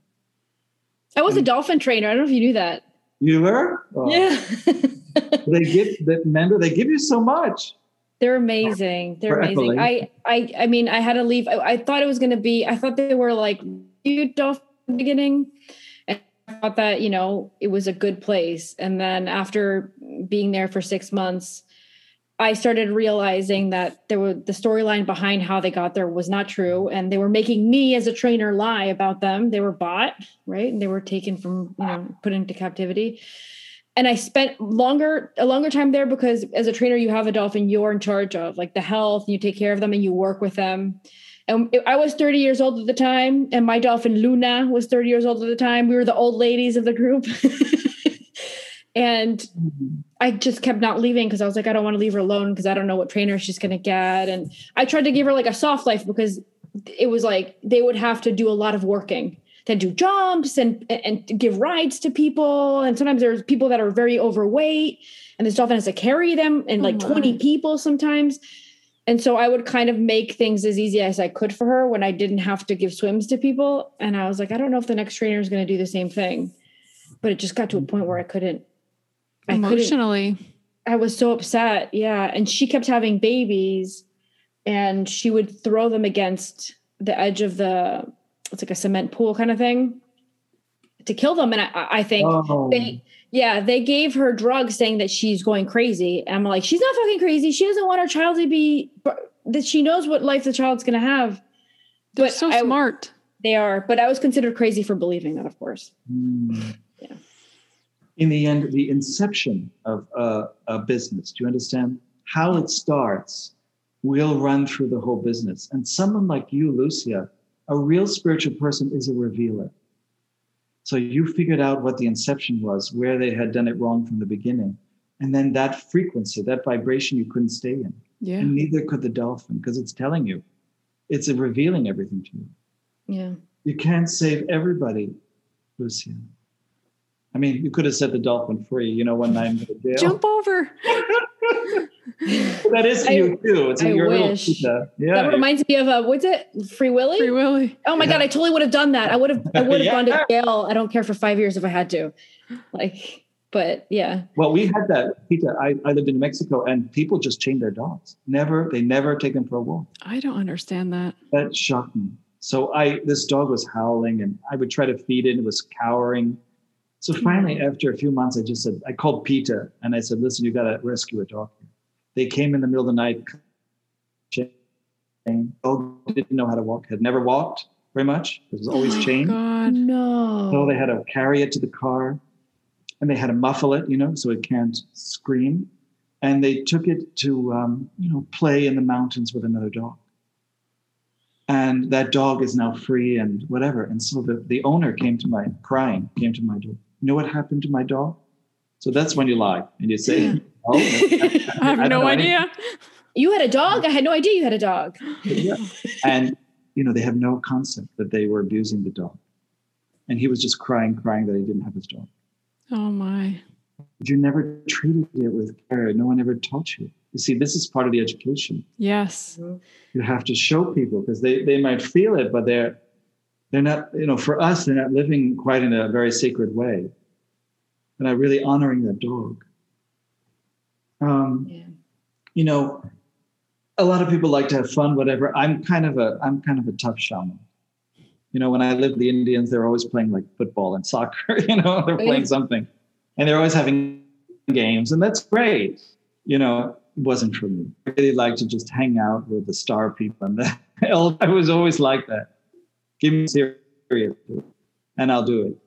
I was a Mm. dolphin trainer. I don't know if you knew that. You were? Oh, Yeah. They give that remember they give you so much. They're amazing. They're For amazing. I. I, I mean, I had to leave. I, I thought it was going to be. I thought they were like cute dolphin beginning, and I thought that you know it was a good place. And then after being there for six months, I started realizing that there were the storyline behind how they got there was not true, and they were making me as a trainer lie about them. They were bought, right? And they were taken from you know put into captivity and I spent longer a longer time there because as a trainer you have a dolphin you're in charge of like the health you take care of them and you work with them. And I was 30 years old at the time and my dolphin Luna was 30 years old at the time. We were the old ladies of the group. and mm-hmm. I just kept not leaving because I was like I don't want to leave her alone because I don't know what trainer she's going to get and I tried to give her like a soft life because it was like they would have to do a lot of working to do jumps and and give rides to people. And sometimes there's people that are very overweight, and this dolphin has to carry them and like oh my. 20 people sometimes. and so I would kind of make things as easy as I could for her when I didn't have to give swims to people. And I was like, I don't know if the next trainer is going to do the same thing. But it just got to a point where I couldn't. I. Emotionally. I was so upset. Yeah. And she kept having babies and she would throw them against the edge of the, it's like a cement pool kind of thing to kill them. And I, I think Oh. they, yeah, they gave her drugs saying that she's going crazy. And I'm like, she's not fucking crazy. She doesn't want her child to be, that she knows what life the child's going to have. They're But so I- smart. They are, but I was considered crazy for believing that, of course. Mm. In the end, the inception of a, a business, do you understand? How it starts will run through the whole business. And someone like you, Lucia, a real spiritual person is a revealer. So you figured out what the inception was, where they had done it wrong from the beginning. And then that frequency, that vibration you couldn't stay in. Yeah. And neither could the dolphin because it's telling you, it's revealing everything to you. Yeah. You can't save everybody, Lucia. I mean, you could have set the dolphin free, you know, one night in the jail. Jump over. That is I- you too. It's I your little wish. cheetah. That Yeah. reminds me of uh, what's it? Free Willy? Free Willy. Oh my god, I totally would have done that. I would have I would have Yeah. gone to jail. I don't care for five years if I had to. Like, but yeah. Well, we had that, Peter. I, I lived in Mexico and people just chained their dogs. Never, they never take them for a walk. I don't understand that. That shocked me. So I this dog was howling and I would try to feed it. It was cowering. So finally, after a few months, I just said, I called Peter and I said, listen, you gotta rescue a dog. They came in the middle of the night. chained. Dog didn't know how to walk, had never walked very much. It was always Oh chained. God. No. So they had to carry it to the car and they had to muffle it, you know, so it can't scream. And they took it to, um, you know, play in the mountains with another dog. And that dog is now free and whatever. And so the, the owner came to my, crying, came to my door. You know what happened to my dog? So that's when you lie and you say, Yeah. oh, I have don't no know idea. you had a dog? I had no idea you had a dog. Yeah. And you know, they have no concept that they were abusing the dog. And he was just crying, crying that he didn't have his dog. Oh my. You never treated it with care. No one ever taught you. You see, this is part of the education. Yes. Mm-hmm. You have to show people because they, they might feel it, but they're they're not, you know, for us, they're not living quite in a very sacred way. They're not really honoring that dog. Um, Yeah. you know, a lot of people like to have fun, whatever. I'm kind of a I'm kind of a tough shaman. You know, when I lived with the Indians, they're always playing like football and soccer, you know, they're playing something. And they're always having games, and that's great. You know, it wasn't for me. I really like to just hang out with the star people and the I was always like that. Give me serious and I'll do it.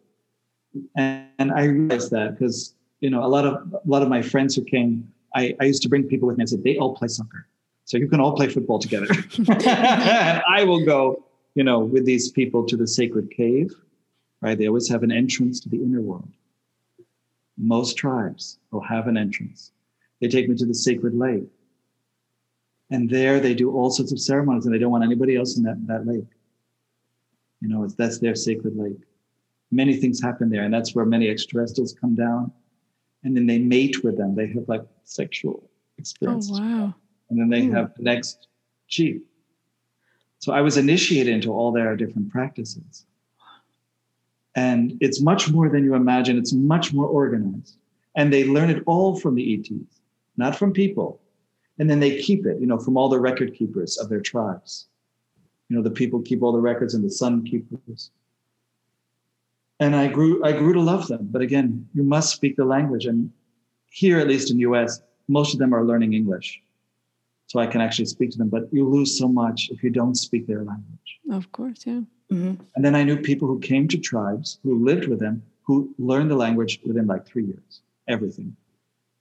And, and I realized that because you know a lot of a lot of my friends who came, I, I used to bring people with me and said they all play soccer, so you can all play football together. and I will go, you know, with these people to the sacred cave, right? They always have an entrance to the inner world. Most tribes will have an entrance. They take me to the sacred lake, and there they do all sorts of ceremonies, and they don't want anybody else in that that lake. You know, it's, that's their sacred lake. Many things happen there and that's where many extraterrestrials come down and then they mate with them. They have like sexual Oh experience wow. and then they Hmm. have the next chief so i was initiated into all their different practices. And it's much more than you imagine. It's much more organized. And they learn it all from the ets not from people. And then they keep it you know from all the record keepers of their tribes you know the people keep all the records and the sun keepers and I grew I grew to love them. But again, you must speak the language. And here, at least in US, most of them are learning English. So I can actually speak to them. But you lose so much if you don't speak their language. Of course, yeah. Mhm. And then I knew people who came to tribes who lived with them who learned the language within like three years, everything.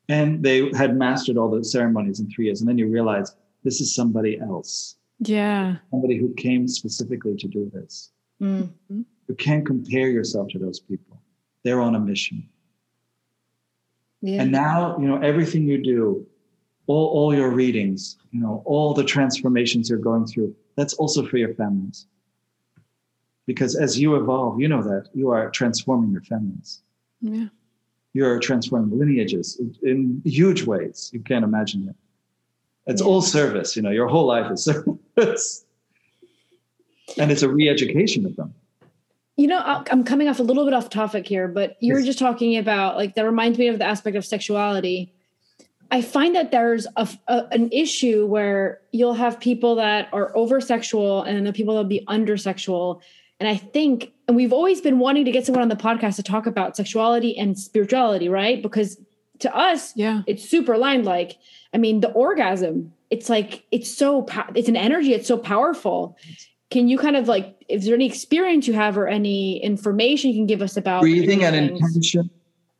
And they had mastered all the ceremonies in three years. And then you realize this is somebody else, Yeah. somebody who came specifically to do this. Mm. You can't compare yourself to those people. They're on a mission. Yeah. And now, you know, everything you do, all, all your readings, you know, all the transformations you're going through, that's also for your families. Because as you evolve, you know that you are transforming your families. Yeah. You're transforming lineages in huge ways. You can't imagine it. It's Yeah. all service. You know, your whole life is service, and it's a re-education of them. You know, I- I'm coming off a little bit off topic here, but you were Yes. just talking about like that reminds me of the aspect of sexuality. I find that there's a, a- an issue where you'll have people that are over sexual and then the people that'll be under sexual. And I think, and we've always been wanting to get someone on the podcast to talk about sexuality and spirituality, right? Because to us, Yeah. it's super aligned. Like, I mean, the orgasm, it's like, it's so, it's an energy, it's so powerful. Can you kind of like, is there any experience you have or any information you can give us about breathing and intention.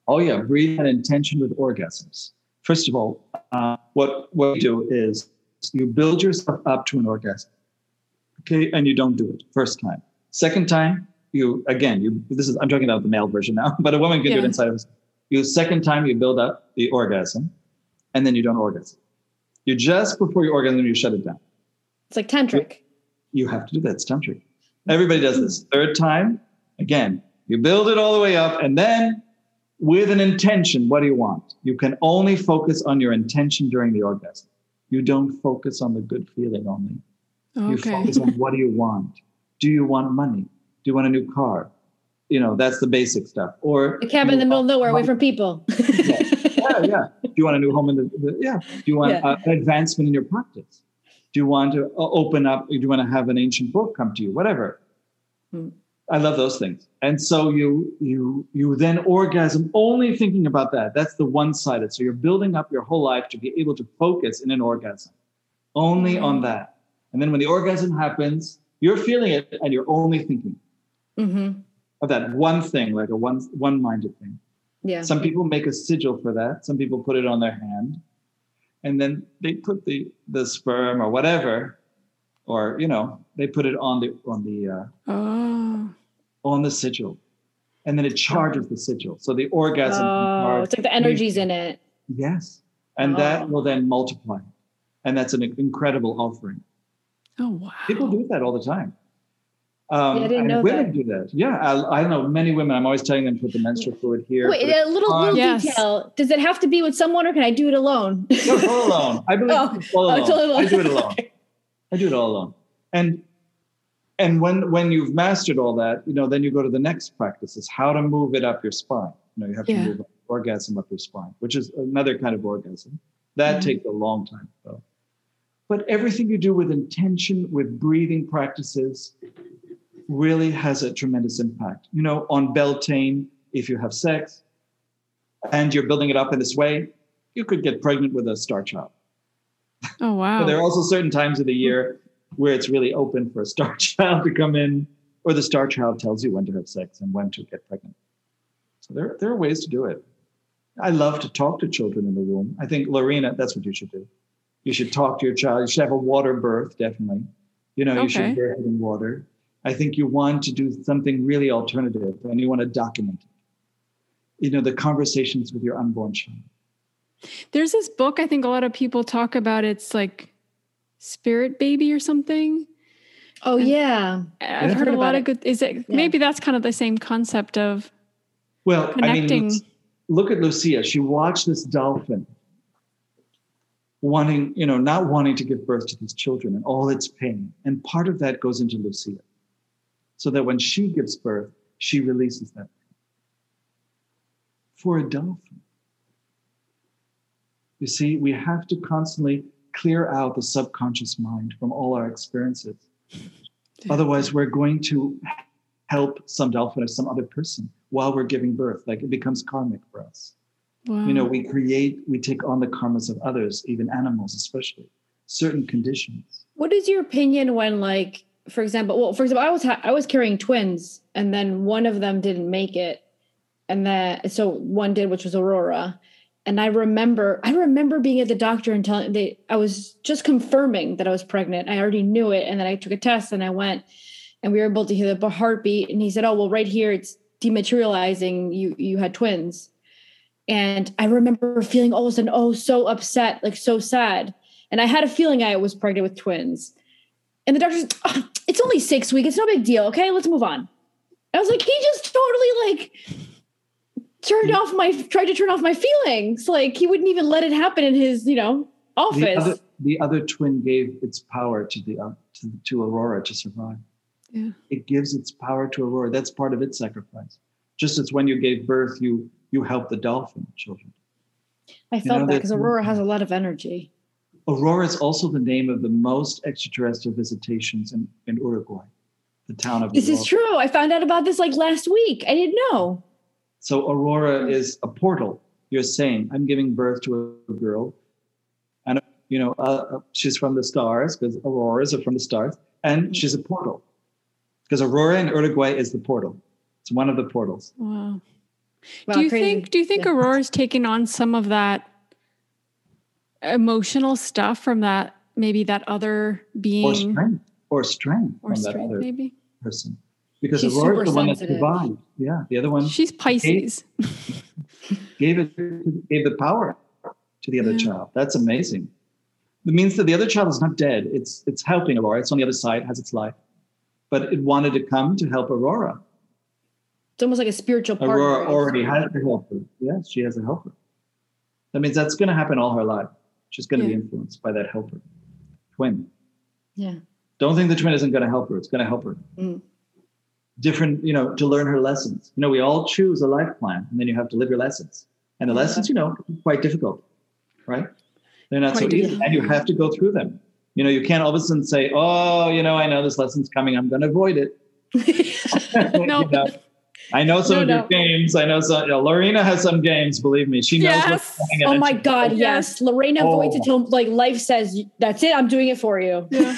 Oh yeah, breathing and intention with orgasms. First of all, uh, what what you do is you build yourself up to an orgasm, okay, and you don't do it first time. Second time, you again you this is I'm talking about the male version now, but a woman can do it inside of us. You second time you build up the orgasm, and then you don't orgasm. You just before you orgasm you shut it down. It's like tantric. You have to do that. It's tantric. Everybody does this. Third time, again, you build it all the way up, and then with an intention, what do you want? You can only focus on your intention during the orgasm. You don't focus on the good feeling only. Okay. You focus on what do you want? Do you want money? Do you want a new car? You know, that's the basic stuff. Or A cabin in the middle of nowhere away from people. yeah, yeah. yeah. Do you want a new home in the, the yeah? Do you want Yeah. uh, an advancement in your practice? Do you want to uh, open up? Do you want to have an ancient book come to you? Whatever. Hmm. I love those things. And so you you you then orgasm only thinking about that. That's the one sided. So you're building up your whole life to be able to focus in an orgasm, only on that. And then when the orgasm happens, you're feeling it and you're only thinking hmm of that one thing, like a one one minded thing. Yeah. Some people make a sigil for that. Some people put it on their hand, and then they put the the sperm or whatever, or you know, they put it on the on the uh, Oh. on the sigil, and then it charges the sigil. So the orgasm. Oh, it's like the energy's in it. Yes, and Oh. that will then multiply, and that's an incredible offering. Oh wow. People do that all the time. Um, Yeah, I didn't and know women that. do that. Yeah, I, I know many women. I'm always telling them to put the menstrual fluid here. Wait, a little, little Yes. detail. Does it have to be with someone or can I do it alone? No, it's all alone. I believe Oh, it's all oh, alone. it's all alone. I do it alone. Okay. I do it all alone. And and when when you've mastered all that, you know, then you go to the next practice is how to move it up your spine. You know, you have to Yeah. move orgasm up your spine, which is another kind of orgasm. That Mhm. takes a long time though. But everything you do with intention, with breathing practices, really has a tremendous impact. You know, on Beltane, if you have sex and you're building it up in this way, you could get pregnant with a star child. Oh wow. But there are also certain times of the year where it's really open for a star child to come in, or the star child tells you when to have sex and when to get pregnant. So there, there are ways to do it. I love to talk to children in the womb. I think, Lorena, that's what you should do. You should talk to your child. You should have a water birth, definitely. You know, you should birth in water. I think you want to do something really alternative and you want to document it. You know, the conversations with your unborn child. There's this book I think a lot of people talk about. It's like Spirit Baby or something. Oh, yeah. I've I've heard heard a lot about of good. Is it Yeah. maybe that's kind of the same concept of Well, I mean, connecting? look at Lucia. She watched this dolphin wanting, you know, not wanting to give birth to these children and all its pain. And part of that goes into Lucia. So that when she gives birth, she releases that pain. For a dolphin. You see, we have to constantly clear out the subconscious mind from all our experiences. Otherwise, we're going to help some dolphin or some other person while we're giving birth. Like it becomes karmic for us. wow. You know, we create, we take on the karmas of others, even animals, especially certain conditions. What is your opinion when, like, for example, well, for example, I was ha- I was carrying twins, and then one of them didn't make it, and then so one did, which was Aurora, and I remember I remember being at the doctor and telling they I was just confirming that I was pregnant. I already knew it, and then I took a test and I went, and we were able to hear the heartbeat, and he said, "Oh well, right here it's dematerializing. You you had twins." And I remember feeling all of a sudden, oh, so upset, like so sad. And I had a feeling I was pregnant with twins. And the doctor's, "Oh, it's only six weeks. It's no big deal. Okay, let's move on. I was like, he just totally like turned off my, tried to turn off my feelings. Like he wouldn't even let it happen in his, you know, The office. other, the other twin gave its power to the uh, to, to Aurora to survive. Yeah. It gives its power to Aurora. That's part of its sacrifice. Just as when you gave birth, you you helped the dolphin children. I You felt know, that because Aurora has a lot of energy. Aurora is also the name of the most extraterrestrial visitations in, in Uruguay, the town of This Aurora. is true. I found out about this like last week. I didn't know. So Aurora is a portal. You're saying, I'm giving birth to a girl, and you know uh, uh, she's from the stars because auroras are from the stars, and she's a portal because Aurora in Uruguay is the portal. It's one of the portals. Wow. Wow, do you crazy. think do you think Yeah. Aurora's taking on some of that emotional stuff from that maybe that other being Or being strength, or strength or from that strength other maybe? person, because She's Aurora's the super one that sensitive. survived. Yeah, the other one She's Pisces. gave it gave the power to the other Yeah. child. That's amazing. It means that the other child is not dead. It's it's helping Aurora. It's on the other side, has its life, but it wanted to come to help Aurora. It's almost like a spiritual partner. Aurora already has a helper. Yes, she has a helper. That means that's going to happen all her life. She's going to be influenced by that helper, twin. Yeah. Don't think the twin isn't going to help her. It's going to help her. Mm. Different, you know, to learn her lessons. You know, we all choose a life plan, and then you have to live your lessons. And the Yeah. lessons, you know, are quite difficult, right? They're not so easy, and you have to go through them. You know, you can't all of a sudden say, "Oh, you know, I know this lesson's coming. I'm going to avoid it." No. You know, I know some No, of your games. I know some. You know, Lorena has some games. Believe me, she knows Yes. what's coming. oh my God, oh, Yes. yes. Lorena Oh. avoids it till like life says, that's it, I'm doing it for you. Yeah.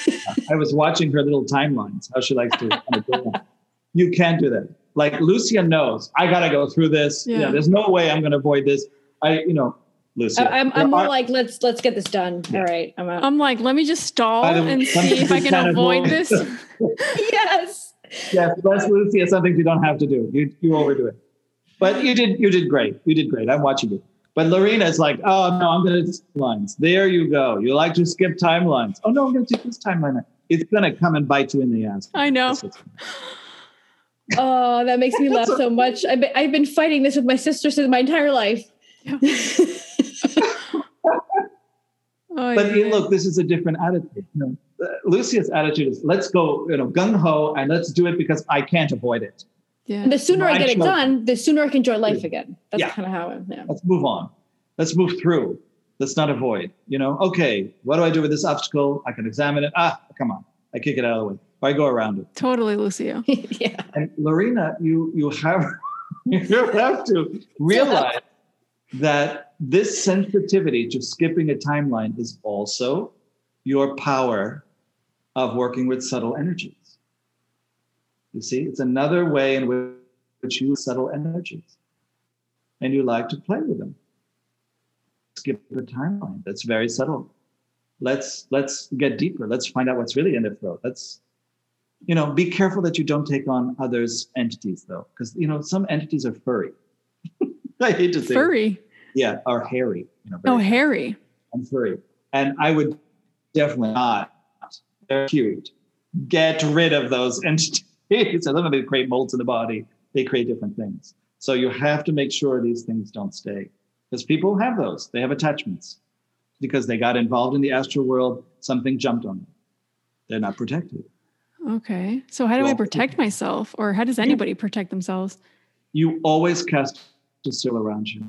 I was watching her little timelines. How she likes to. kind of do that. You can't do that. Like Lucia knows. I got to go through this. You know, Yeah. there's no way I'm going to avoid this. I, you know, Lucia. I, am there I'm more are- like, let's let's get this done. All right, I'm out. I'm like, let me just stall way, and see if I can avoid avoid- this. yes. Yes, that's Lucy Some things you don't have to do. You you overdo it. But you did you did great. You did great. I'm watching you. But Lorena is like, oh no, I'm going to lines. There you go. You like to skip timelines. Oh no, I'm going to take this timeline. It's going to come and bite you in the ass. I know. Oh, that makes me laugh so much. I've been, I've been fighting this with my sister since my entire life. Oh, But yeah. look, this is a different attitude. You know, uh, Lucia's attitude is let's go, you know, gung ho, and let's do it because I can't avoid it. yeah. And the sooner I My get it children- done, the sooner I can enjoy life Yeah. again. That's Yeah. kind of how I'm. Yeah. Let's move on. Let's move through. Let's not avoid. You know, okay, what do I do with this obstacle? I can examine it. Ah, come on, I kick it out of the way. I go around it. Totally, Lucio. yeah. And Lorena, you you have you have to realize that this sensitivity to skipping a timeline is also your power of working with subtle energies. You see, it's another way in which you subtle energies, and you like to play with them. Skip the timeline. That's very subtle. Let's let's get deeper. Let's find out what's really in the throat. Let's you know, be careful that you don't take on others' entities though, because you know some entities are furry. I hate to say, it. Furry. yeah, or hairy. You know, Oh, very I'm furry, and I would definitely not. They're cute. Get rid of those entities. so then they create molds in the body. They create different things. So you have to make sure these things don't stay, because people have those. They have attachments because they got involved in the astral world. Something jumped on them. They're not protected. Okay. So how do I protect myself? Or how does anybody protect themselves? you always cast a circle around you.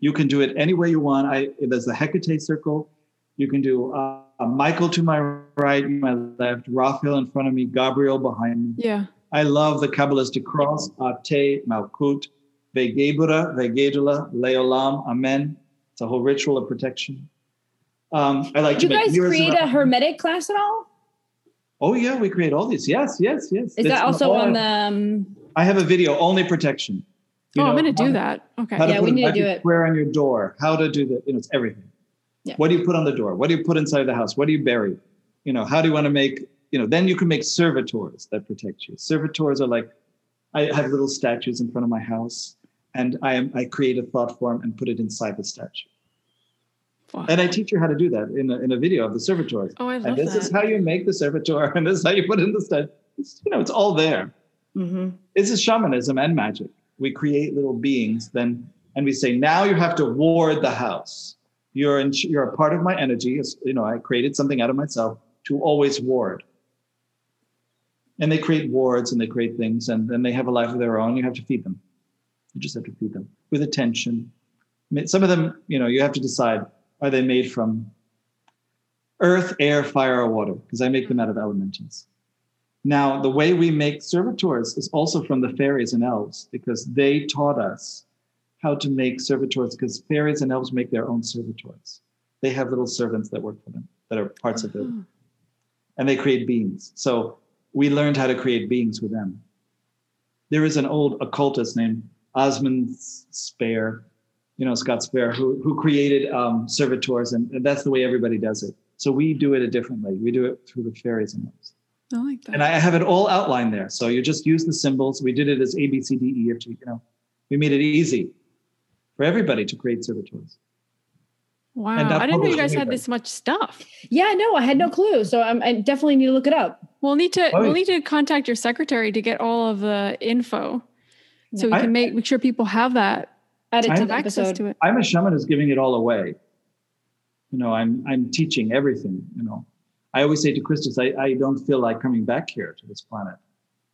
You can do it any way you want. I there's the Hecate circle. You can do uh, Michael to my right, my left, Raphael in front of me, Gabriel behind me. Yeah. I love the Kabbalistic cross, Ate, Malkut, Vegebura, Vegedula, Leolam, Amen. It's a whole ritual of protection. Um, I like Did to you guys create a hermetic class at all? Oh yeah, we create all these. Yes, yes, yes. Is It's that also all- on the? Um, I have a video only protection. You oh, I'm going to do that. Okay. how to Yeah, put we a need to do it. square on your door, how to do the, you know, it's everything. Yeah. What do you put on the door? What do you put inside the house? What do you bury? You know, how do you want to make, you know, then you can make servitors that protect you. Servitors are like, I have little statues in front of my house and I am, I create a thought form and put it inside the statue. Wow. And I teach you how to do that in a, in a video of the servitors. Oh, I love And this that. is how you make the servitor and this is how you put in the statue. It's, you know, it's all there Mm-hmm. this is shamanism and magic. We create little beings, then, and we say, now you have to ward the house. You're in, you're a part of my energy. It's, you know, I created something out of myself to always ward. And they create wards and they create things, and then they have a life of their own. You have to feed them. You just have to feed them with attention. Some of them, you know, you have to decide are they made from earth, air, fire, or water? Because I make them out of elementals. Now, the way we make servitors is also from the fairies and elves because they taught us how to make servitors because fairies and elves make their own servitors. They have little servants that work for them that are parts of it. And they create beings. So we learned how to create beings with them. There is an old occultist named Osman Spare, you know, Scott Spare, who, who created um, servitors, and, and that's the way everybody does it. So we do it a different way. We do it through the fairies and elves. I like that. And I have it all outlined there. So you just use the symbols. We did it as A, B, C, D, E, F, G. You know, we made it easy for everybody to create servitors. wow. and I didn't know you published guys had this much stuff. Yeah, no, I had no clue. So I'm, I definitely need to look it up. We'll need to Oh, we'll yeah. need to contact your secretary to get all of the info. So we I- can make make sure people have that Add I'm, to access to it. I'm a shaman who's giving it all away. You know, I'm I'm teaching everything. You know, I always say to Christos, I, I don't feel like coming back here to this planet.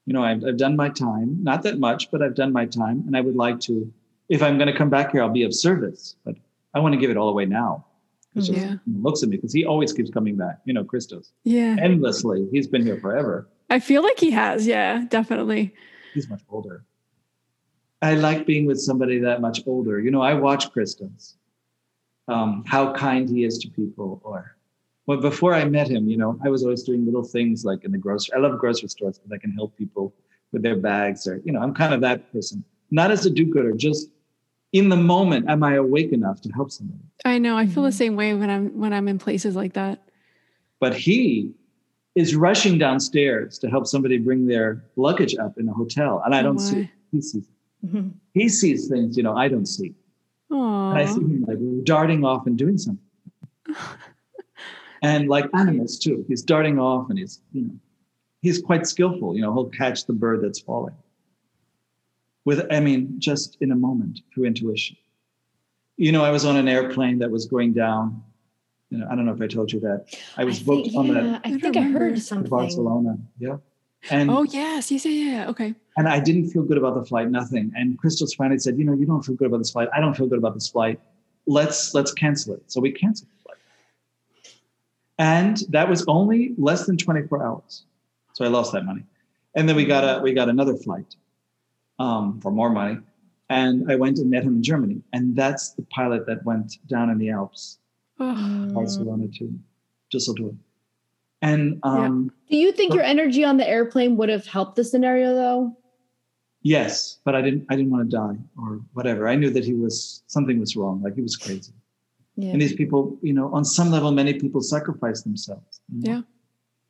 You know, I've, I've done my time, not that much, but I've done my time, and I would like to. If I'm going to come back here, I'll be of service, but I want to give it all away now. Yeah. looks at me because he always keeps coming back. You know, Christos Yeah. endlessly. He's been here forever. I feel like he has. Yeah, definitely. He's much older. I like being with somebody that much older. You know, I watch Christos, um, how kind he is to people. Or, well, before I met him, you know, I was always doing little things like in the grocery. I love grocery stores because I can help people with their bags, or you know, I'm kind of that person. Not as a do-gooder, just in the moment, am I awake enough to help somebody? I know. I feel the Mhm. same way when I'm when I'm in places like that. But he is rushing downstairs to help somebody bring their luggage up in a hotel, and I Oh, don't see. It. He sees. It. Mhm. He sees things, you know, I don't see. Aww. And I see him like darting off and doing something. and like animals too, he's darting off and he's, you know, he's quite skillful. You know, he'll catch the bird that's falling. With, I mean, just in a moment through intuition. You know, I was on an airplane that was going down. You know, I don't know if I told you that. I was I booked think, on yeah, that I I think I heard To to something. Barcelona. Yeah. And Oh yes, yes, yeah, yeah. Okay. and I didn't feel good about the flight, nothing. And Christos finally said, you know, you don't feel good about this flight. I don't feel good about this flight. Let's let's cancel it. So we canceled the flight. And that was only less than 24 hours. So I lost that money. And then we got a we got another flight um, for more money. And I went and met him in Germany. And that's the pilot that went down in the Alps, Oh, Mm. Barcelona to Düsseldorf. And um, Do you think your energy on the airplane would have helped the scenario though? Yes, but I didn't. I didn't want to die or whatever. I knew that he was something was wrong. Like he was crazy. Yeah. And these people, you know, on some level, many people sacrifice themselves. you know, Yeah.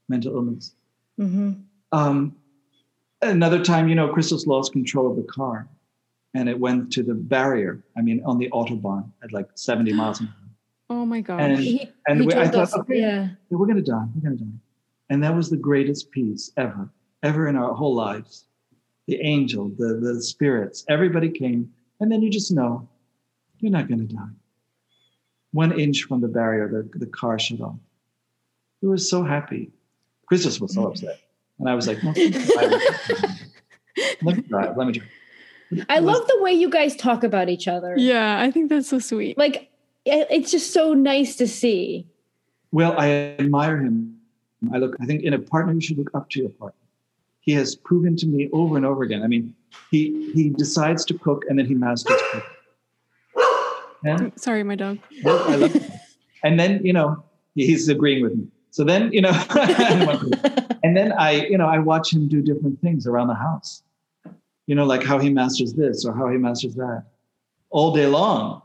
Mental illness. hmm Um, another time, you know, Christos lost control of the car, and it went to the barrier. I mean, on the autobahn at like seventy miles an hour. oh my God. And- He, and he we- I thought, us, okay. yeah. Yeah, we're gonna die. We're gonna die. And that was the greatest peace ever, ever in our whole lives. The angel, the the spirits, everybody came, and then you just know you're not gonna die. One inch from the barrier, the, the car shut off. He was so happy. Christos was so upset. And I was like, no, let me drive. Let me drive. I love the way you guys talk about each other. yeah, I think that's so sweet. Like it's just so nice to see. Well, I admire him. I look, I think in a partner, you should look up to your partner. He has proven to me over and over again. I mean, he he decides to cook and then he masters cooking. Yeah, Sorry, my dog. And then, you know, he's agreeing with me. So then, you know, and then I, you know, I watch him do different things around the house. You know, like how he masters this or how he masters that all day long.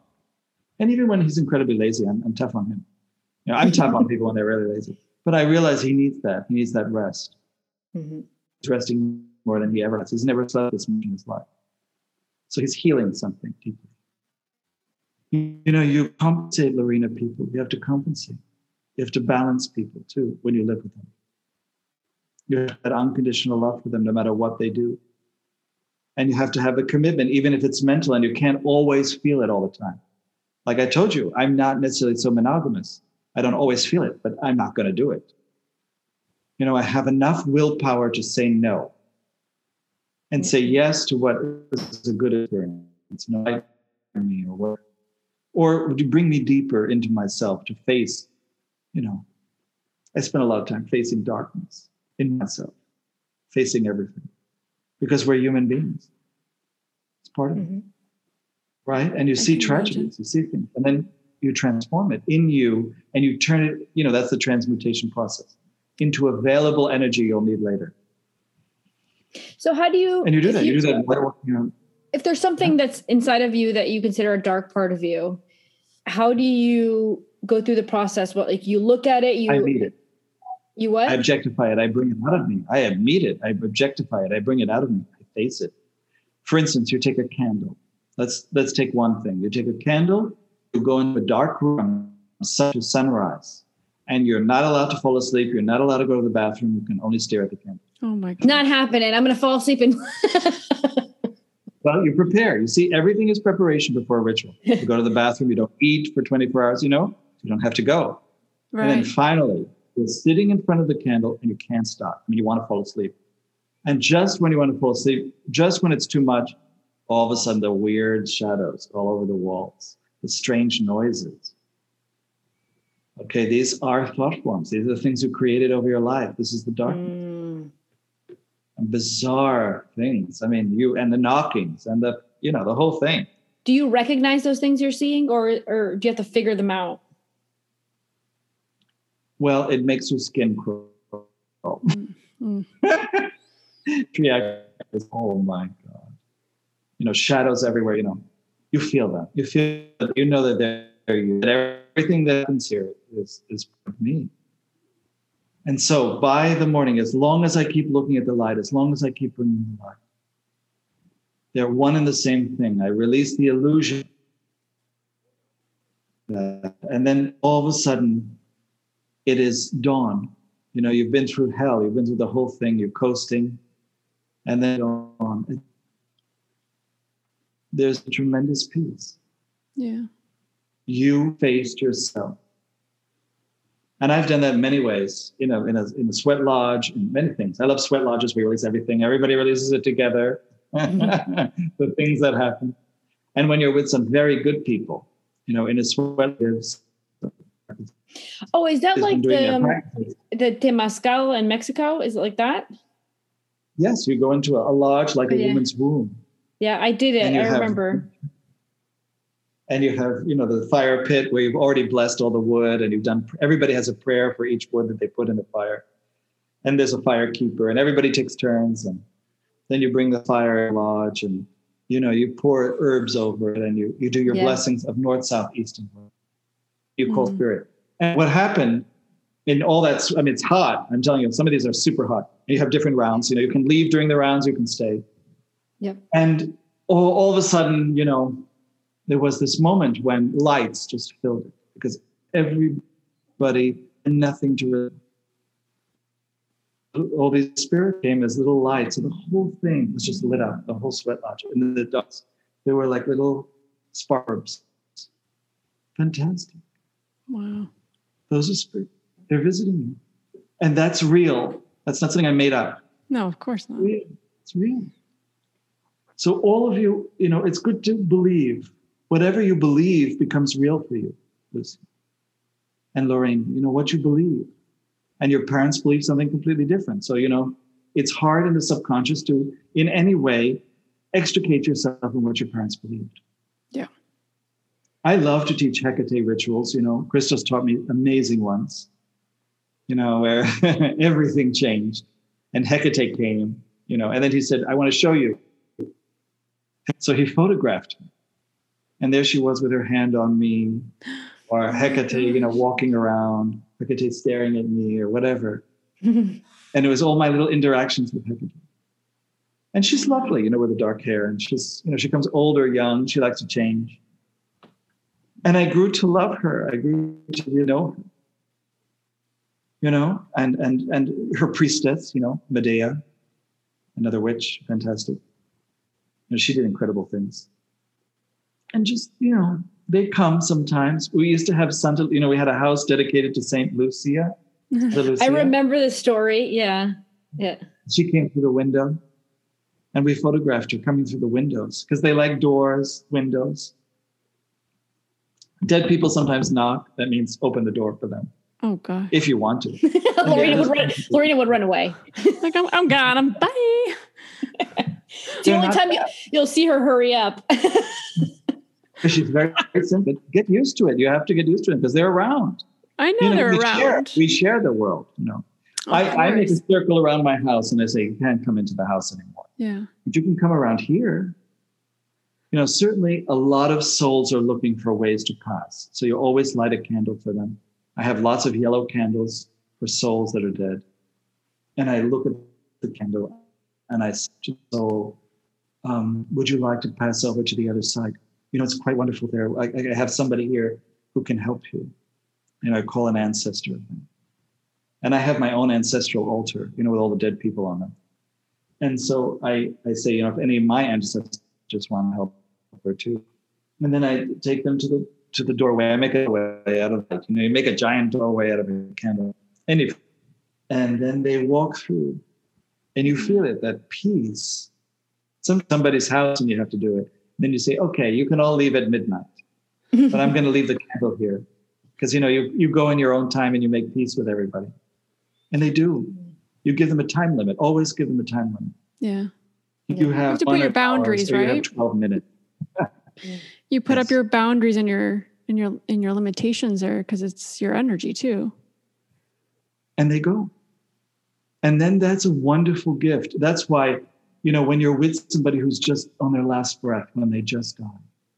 And even when he's incredibly lazy, I'm, I'm tough on him. You know, I'm tough on people when they're really lazy. But I realize he needs that. He needs that rest. Mhm. He's resting more than he ever has. He's never slept this much in his life. So he's healing something deeply. You you know, you compensate, Lorena, people. You have to compensate. You have to balance people too when you live with them. You have that unconditional love for them no matter what they do. And you have to have a commitment, even if it's mental and you can't always feel it all the time. Like I told you, I'm not necessarily so monogamous. I don't always feel it, but I'm not going to do it. You know, I have enough willpower to say no and say yes to what is a good experience, no me or what, or to bring me deeper into myself to face, you know, I spend a lot of time facing darkness in myself, facing everything, because we're human beings. It's part of mm-hmm. it, right? And you I see tragedies, imagine. you see things, and then you transform it in you, and you turn it. You know, that's the transmutation process into available energy you'll need later. So how do you? And you do that. You, you, do that. If there's something that's inside of you that you consider a dark part of you, how do you go through the process? What like you look at it, you I meet it. You what? I objectify it. I bring it out of me. I meet it. I objectify it. I bring it out of me. I face it. For instance, you take a candle. Let's let's take one thing. You take a candle. You go into a dark room, such as sunrise, and you're not allowed to fall asleep. You're not allowed to go to the bathroom. You can only stare at the candle. Oh my god! Not happening. I'm going to fall asleep and. well, you prepare. You see, everything is preparation before a ritual. You go to the bathroom. You don't eat for 24 hours. You know, you don't have to go. Right. And then finally, you're sitting in front of the candle and you can't stop. I mean, you want to fall asleep. And just when you want to fall asleep, just when it's too much, all of a sudden the weird shadows all over the walls, the strange noises. Okay, these are thought forms. These are the things you created over your life. This is the darkness. Mm. And bizarre things. I mean, you and the knockings and the, you know, the whole thing. Do you recognize those things you're seeing or or do you have to figure them out? Well, it makes your skin crawl. Mm-hmm. yeah. oh my God. You know, shadows everywhere, you know. You feel that. You feel that. You know that they're you. That everything that happens here is, is me. And so by the morning, as long as I keep looking at the light, as long as I keep bringing the light, they're one and the same thing. I release the illusion. and then all of a sudden, it is dawn. You know, you've been through hell, you've been through the whole thing, you're coasting, and then on. There's a tremendous peace. Yeah. You faced yourself. And I've done that in many ways, you know, in a, in a sweat lodge, in many things. I love sweat lodges. We release everything. Everybody releases it together. The things that happen. And when you're with some very good people, you know, in a sweat lives, Oh, is that like the um, the Temazcal in Mexico? Is it like that? Yes, you go into a, a lodge like oh, a yeah. woman's womb. Yeah, I did it. I have, remember. And you have, you know, the fire pit where you've already blessed all the wood, and you've done. Everybody has a prayer for each wood that they put in the fire, and there's a fire keeper, and everybody takes turns, and then you bring the fire lodge, and you know, you pour herbs over it, and you you do your yeah. blessings of north, south, east, and west. You call mm-hmm. spirit and what happened in all that, I mean, it's hot. I'm telling you, some of these are super hot. You have different rounds. You know, you can leave during the rounds, you can stay. Yep. And all, all of a sudden, you know, there was this moment when lights just filled it because everybody and nothing to really all these spirit came as little lights, and the whole thing was just lit up, the whole sweat lodge. And the ducks, they were like little sparks. Fantastic. Wow. Those are spirit. They're visiting you. And that's real. That's not something I made up. No, of course not. It's real. So all of you, you know, it's good to believe. Whatever you believe becomes real for you, Lucy. And Lorraine, you know, what you believe. And your parents believe something completely different. So, you know, it's hard in the subconscious to, in any way, extricate yourself from what your parents believed. Yeah. I love to teach Hecate rituals. You know, Christos taught me amazing ones, you know, where everything changed and Hecate came, you know, and then he said, I want to show you. So he photographed me. And there she was with her hand on me, or Hecate, you know, walking around, Hecate staring at me, or whatever. and it was all my little interactions with Hecate. And she's lovely, you know, with the dark hair. And she's, you know, she comes older, young. She likes to change. And I grew to love her. I grew to you know her. You know, and and and her priestess, you know, Medea, another witch, fantastic. You know, she did incredible things. And just you know they come sometimes. We used to have Santa. You know, we had a house dedicated to Saint Lucia. the I remember the story. Yeah. Yeah. She came through the window, and we photographed her coming through the windows because they like doors, windows. Dead people sometimes knock. That means open the door for them Oh god. if you want to. Lorena would run. Lorena would run away. like I'm, I'm gone. I'm bye. It's the only time you, you'll see her hurry up. Because she's very, very simple. Get used to it. You have to get used to it because they're around. I know You know, they're we around. Share, we share the world. You know, Of I, I make a circle around my house and I say you can't come into the house anymore. yeah. But you can come around here. You know, certainly a lot of souls are looking for ways to pass. So you always light a candle for them. I have lots of yellow candles for souls that are dead. And I look at the candle and I say to the soul, um, would you like to pass over to the other side? You know, it's quite wonderful there. I, I have somebody here who can help you. You know, I call an ancestor. And I have my own ancestral altar, you know, with all the dead people on them. And so I, I say, you know, if any of my ancestors just want to help her too. And then I take them to the to the doorway. I make a way out of it. You know, you make a giant doorway out of a candle. And if and then they walk through and you feel it, that peace. Some somebody's house and you have to do it. Then you say, okay, you can all leave at midnight, but I'm going to leave the candle here. Because you know, you, you go in your own time and you make peace with everybody. And they do. You give them a time limit. Always give them a time limit. Yeah. You have, have to put your boundaries, You have right? 12 minutes. You put Yes. up your boundaries and your and your and your limitations there because it's your energy too. and they go. And then that's a wonderful gift. That's why, you know, when you're with somebody who's just on their last breath, when they just die,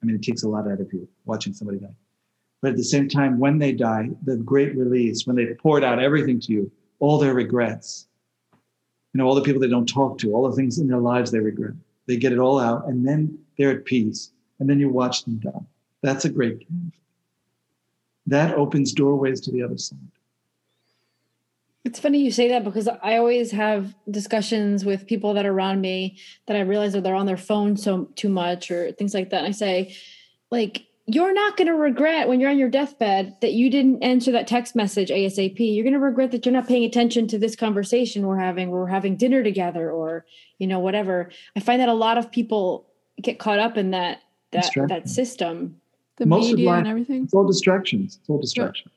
I mean, it takes a lot out of you watching somebody die. But at the same time, when they die, the great release, when they poured out everything to you, all their regrets, you know, all the people they don't talk to, all the things in their lives they regret, they get it all out, and then they're at peace. And then you watch them die. That's a great gift. That opens doorways to the other side. It's funny you say that because I always have discussions with people that are around me that I realize that they're on their phone so too much or things like that. And I say, like, you're not going to regret when you're on your deathbed that you didn't answer that text message ASAP. You're going to regret that you're not paying attention to this conversation we're having, or we're having dinner together, or you know whatever. I find that a lot of people get caught up in that that that system. The Most of media life- and everything. It's all distractions. It's all distraction.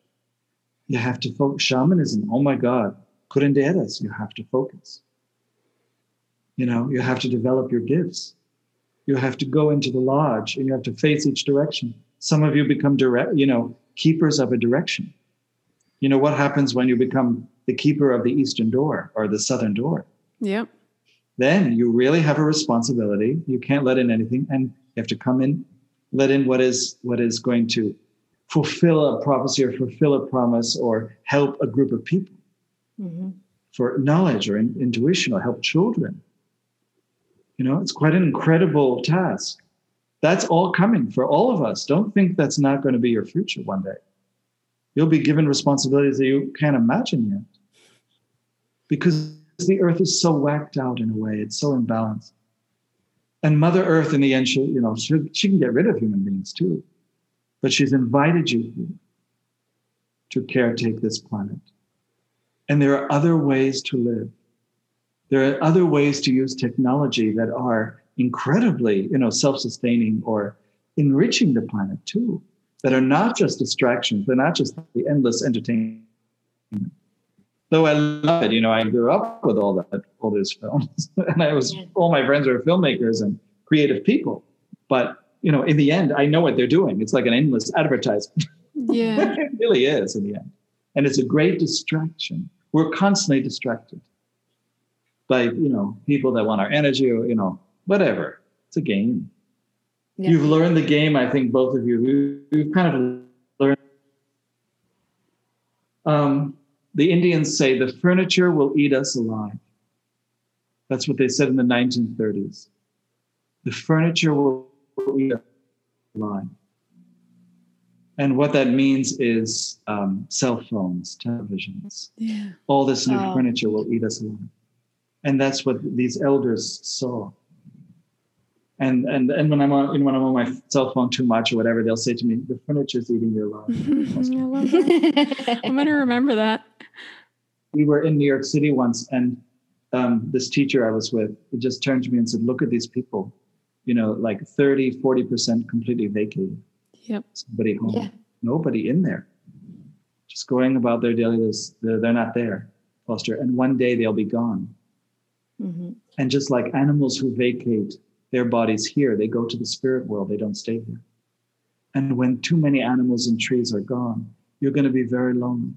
You have to focus. Shamanism, oh my God, curanderas, you have to focus. You know, you have to develop your gifts. You have to go into the lodge and you have to face each direction. Some of you become direct, you know, keepers of a direction. You know, what happens when you become the keeper of the eastern door or the southern door? Yep. then you really have a responsibility. You can't let in anything, and you have to come in, let in what is what is going to fulfill a prophecy or fulfill a promise or help a group of people Mhm. for knowledge or in, intuition or help children. You know, it's quite an incredible task. That's all coming for all of us. Don't think that's not going to be your future one day. You'll be given responsibilities that you can't imagine yet. Because the earth is so whacked out in a way, it's so imbalanced. And Mother Earth, in the end, she, you know, she, she can get rid of human beings too. But she's invited you here to caretake this planet. And there are other ways to live. There are other ways to use technology that are incredibly, you know, self-sustaining or enriching the planet too. That are not just distractions. They're not just the endless entertainment. Though I love it, you know, I grew up with all that, all those films, and I was all my friends were filmmakers and creative people. But you know, in the end, I know what they're doing. It's like an endless advertisement. Yeah. it really is in the end. And it's a great distraction. We're constantly distracted by, you know, people that want our energy or, you know, whatever. It's a game. Yeah. You've learned the game, I think, both of you. You- You've kind of learned. Um, the Indians say the furniture will eat us alive. That's what they said in the 1930s. The furniture will eat us alive. And what that means is um, cell phones, televisions, Yeah. all this new Oh. furniture will eat us alive. And that's what these elders saw. And and and when I'm on you know, when I'm on my cell phone too much or whatever, they'll say to me, "The furniture's eating your life." I love that. I'm gonna remember that. we were in New York City once, and um, this teacher I was with just turned to me and said, Look at these people, you know, like 30, 40% completely vacated. Yep. Somebody home, Yeah. nobody in there, just going about their daily lives. They're, they're not there, Foster. And one day they'll be gone. Mhm. And just like animals who vacate their bodies here, they go to the spirit world, they don't stay here. And when too many animals and trees are gone, you're going to be very lonely.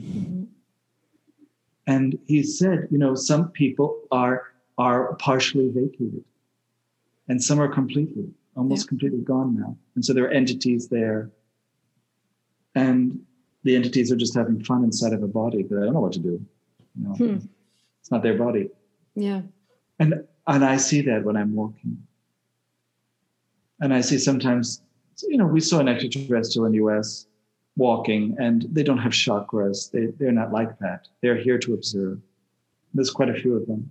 Mhm. And he said, you know, some people are are partially vacated, and some are completely, almost Yeah. completely gone now. And so there are entities there, and the entities are just having fun inside of a body, but I don't know what to do. You know, Hmm. it's not their body. Yeah. And and I see that when I'm walking. And I see sometimes, you know, we saw an extraterrestrial in the US walking, and they don't have chakras. They they're not like that. They're here to observe. There's quite a few of them.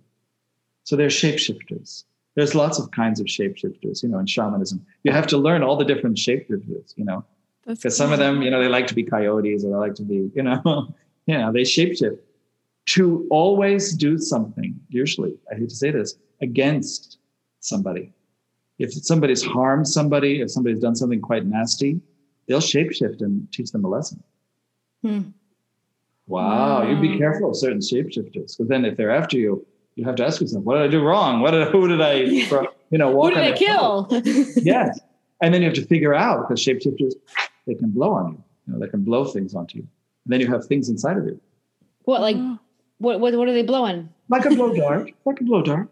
So they're shapeshifters. There's lots of kinds of shapeshifters, you know, in shamanism. You have to learn all the different shapeshifters, you know, because some of them, you know, they like to be coyotes or they like to be, you know, you know, they shapeshift to always do something, usually, I hate to say this, against somebody. If somebody's harmed somebody, if somebody's done something quite nasty, they'll shapeshift and teach them a lesson. Hmm. Wow, you'd be careful of certain shapeshifters, because then if they're after you, you have to ask yourself, what did I do wrong? What did who did I, you know, walk Who did I kill? yes. And then you have to figure out because shapeshifters, they can blow on you. You know, they can blow things onto you. And then you have things inside of you. what like Oh, what what what are they blowing? Like a blow dart. Like a blow dart.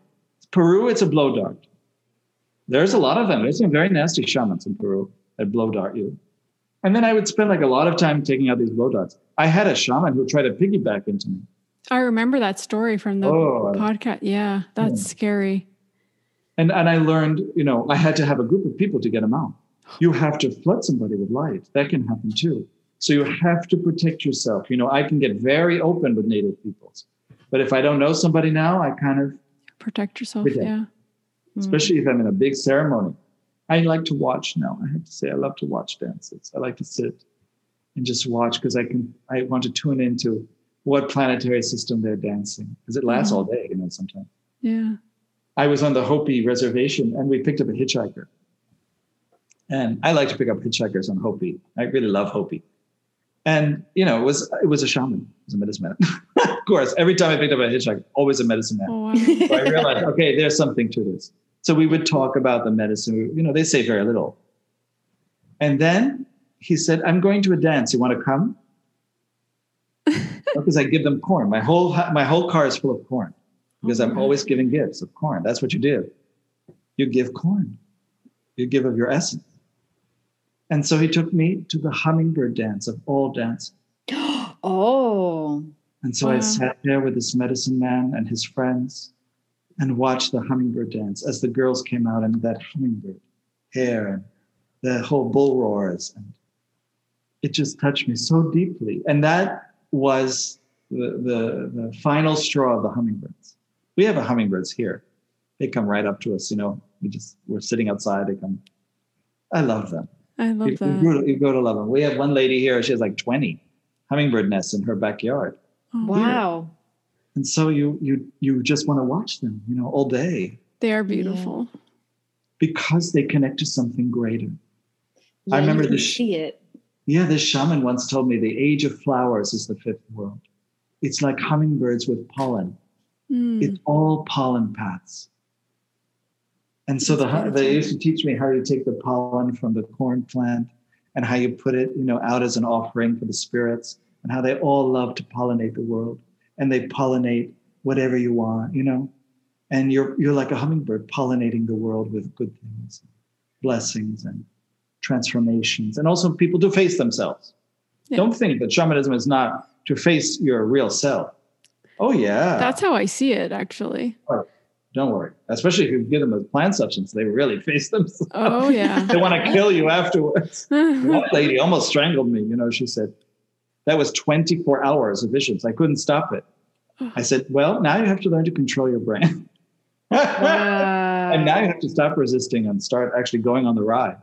Peru, it's a blow dart. There's a lot of them. There's some very nasty shamans in Peru that blow dart you. And then I would spend like a lot of time taking out these blow darts. I had a shaman who tried to piggyback into me. I remember that story from the Oh, podcast. Yeah, that's Yeah. scary. And and I learned, you know, I had to have a group of people to get them out. You have to flood somebody with light. That can happen too. So you have to protect yourself. You know, I can get very open with native peoples. But if I don't know somebody now, I kind of, Protect yourself. Protect. Yeah. Hmm. especially if I'm in a big ceremony, I like to watch now. I have to say, I love to watch dances. I like to sit and just watch because I can, I want to tune into what planetary system they're dancing because it lasts all mm. day, you know, sometimes. Yeah. I was on the Hopi reservation and we picked up a hitchhiker. And I like to pick up hitchhikers on Hopi. I really love Hopi. And you know, it was it was a shaman, it was a medicine man. of course, every time I picked up a hitchhiker, always a medicine man. Oh wow. So I realized, okay, there's something to this. So we would talk about the medicine. You know, they say very little. And then he said, I'm going to a dance. You want to come? Because I give them corn. My whole my whole car is full of corn because I'm oh, always giving gifts of corn. That's what you do. You give corn. You give of your essence. And so he took me to the hummingbird dance of all dances. oh. And so I sat there with this medicine man and his friends and watched the hummingbird dance as the girls came out and that hummingbird hair and the whole bull roars. And it just touched me so deeply. And that was the, the, the final straw of the hummingbirds. We have a hummingbirds here. They come right up to us, you know. We just we're sitting outside. They come. I love them. I love You, you that. go to, you go to love them. We have one lady here. She has like 20 hummingbird nests in her backyard. Oh, Wow. and so you you you just want to watch them you know all day They are beautiful. because they connect to something greater Yeah, remember you can the sh- see it. Yeah this shaman once told me the age of flowers is the fifth world. It's like hummingbirds with pollen. Mm. it's all pollen paths. And so the, they used to teach me how you take the pollen from the corn plant and how you put it you know out as an offering for the spirits and how they all love to pollinate the world. And they pollinate whatever you want you know? And you're you're like a hummingbird pollinating the world with good things blessings and transformations and also people to face themselves Yeah. don't think that shamanism is not to face your real self oh yeah That's how I see it, actually. Oh, don't worry. Especially if you give them a plant substance, they really face themselves. Oh yeah. they want to kill you afterwards. That lady almost strangled me. You know, she said, that was 24 hours of visions. I couldn't stop it. I said, well, now you have to learn to control your brain. Yeah. And now you have to stop resisting and start actually going on the ride.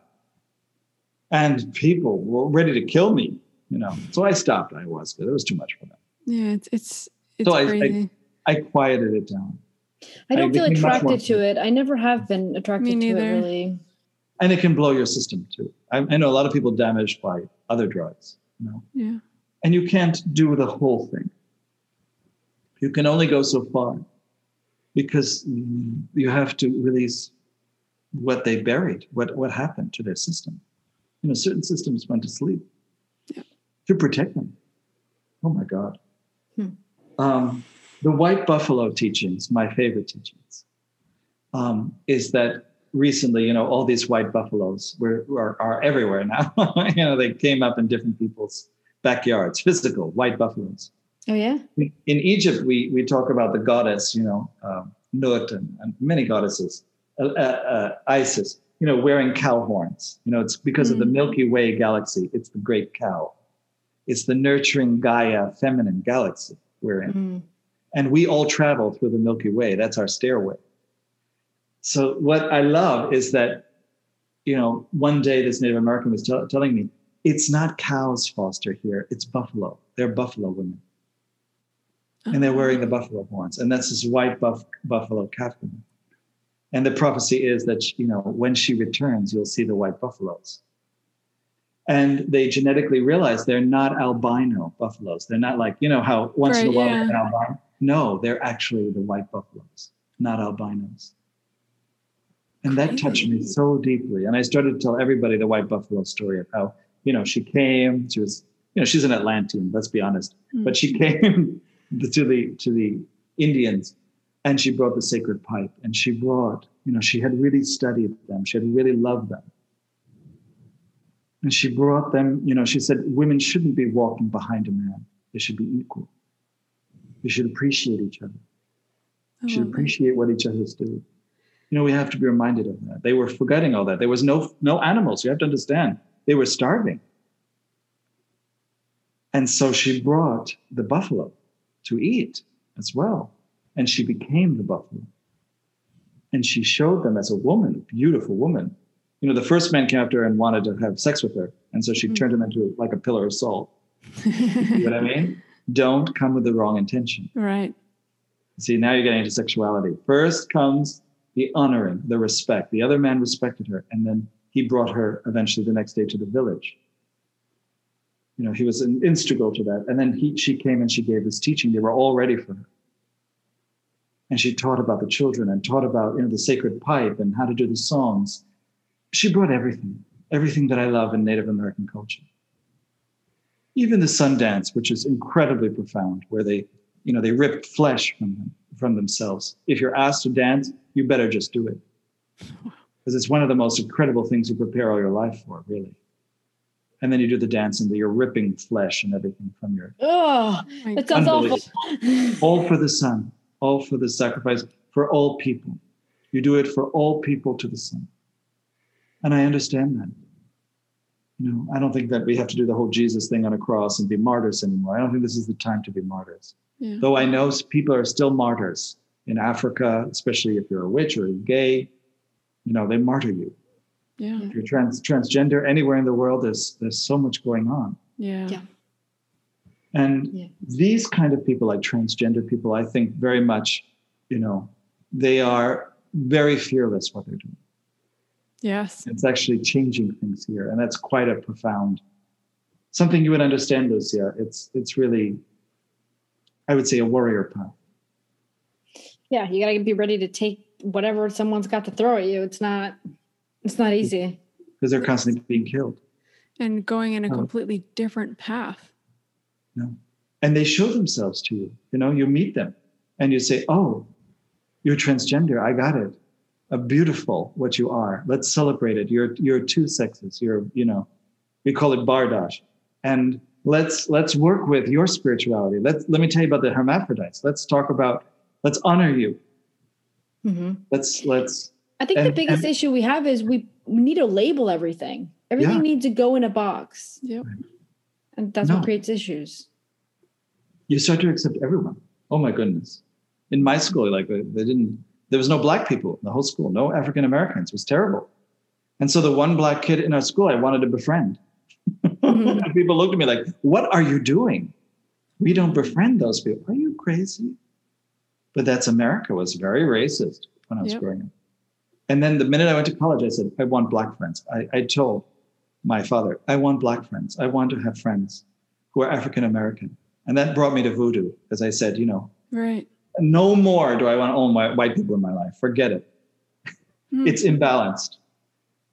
And people were ready to kill me, you know. So I stopped ayahuasca. It was too much for them. Yeah, it's it's it's So I- I- crazy. I quieted it down. I don't I feel became much more- attracted to it. I never have been attracted Me to it neither. really. And it can blow your system too. I, I know a lot of people damaged by other drugs, you know. yeah. And you can't do the whole thing. You can only go so far because you have to release what they buried, what, what happened to their system. You know, certain systems went to sleep Yeah. to protect them. Oh my God. Hmm. Um, the white buffalo teachings, my favorite teachings, um, is that recently, you know, all these white buffaloes were, are, are everywhere now. you know, they came up in different people's backyards, physical white buffaloes. Oh yeah. In Egypt, we, we talk about the goddess, you know, um, Nut and, and many goddesses, uh, uh, uh, Isis, you know, wearing cow horns. You know, it's because of the Mm. Milky Way galaxy. It's the great cow. It's the nurturing Gaia feminine galaxy we're in. Mhm. And we all travel through the Milky Way. That's our stairway. So what I love is that, you know, one day this Native American was tell- telling me, it's not cows, Foster, here. It's buffalo. They're buffalo women. And they're wearing the buffalo horns. And that's this white buff- buffalo calf woman. And the prophecy is that, you know, when she returns, you'll see the white buffaloes. And they genetically realize they're not albino buffaloes. They're not like, you know, how once in a while yeah. an albino. No, they're actually the white buffaloes, not albinos. And that touched me so deeply. And I started to tell everybody the white buffalo story of how, you know, she came, she was, you know, she's an Atlantean, let's be honest. Mm. But she came to the to the Indians and she brought the sacred pipe and she brought, you know, she had really studied them, she had really loved them. And she brought them, you know, she said women shouldn't be walking behind a man. They should be equal. They should appreciate each other. I should appreciate what each other's do. You know, we have to be reminded of that. They were forgetting all that. There was no no animals. You have to understand. They were starving. And so she brought the buffalo to eat as well. And she became the buffalo. And she showed them as a woman, beautiful woman. You know, the first man came after her and wanted to have sex with her. And so she Mm. turned him into like a pillar of salt. You know what I mean? Don't come with the wrong intention. right. See, now you're getting into sexuality. First comes the honoring, the respect. The other man respected her, and then he brought her eventually the next day to the village. You know, he was an integral to that. And then he, she came and she gave this teaching. They were all ready for her. And she taught about the children and taught about, you know, the sacred pipe and how to do the songs. She brought everything, everything that I love in Native American culture. Even the sun dance, which is incredibly profound, where they you know they ripped flesh from them from themselves if you're asked to dance you better just do it because it's one of the most incredible things you prepare all your life for really and then you do the dance and you're ripping flesh and everything from your Oh, that sounds awful. All for the sun all for the sacrifice for all people you do it for all people to the sun and i understand that you know i don't think that we have to do the whole jesus thing on a cross and be martyrs anymore i don't think this is the time to be martyrs Yeah. though I know people are still martyrs in Africa, especially if you're a witch or a gay, you know, they martyr you. Yeah. If you're trans transgender anywhere in the world, there's there's so much going on. Yeah. Yeah. And Yeah. these kind of people, like transgender people, I think very much, you know, they are very fearless what they're doing. Yes. It's actually changing things here. And that's quite a profound something you would understand, Lucia. It's it's really, I would say a warrior path. Yeah, you gotta be ready to take whatever someone's got to throw at you. It's not it's not easy. Because they're constantly being killed. And going in a Oh. completely different path. And they show themselves to you. You know, you meet them and you say, Oh, you're transgender. I got it. A beautiful what you are. Let's celebrate it. You're you're two sexes. You're, you know, we call it berdache. And let's let's work with your spirituality. Let's let me tell you about the hermaphrodites. Let's talk about let's honor you. Mhm. Let's let's I think the biggest and- issue we have is we we need to label everything. Everything Yeah. needs to go in a box, Yep. And that's No. what creates issues. you start to accept everyone. Oh my goodness. In my school, like they, didn't There was no black people in the whole school, no African Americans. It was terrible. And so the one black kid in our school I wanted to befriend. Mm-hmm. people looked at me like, What are you doing? We don't befriend those people. Are you crazy? But that's America was very racist when I was yep. growing up. And then the minute I went to college, I said, I want black friends. I, I told my father, I want black friends. I want to have friends who are African American. And that brought me to voodoo, as I said, you know, right. No more do I want to own my white people in my life. Forget it. Mm. It's imbalanced.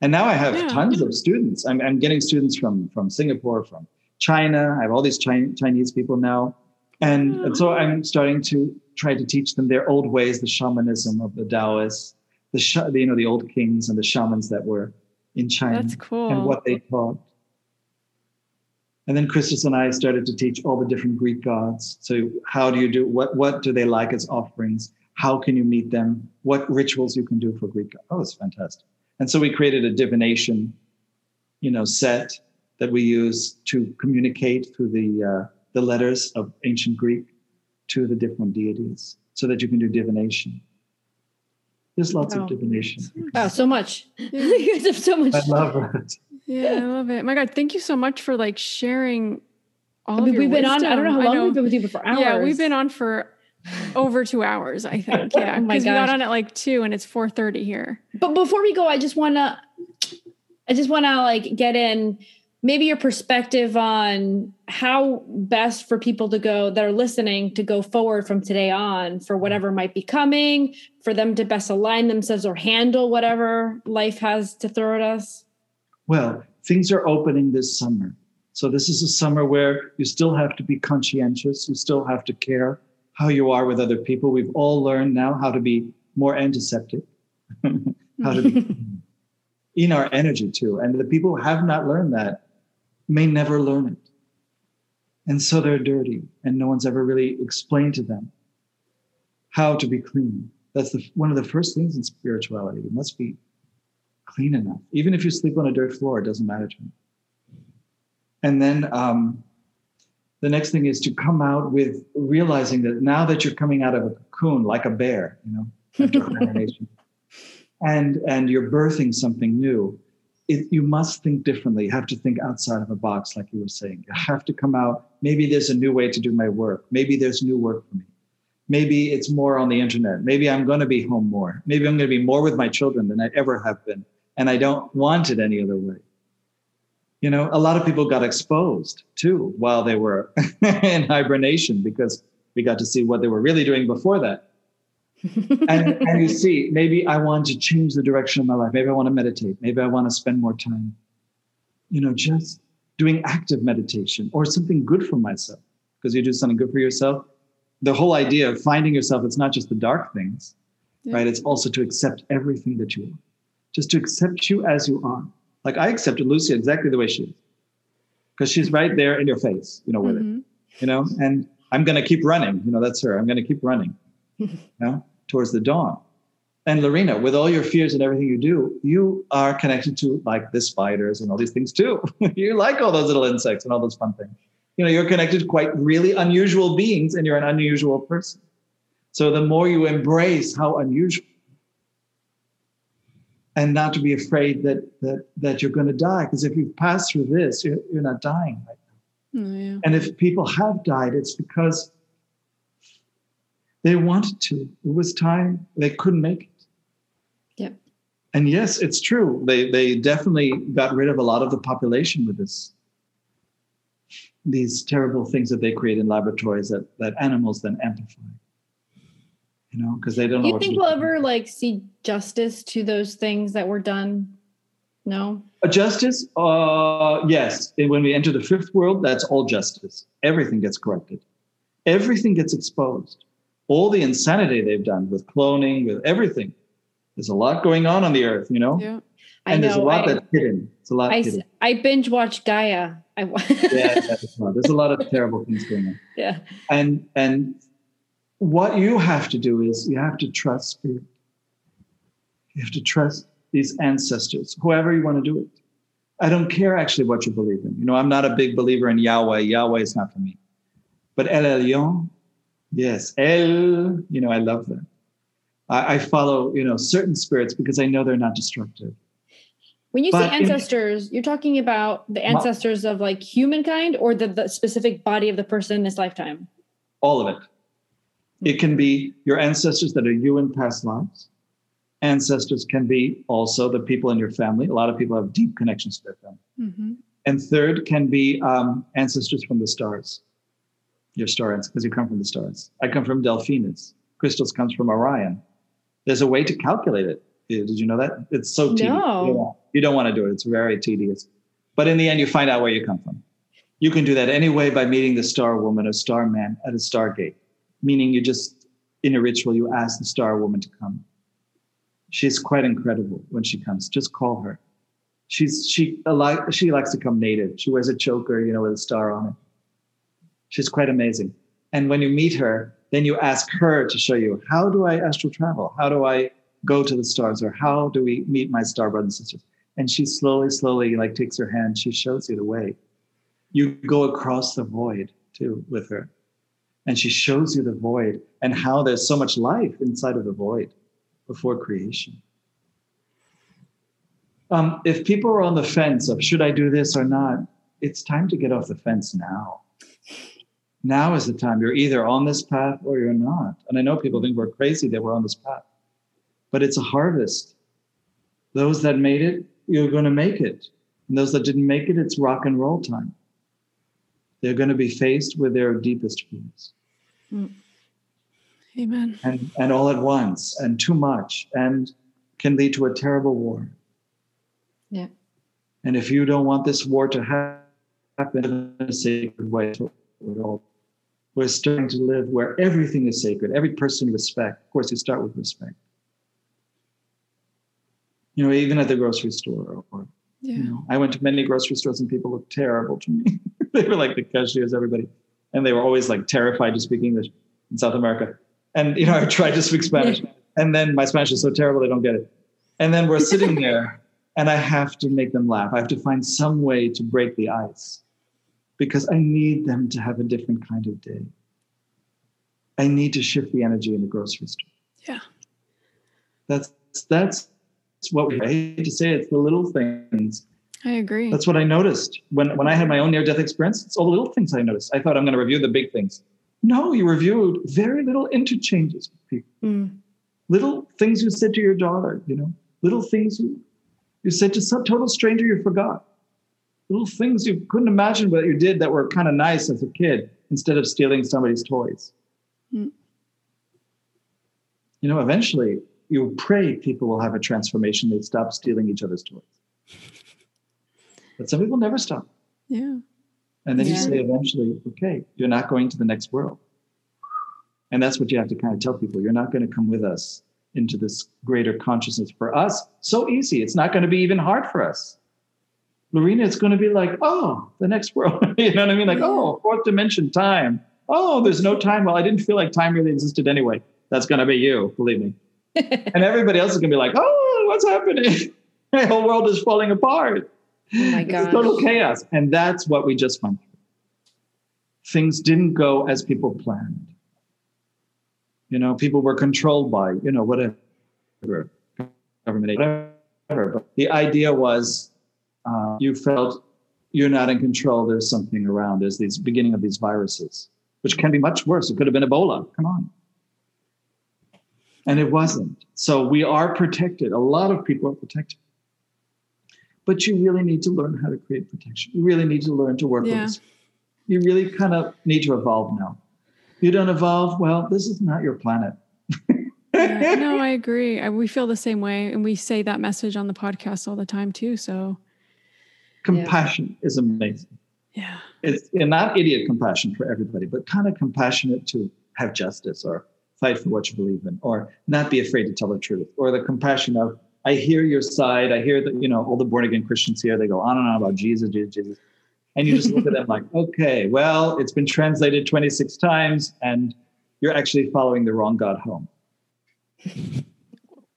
And now I have yeah. tons of students. I'm, I'm getting students from, from Singapore, from China. I have all these Chinese people now. And, and so I'm starting to try to teach them their old ways, the shamanism of the Taoists, the you know the old kings and the shamans that were in China. Cool. And what they taught. And then Christos and I started to teach all the different Greek gods. So how do you do what what do they like as offerings? How can you meet them? What rituals you can do for Greek gods? Oh, it's fantastic. And so we created a divination, you know, set that we use to communicate through the uh, the letters of ancient Greek to the different deities, so that you can do divination. There's lots of divination. Wow, so much. you guys have so much. I love it. Yeah, I love it. My God, thank you so much for like sharing all I mean, we've been wisdom. on. I don't know how long know. we've been with you for hours. Yeah, we've been on for over two hours. I think. Oh yeah, oh because we got on at like two, and it's four thirty here. But before we go, I just wanna, I just wanna like get in maybe your perspective on how best for people to go that are listening to go forward from today on for whatever might be coming, for them to best align themselves or handle whatever life has to throw at us. Well, things are opening this summer. So this is a summer where you still have to be conscientious. You still have to care how you are with other people. We've all learned now how to be more antiseptic, how to be in our energy too. And the people who have not learned that may never learn it. And so they're dirty, and no one's ever really explained to them how to be clean. That's the, one of the first things in spirituality. You must be clean enough. Even if you sleep on a dirt floor, it doesn't matter to me. And then um, the next thing is to come out with realizing that now that you're coming out of a cocoon like a bear, you know, and and you're birthing something new, it, you must think differently. You have to think outside of a box, like you were saying. You have to come out. Maybe there's a new way to do my work. Maybe there's new work for me. Maybe it's more on the internet. Maybe I'm going to be home more. Maybe I'm going to be more with my children than I ever have been and I don't want it any other way. You know, a lot of people got exposed too while they were in hibernation because we got to see what they were really doing before that. And, and you see, maybe I want to change the direction of my life. Maybe I want to meditate. Maybe I want to spend more time, you know, just doing active meditation or something good for myself. Because you do something good for yourself. The whole idea of finding yourself, it's not just the dark things, yeah. right? It's also to accept everything that you are just to accept you as you are. Like I accepted Lucy exactly the way she is, because she's right there in your face, you know, with mm-hmm. it, you know. And I'm going to keep running. You know, that's her. I'm going to keep running, you know, towards the dawn. And Lorena, with all your fears and everything you do, you are connected to like the spiders and all these things too. you like all those little insects and all those fun things. You know, you're connected to quite really unusual beings, and you're an unusual person. So the more you embrace how unusual and not to be afraid that that that you're going to die because if you pass through this you're, you're not dying right now oh, yeah. and if people have died it's because they wanted to it was time they couldn't make it yeah and yes it's true they they definitely got rid of a lot of the population with this these terrible things that they create in laboratories that that animals then amplify you know, because they don't. Do you think we'll ever like see justice to those things that were done? No. A justice? Uh, yes. When we enter the fifth world, that's all justice. Everything gets corrected. Everything gets exposed. All the insanity they've done with cloning, with everything. There's a lot going on on the earth, you know. Yeah. And there's a lot I, that's hidden. It's a lot I, hidden. I binge watch Gaia. I, yeah, there's a lot of terrible things going on. Yeah. And and what you have to do is you have to trust spirit. You have to trust these ancestors, whoever you want to do it. I don't care actually what you believe in. You know, I'm not a big believer in Yahweh. Yahweh is not for me. But El Elyon, yes, El, you know, I love that. I, I follow, you know, certain spirits because I know they're not destructive. When you But say in- ancestors, you're talking about the ancestors of like humankind or the, the specific body of the person in this lifetime? all of it. It can be your ancestors that are you in past lives. Ancestors can be also the people in your family. A lot of people have deep connections to their family. Mm-hmm. And third can be um, ancestors from the stars, your star ancestors, because you come from the stars. I come from Delphinus. Christos comes from Orion. There's a way to calculate it. Did you know that? It's so tedious. No. You don't- want to do it. It's very tedious. But in the end, you find out where you come from. You can do that anyway by meeting the star woman or star man at a stargate, meaning you just, in a ritual, you ask the star woman to come. She's quite incredible when she comes. Just call her. She's she lot, she likes to come native. She wears a choker, you know, with a star on it. She's quite amazing. And when you meet her, then you ask her to show you how do I astral travel? How do I go to the stars? Or how do we meet my star brothers and sisters? And she slowly, slowly like takes her hand. She shows you the way. You go across the void too with her. And she shows you the void and how there's so much life inside of the void before creation. Um, if people are on the fence of should I do this or not, it's time to get off the fence now. Now is the time. You're either on this path or you're not. And I know people think we're crazy that we're on this path, but it's a harvest. Those that made it, you're going to make it. And those that didn't make it, it's rock and roll time. They're going to be faced with their deepest fears hmm. Amen. and, and all at once and too much and can lead to a terrible war. Yeah. And if you don't want this war to happen in a sacred way, we're all- we're starting to live where everything is sacred, every person respect. Of course, you start with respect. You know, even at the grocery store, or Yeah. you know, I went to many grocery stores and people looked terrible to me. they were like the cashiers, everybody, and they were always like terrified to speak English in South America. And you know, I tried to speak Spanish, and then my Spanish is so terrible they don't get it. And then we're sitting there, and I have to make them laugh. I have to find some way to break the ice because I need them to have a different kind of day. I need to shift the energy in the grocery store. Yeah. That's that's what we I hate to say it's the little things. I agree. That's what I noticed when when I had my own near-death experience. It's all the little things I noticed. I thought I'm going to review the big things. No, you reviewed very little interchanges with people Mm. little things you said to your daughter, you know, little things you, you said to some total stranger you forgot, little things you couldn't imagine what you did that were kind of nice as a kid instead of stealing somebody's toys. Mm. You know, eventually you pray people will have a transformation, they stop stealing each other's toys. But some people never stop. yeah. And then you say eventually, okay, you're not going to the next world. And that's what you have to kind of tell people. You're not going to come with us into this greater consciousness. For us, so easy. It's not going to be even hard for us. Lorena, it's going to be like, oh, the next world. you know what I mean? Like, oh, fourth dimension time. Oh, there's no time. Well, I didn't feel like time really existed anyway. That's going to be you, believe me. and everybody else is going to be like, oh, what's happening? My whole world is falling apart. Oh my It's total chaos. And that's what we just went through. Things didn't go as people planned. You know, people were controlled by, you know, whatever, government, whatever. But the idea was uh, you felt you're not in control. There's something around. There's these beginning of these viruses, which can be much worse. It could have been Ebola. Come on. And it wasn't. So we are protected. A lot of people are protected but you really need to learn how to create protection. You really need to learn to work Yeah. with this. You really kind of need to evolve now. You don't evolve, well, this is not your planet. Yeah. No, I agree. I, we feel the same way. And we say that message on the podcast all the time too. So, Compassion is amazing. yeah. It's and not idiot compassion for everybody, but kind of compassionate to have justice or fight for what you believe in, or not be afraid to tell the truth, or the compassion of I hear your side. I hear that you know all the born again Christians here. They go on and on about Jesus, Jesus, Jesus, and you just look at them like, okay, well, it's been translated 26 times, and you're actually following the wrong God home.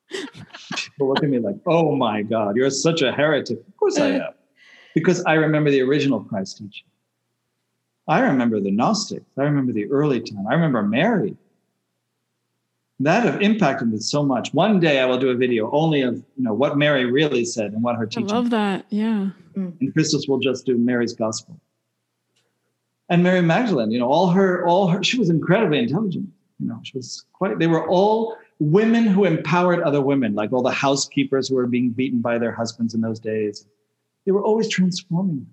People look at me like, oh my God, you're such a heretic. Of course I uh, am, because I remember the original Christ teaching. I remember the Gnostics. I remember the early time. I remember Mary. that have impacted me so much. One day I will do a video only of you know what Mary really said and what her teaching. I love that. Yeah. Mm. and Christos will just do Mary's gospel. And Mary Magdalene, you know, all her, all her, she was incredibly intelligent. You know, she was quite. They were all women who empowered other women, like all the housekeepers who were being beaten by their husbands in those days. They were always transforming them.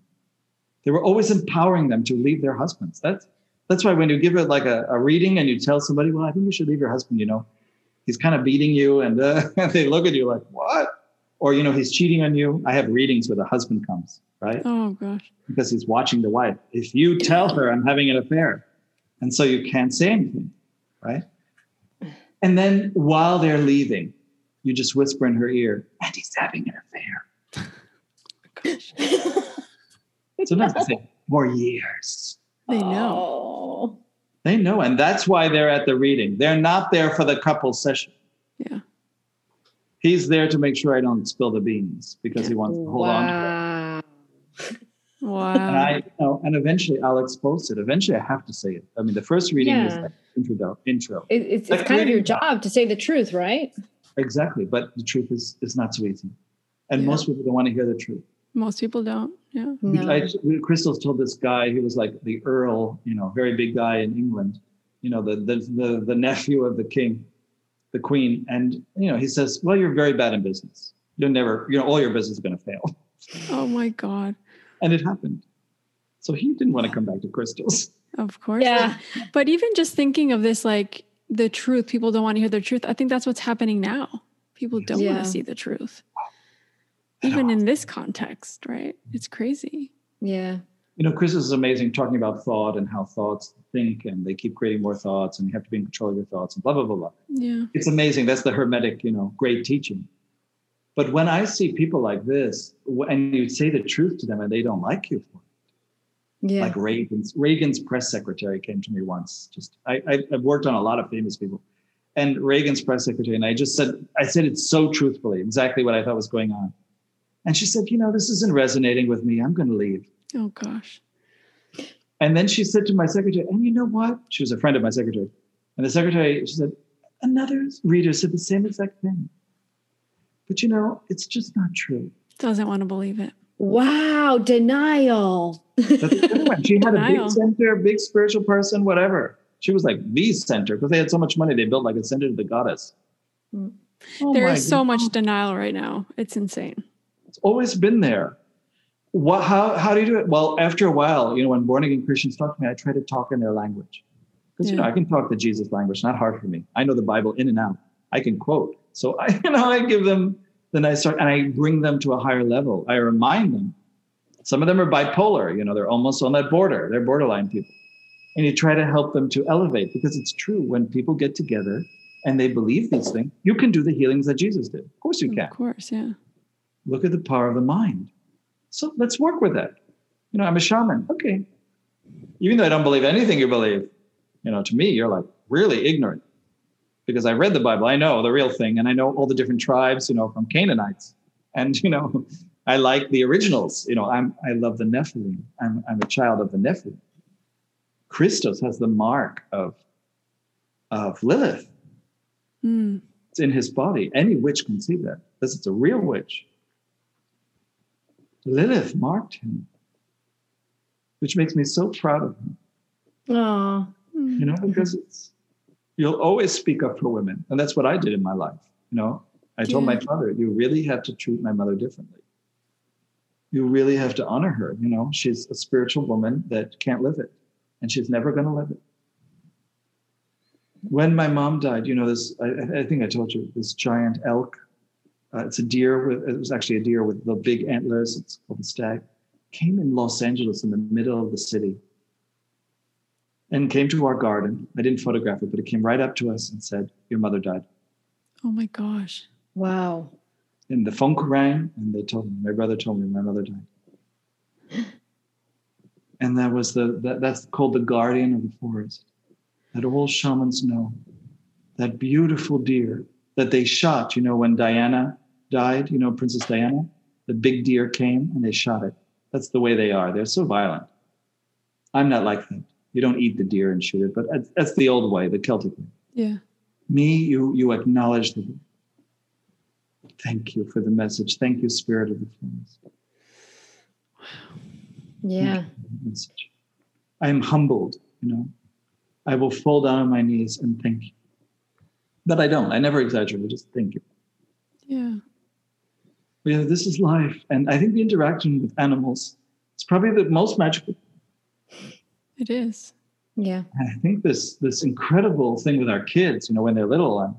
They were always empowering them to leave their husbands. That's that's why when you give it like a, a reading and you tell somebody, well, I think you should leave your husband. You know, he's kind of beating you, and uh, they look at you like, what? Or you know, he's cheating on you. I have readings where the husband comes, right? Oh gosh. because he's watching the wife. If you tell her I'm having an affair, and so you can't say anything, right? And then while they're leaving, you just whisper in her ear, and he's having an affair. Sometimes they say, for years. They know. Oh. They know. And that's why they're at the reading. They're not there for the couple session. Yeah. He's there to make sure I don't spill the beans because he wants to hold on to it. wow. Wow. and I, you know, and eventually I'll expose it. Eventually, I have to say it. I mean, the first reading is like intro. Intro, It, it's Like it's kind of your job to say the truth, right? exactly. But the truth is, is not so easy, and Yeah. most people don't want to hear the truth. Most people don't. Yeah. No. I, Christos told this guy, he was like the Earl, you know, very big guy in England, you know, the the the, the nephew of the king, the queen, and you know, he says, "Well, you're very bad in business. You're never, you know, all your business is going to fail," Oh my God. and it happened. So he didn't want to come back to Christos. Of course. Yeah. But even just thinking of this, like the truth, people don't want to hear the truth. I think that's what's happening now. People don't want to see the truth. I Even in this context, right? It's crazy. Yeah. you know, Chris is amazing talking about thought and how thoughts think and they keep creating more thoughts and you have to be in control of your thoughts and blah, blah, blah, blah. Yeah. It's amazing. That's the Hermetic, you know, great teaching. But when I see people like this and you say the truth to them and they don't like you for it, Yeah. like Reagan's, Reagan's press secretary came to me once. Just I, I, I've worked on a lot of famous people. And Reagan's press secretary, and I just said, I said it so truthfully, exactly what I thought was going on. And she said, you know, this isn't resonating with me. I'm going to leave. Oh gosh. And then she said to my secretary, and you know what? She was a friend of my secretary. And the secretary, she said, another reader said the same exact thing. But you know, it's just not true. Doesn't want to believe it. wow. Denial. That's. She had a big center, big spiritual person, whatever. She was like the center because they had so much money. They built like a center to the goddess. Mm. Oh There my so God. much denial right now. It's insane. It's always been there. What? How? How do you do it? Well, after a while, you know, when born again Christians talk to me, I try to talk in their language because you know I can talk the Jesus language. Not hard for me. I know the Bible in and out. I can quote. So I, you know, I give them the nice start and I bring them to a higher level. I remind them. Some of them are bipolar. You know, they're almost on that border. They're borderline people, and you try to help them to elevate because it's true when people get together and they believe these things. You can do the healings that Jesus did. Of course, you can Of course, yeah. Look at the power of the mind. So let's work with that. You know, I'm a shaman. Okay. Even though I don't believe anything you believe, you know, to me, you're like really ignorant because I read the Bible. I know the real thing and I know all the different tribes, you know, from Canaanites. And, you know, I like the originals. You know, I'm, I love the Nephilim. I'm, I'm a child of the Nephilim. Christos has the mark of, of Lilith. Mm. It's in his body. Any witch can see that. This is a real witch. Lilith marked him, which makes me so proud of him. Oh. You know, because it's you'll always speak up for women, and that's what I did in my life. You know, I told my father, "You really have to treat my mother differently. You really have to honor her. You know, she's a spiritual woman that can't live it, and she's never going to live it." When my mom died, you know, this I, I think I told you this giant elk. Uh, it's a deer with it was actually a deer with the big antlers. It's called the stag. Came in Los Angeles in the middle of the city and came to our garden. I didn't photograph it, but it came right up to us and said, Your mother died. Oh my gosh. Wow. And the phone rang and they told me, my brother told me my mother died. And that was the that, that's called the guardian of the forest. That all shamans know. That beautiful deer that they shot, you know, when Diana died, you know, Princess Diana, the big deer came and they shot it. That's the way they are. They're so violent. I'm not like that. You don't eat the deer and shoot it, but that's, that's the old way, the Celtic way. Yeah. Me, you you acknowledge the. Thank you for the message. Thank you, Spirit of the Forest. Yeah. Message. I am humbled, you know. I will fall down on my knees and thank you. But I don't. I never exaggerate. I just thank you. Yeah. Yeah, this is life. And I think the interaction with animals is probably the most magical. It is. Yeah. I think this this incredible thing with our kids, you know, when they're little and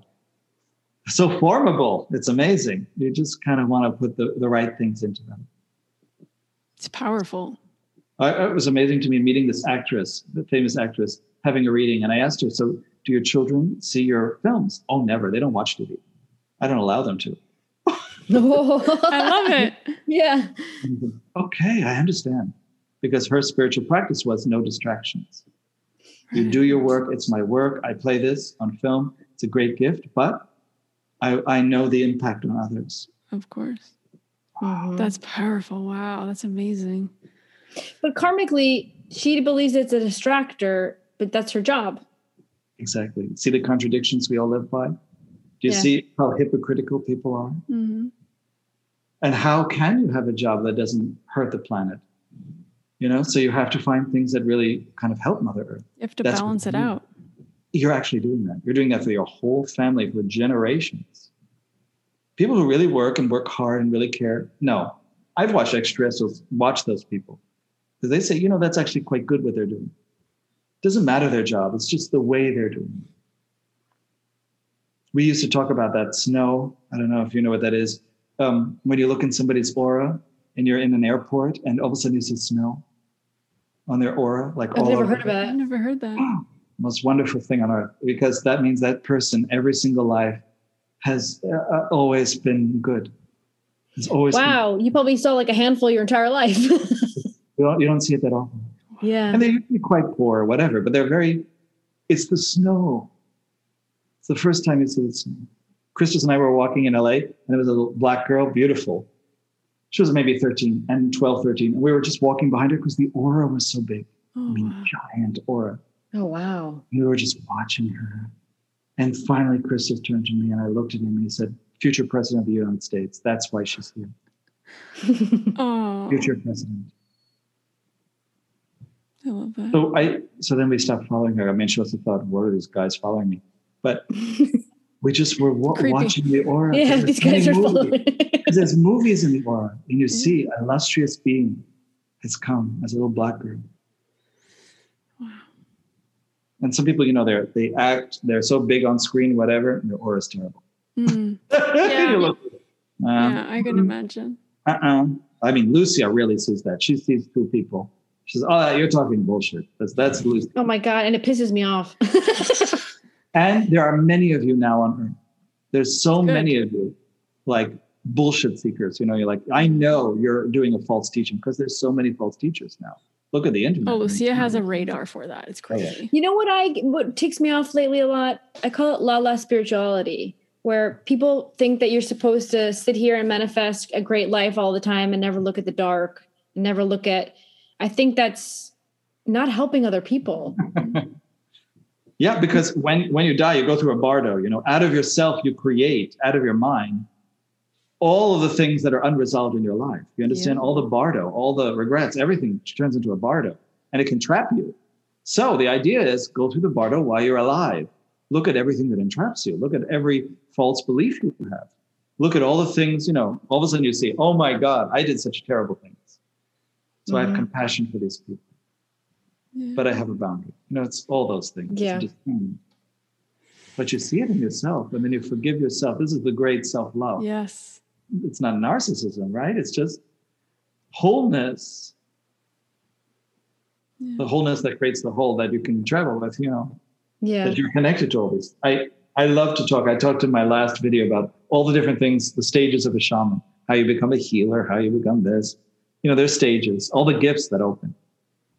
so formable. It's amazing. You just kind of want to put the, the right things into them. It's powerful. I, it was amazing to me meeting this actress, the famous actress, having a reading. And I asked her, So do your children see your films? Oh, never. They don't watch TV. I don't allow them to. I love it. Yeah. Okay, I understand. Because her spiritual practice was no distractions. You do your work, it's my work. I play this on film. It's a great gift, but I, I know the impact on others. Of course. Mhm. That's powerful. Wow. That's amazing. But karmically, she believes it's a distractor, but that's her job. Exactly. See the contradictions we all live by? Do you Yeah. see how hypocritical people are? hmm And how can you have a job that doesn't hurt the planet? You know, so you have to find things that really kind of help Mother Earth. You have to That's balance it out. You're actually doing that. You're doing that for your whole family for generations. People who really work and work hard and really care. No, I've watched extraterrestrials watch those people because they say, you know, that's actually quite good what they're doing. it Doesn't matter their job, it's just the way they're doing it. We used to talk about that snow. I don't know if you know what that is. Um, when you look in somebody's aura and you're in an airport and all of a sudden you see snow on their aura, like all I've all never over heard of that. I've never heard that. most wonderful thing on earth because that means that person every single life has uh, uh, always been good it's always been- Wow. You probably saw like a handful your entire life. you, don't, you don't see it that often yeah. and they're usually quite poor or whatever but they're very it's the snow it's the first time you see the snow christos and i were walking in la and there was a little black girl beautiful she was maybe 13 and 12 13 and we were just walking behind her because the aura was so big i Oh, mean wow. giant aura Oh, wow. we were just watching her. And finally, Christos turned to me and I looked at him and he said, Future President of the United States. That's why she's here. Oh, Future President. I love that. So I so then we stopped following her. I mean, she must have thought, what are these guys following me? But we just were wa- watching the aura. yeah, There's these guys are movies. following. Because there's movies in the aura, and you Yeah. see an illustrious being has come as a little black girl. Wow. And some people, you know, they're they act, they're so big on screen, whatever, and their aura is terrible. Mm. Look- um, yeah, I can imagine. uh-uh. I mean, Lucia really sees that. She sees two people. She says, "Oh, you're talking bullshit." That's that's Lucia. oh my God. And it pisses me off. And there are many of you now on Earth. There's so Good. many of you, like bullshit seekers. You know, you're like, I know you're doing a false teaching because there's so many false teachers now. Look at the internet. Oh, Lucia has a mm-hmm. radar for that. It's oh, crazy. You know what I what ticks me off lately a lot? I call it la la spirituality, where people think that you're supposed to sit here and manifest a great life all the time and never look at the dark, and never look at. I think that's not helping other people. Yeah, because when when you die, you go through a bardo. You know, out of yourself, you create out of your mind all of the things that are unresolved in your life. You understand Yeah. all the bardo, all the regrets, everything turns into a bardo, and it can trap you. So the idea is go through the bardo while you're alive. Look at everything that entraps you. Look at every false belief you have. Look at all the things, you know, all of a sudden you see, oh my God, I did such terrible things. So I have Mhm. compassion for these people, Yeah. but I have a boundary. You know, it's all those things. Yeah. just, hmm. But you see it in yourself, and then you forgive yourself. This is the great self love. yes. It's not narcissism, right? It's just wholeness, Yeah. the wholeness that creates the whole that you can travel with, you know. Yeah. that you're connected to all these. I, I love to talk. I talked in my last video about all the different things, the stages of a shaman, how you become a healer, how you become this. You know, there's stages, all the gifts that open.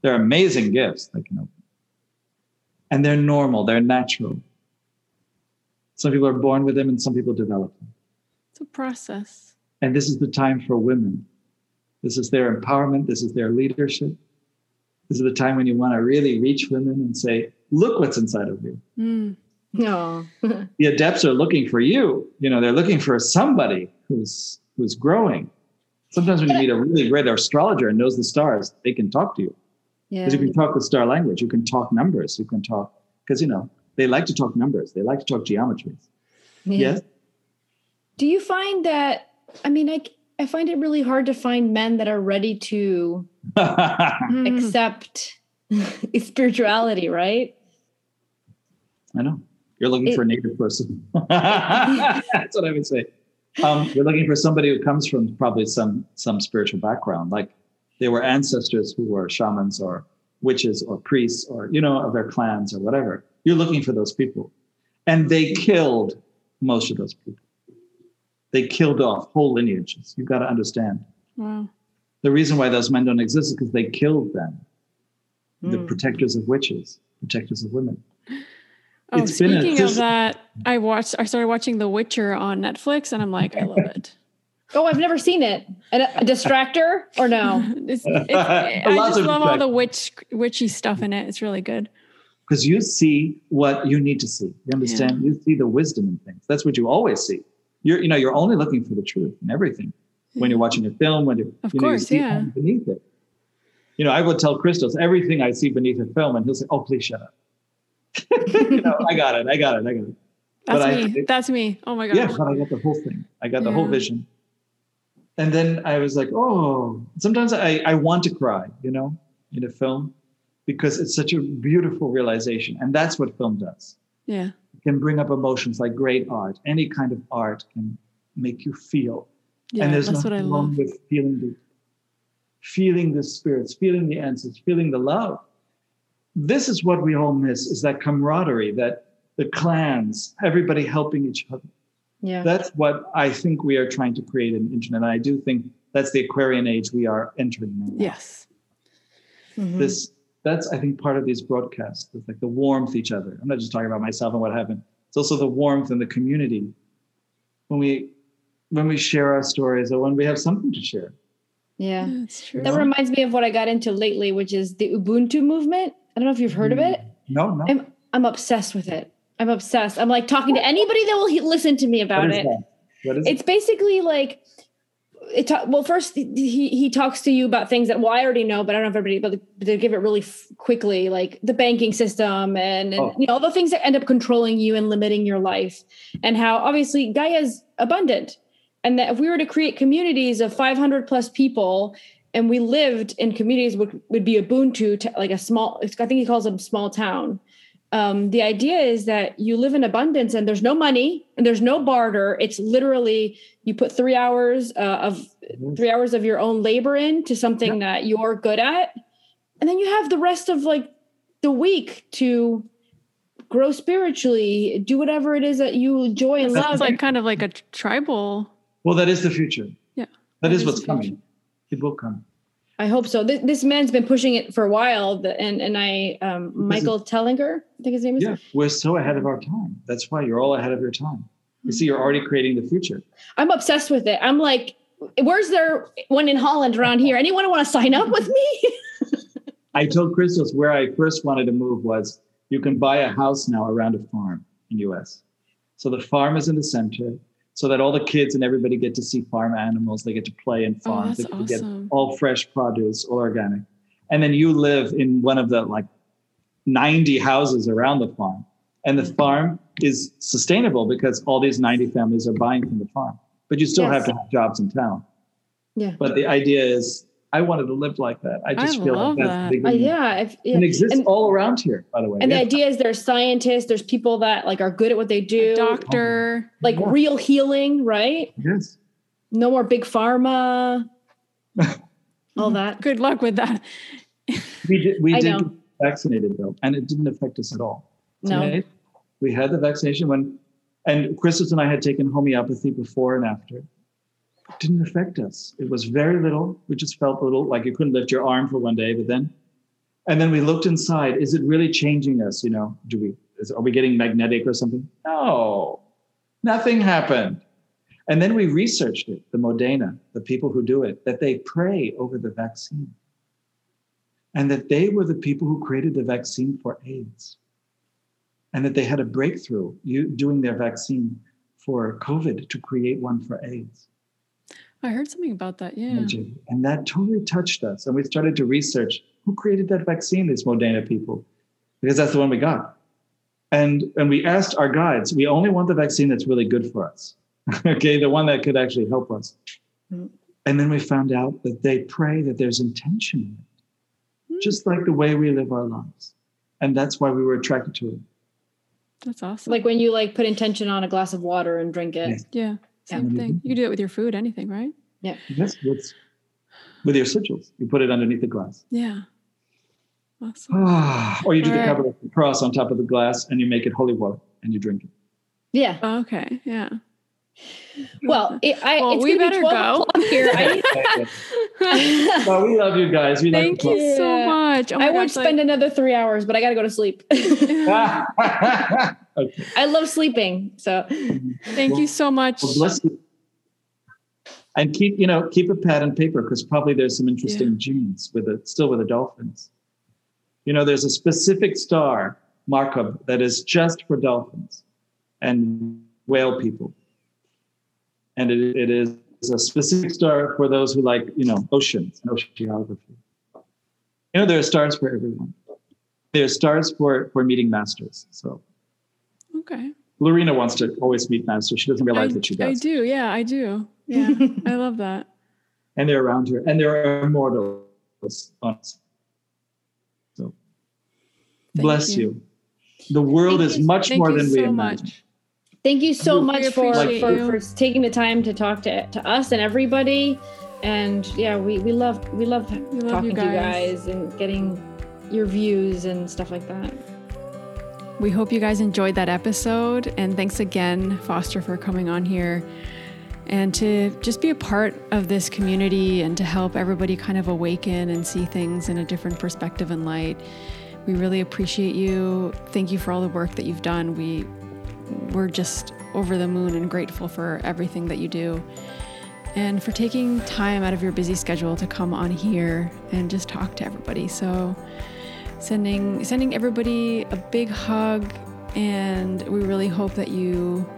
They're amazing gifts that can open. And they're normal, they're natural. Some people are born with them and some people develop them. It's a process. And this is the time for women. This is their empowerment, this is their leadership. This is the time when you want to really reach women and say, look what's inside of you. Mm. No. the adepts are looking for you. You know, they're looking for somebody who's who's growing. Sometimes when you meet a really great astrologer and knows the stars, they can talk to you yeah. because you can talk the star language. You can talk numbers. You can talk because you know they like to talk numbers. They like to talk geometries. Yeah. Yes. Do you find that? I mean, I I find it really hard to find men that are ready to Mm. accept spirituality, right? I know. You're looking It- for a native person. That's what I would say. Um, you're looking for somebody who comes from probably some some spiritual background, like they were ancestors who were shamans or witches or priests or you know of their clans or whatever. You're looking for those people, and they killed most of those people. They killed off whole lineages. You've got to understand. Wow. The reason why those men don't exist is because they killed them. The Mm. protectors of witches, protectors of women. Oh, It's been a- speaking of that, I watched. I started watching The Witcher on Netflix, and I'm like, I love it. Oh, I've never seen it. A, a distractor or no? It's, it's, I just of love all the witch witchy stuff in it. It's really good. because you see what you need to see. You understand? You see the wisdom in things. That's what you always see. You're, you know, you're only looking for the truth in everything. When you're watching a film, when you're, Of you know, you course, see yeah. beneath it. You know, I would tell Christos everything I see beneath a film, and he'll say, "Oh, please shut up." you know, I got it. I got it. I got it. That's But I- me. That's me. Oh my god. Yeah, but I got the whole thing. I got the whole vision. And then I was like, oh, sometimes I, I want to cry, you know, in a film because it's such a beautiful realization. And that's what film does. Yeah. It can bring up emotions like great art. Any kind of art can make you feel. Yeah. and there's that's what I nothing wrong love. with feeling the feeling the spirits, feeling the answers, feeling the love. This is what we all miss is that camaraderie, that the clans, everybody helping each other. Yeah. That's what I think we are trying to create in the internet. And I do think that's the Aquarian age we are entering now. Yes. Mhm. This that's I think part of these broadcasts. It's like the warmth each other. I'm not just talking about myself and what happened. It's also the warmth in the community. When we when we share our stories or when we have something to share. yeah. That's true. That reminds me of what I got into lately, which is the Ubuntu movement. I don't know if you've heard of Mm. it. No, no. I'm I'm obsessed with it. I'm obsessed. I'm like talking to anybody that will he- listen to me about it. that? What is It's basically like it. Ta- well, first he he talks to you about things that well I already know, but I don't know if everybody. But they give it really f- quickly, like the banking system and, and Oh. you know all the things that end up controlling you and limiting your life, and how obviously Gaia's abundant, and that if we were to create communities of 500 plus people. And we lived in communities would would be Ubuntu, to like a small. I think he calls them small town um, the idea is that you live in abundance and there's no money and there's no barter. It's literally you put three hours uh, of three hours of your own labor into something that you're good at, and then you have the rest of like the week to grow spiritually, do whatever it is that you enjoy and Sounds love. like kind of like a tribal. well, that is the future. Yeah, that that is is what's coming. It will come. I hope so. This, this man's been pushing it for a while, and and I um, Michael Tellinger, I think his name is. Yeah, we're so ahead of our time. That's why you're all ahead of your time. You see, you're already creating the future. I'm obsessed with it. I'm like, where's there one in Holland around here? Anyone want to sign up with me? I told Christos where I first wanted to move was you can buy a house now around a farm in US. So the farm is in the center so that all the kids and everybody get to see farm animals. They get to play in Oh, farms. that's they get to get all fresh produce, all organic. And then you live in one of the like 90 houses around the farm. And the Mhm. farm is sustainable because all these 90 families are buying from the farm. But you still have to have jobs in town. Yeah. But the idea is I wanted to live like that. I just I feel love like that's that. big Uh, yeah, if, yeah. It exists And- all around here, by the way. And the idea is there's scientists, there's people that like are good at what they do, Doctor. like Yeah. real healing, right? Yes. No more big pharma, all that. Good luck with that. We did, we did know. vaccinated though, and it didn't affect us at all. No. Today, We had the vaccination when, and Christos and I had taken homeopathy before and after. Didn't affect us. It was very little. We just felt a little like you couldn't lift your arm for one day, but then, and then we looked inside. Is it really changing us? You know, do we, is, are we getting magnetic or something? No, nothing happened. And then we researched it, the Moderna, the people who do it, that they pray over the vaccine. And that they were the people who created the vaccine for AIDS. and that they had a breakthrough doing their vaccine for COVID to create one for AIDS. I heard something about that. Yeah. And that totally touched us. And we started to research who created that vaccine, these Moderna people, because that's the one we got. And, and we asked our guides, we only want the vaccine that's really good for us. okay, the one that could actually help us. Mm. And then we found out that they pray that there's intention in it, mm. just like the way we live our lives. And that's why we were attracted to it. That's awesome. Like when you like put intention on a glass of water and drink it. Yeah. Same yeah. thing. You do it with your food, anything, right? Yeah. Yes, with, with your sigils. You put it underneath the glass. Yeah. Awesome. or you do All the right. the cross on top of the glass and you make it holy water and you drink it. Yeah. Oh, okay. Yeah. Well, it, I, well, we better go here. well, we love you guys. We Thank you, you so much. Oh I gosh, would spend like... another three hours, but I got to go to sleep. okay. I love sleeping. So, thank well, you so much. Well, bless you. And keep, you know, keep a pad and paper because probably there's some interesting yeah. genes with it, still with the dolphins. You know, there's a specific star Markov that is just for dolphins and whale people and it, it is a specific star for those who like, you know, oceans and oceanography. You know, there are stars for everyone. There are stars for for meeting masters. So, okay. Lorena wants to always meet masters. She doesn't realize I, that she does. I do. Yeah, I do. Yeah, I love that. And they're around her, and there are immortals. So, Thank bless you. you. The world Thank is much more than we so imagine. Much. Thank you so much for, for, for taking the time to talk to, to us and everybody. And yeah, we, we love we love, we love talking you to you guys and getting your views and stuff like that. We hope you guys enjoyed that episode. And thanks again, Foster, for coming on here and to just be a part of this community and to help everybody kind of awaken and see things in a different perspective and light. We really appreciate you. Thank you for all the work that you've done. We we're just over the moon and grateful for everything that you do and for taking time out of your busy schedule to come on here and just talk to everybody. So sending sending everybody a big hug and we really hope that you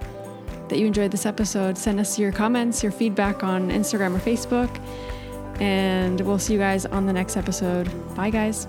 that you enjoyed this episode. Send us your comments, your feedback on Instagram or Facebook. And we'll see you guys on the next episode. Bye guys.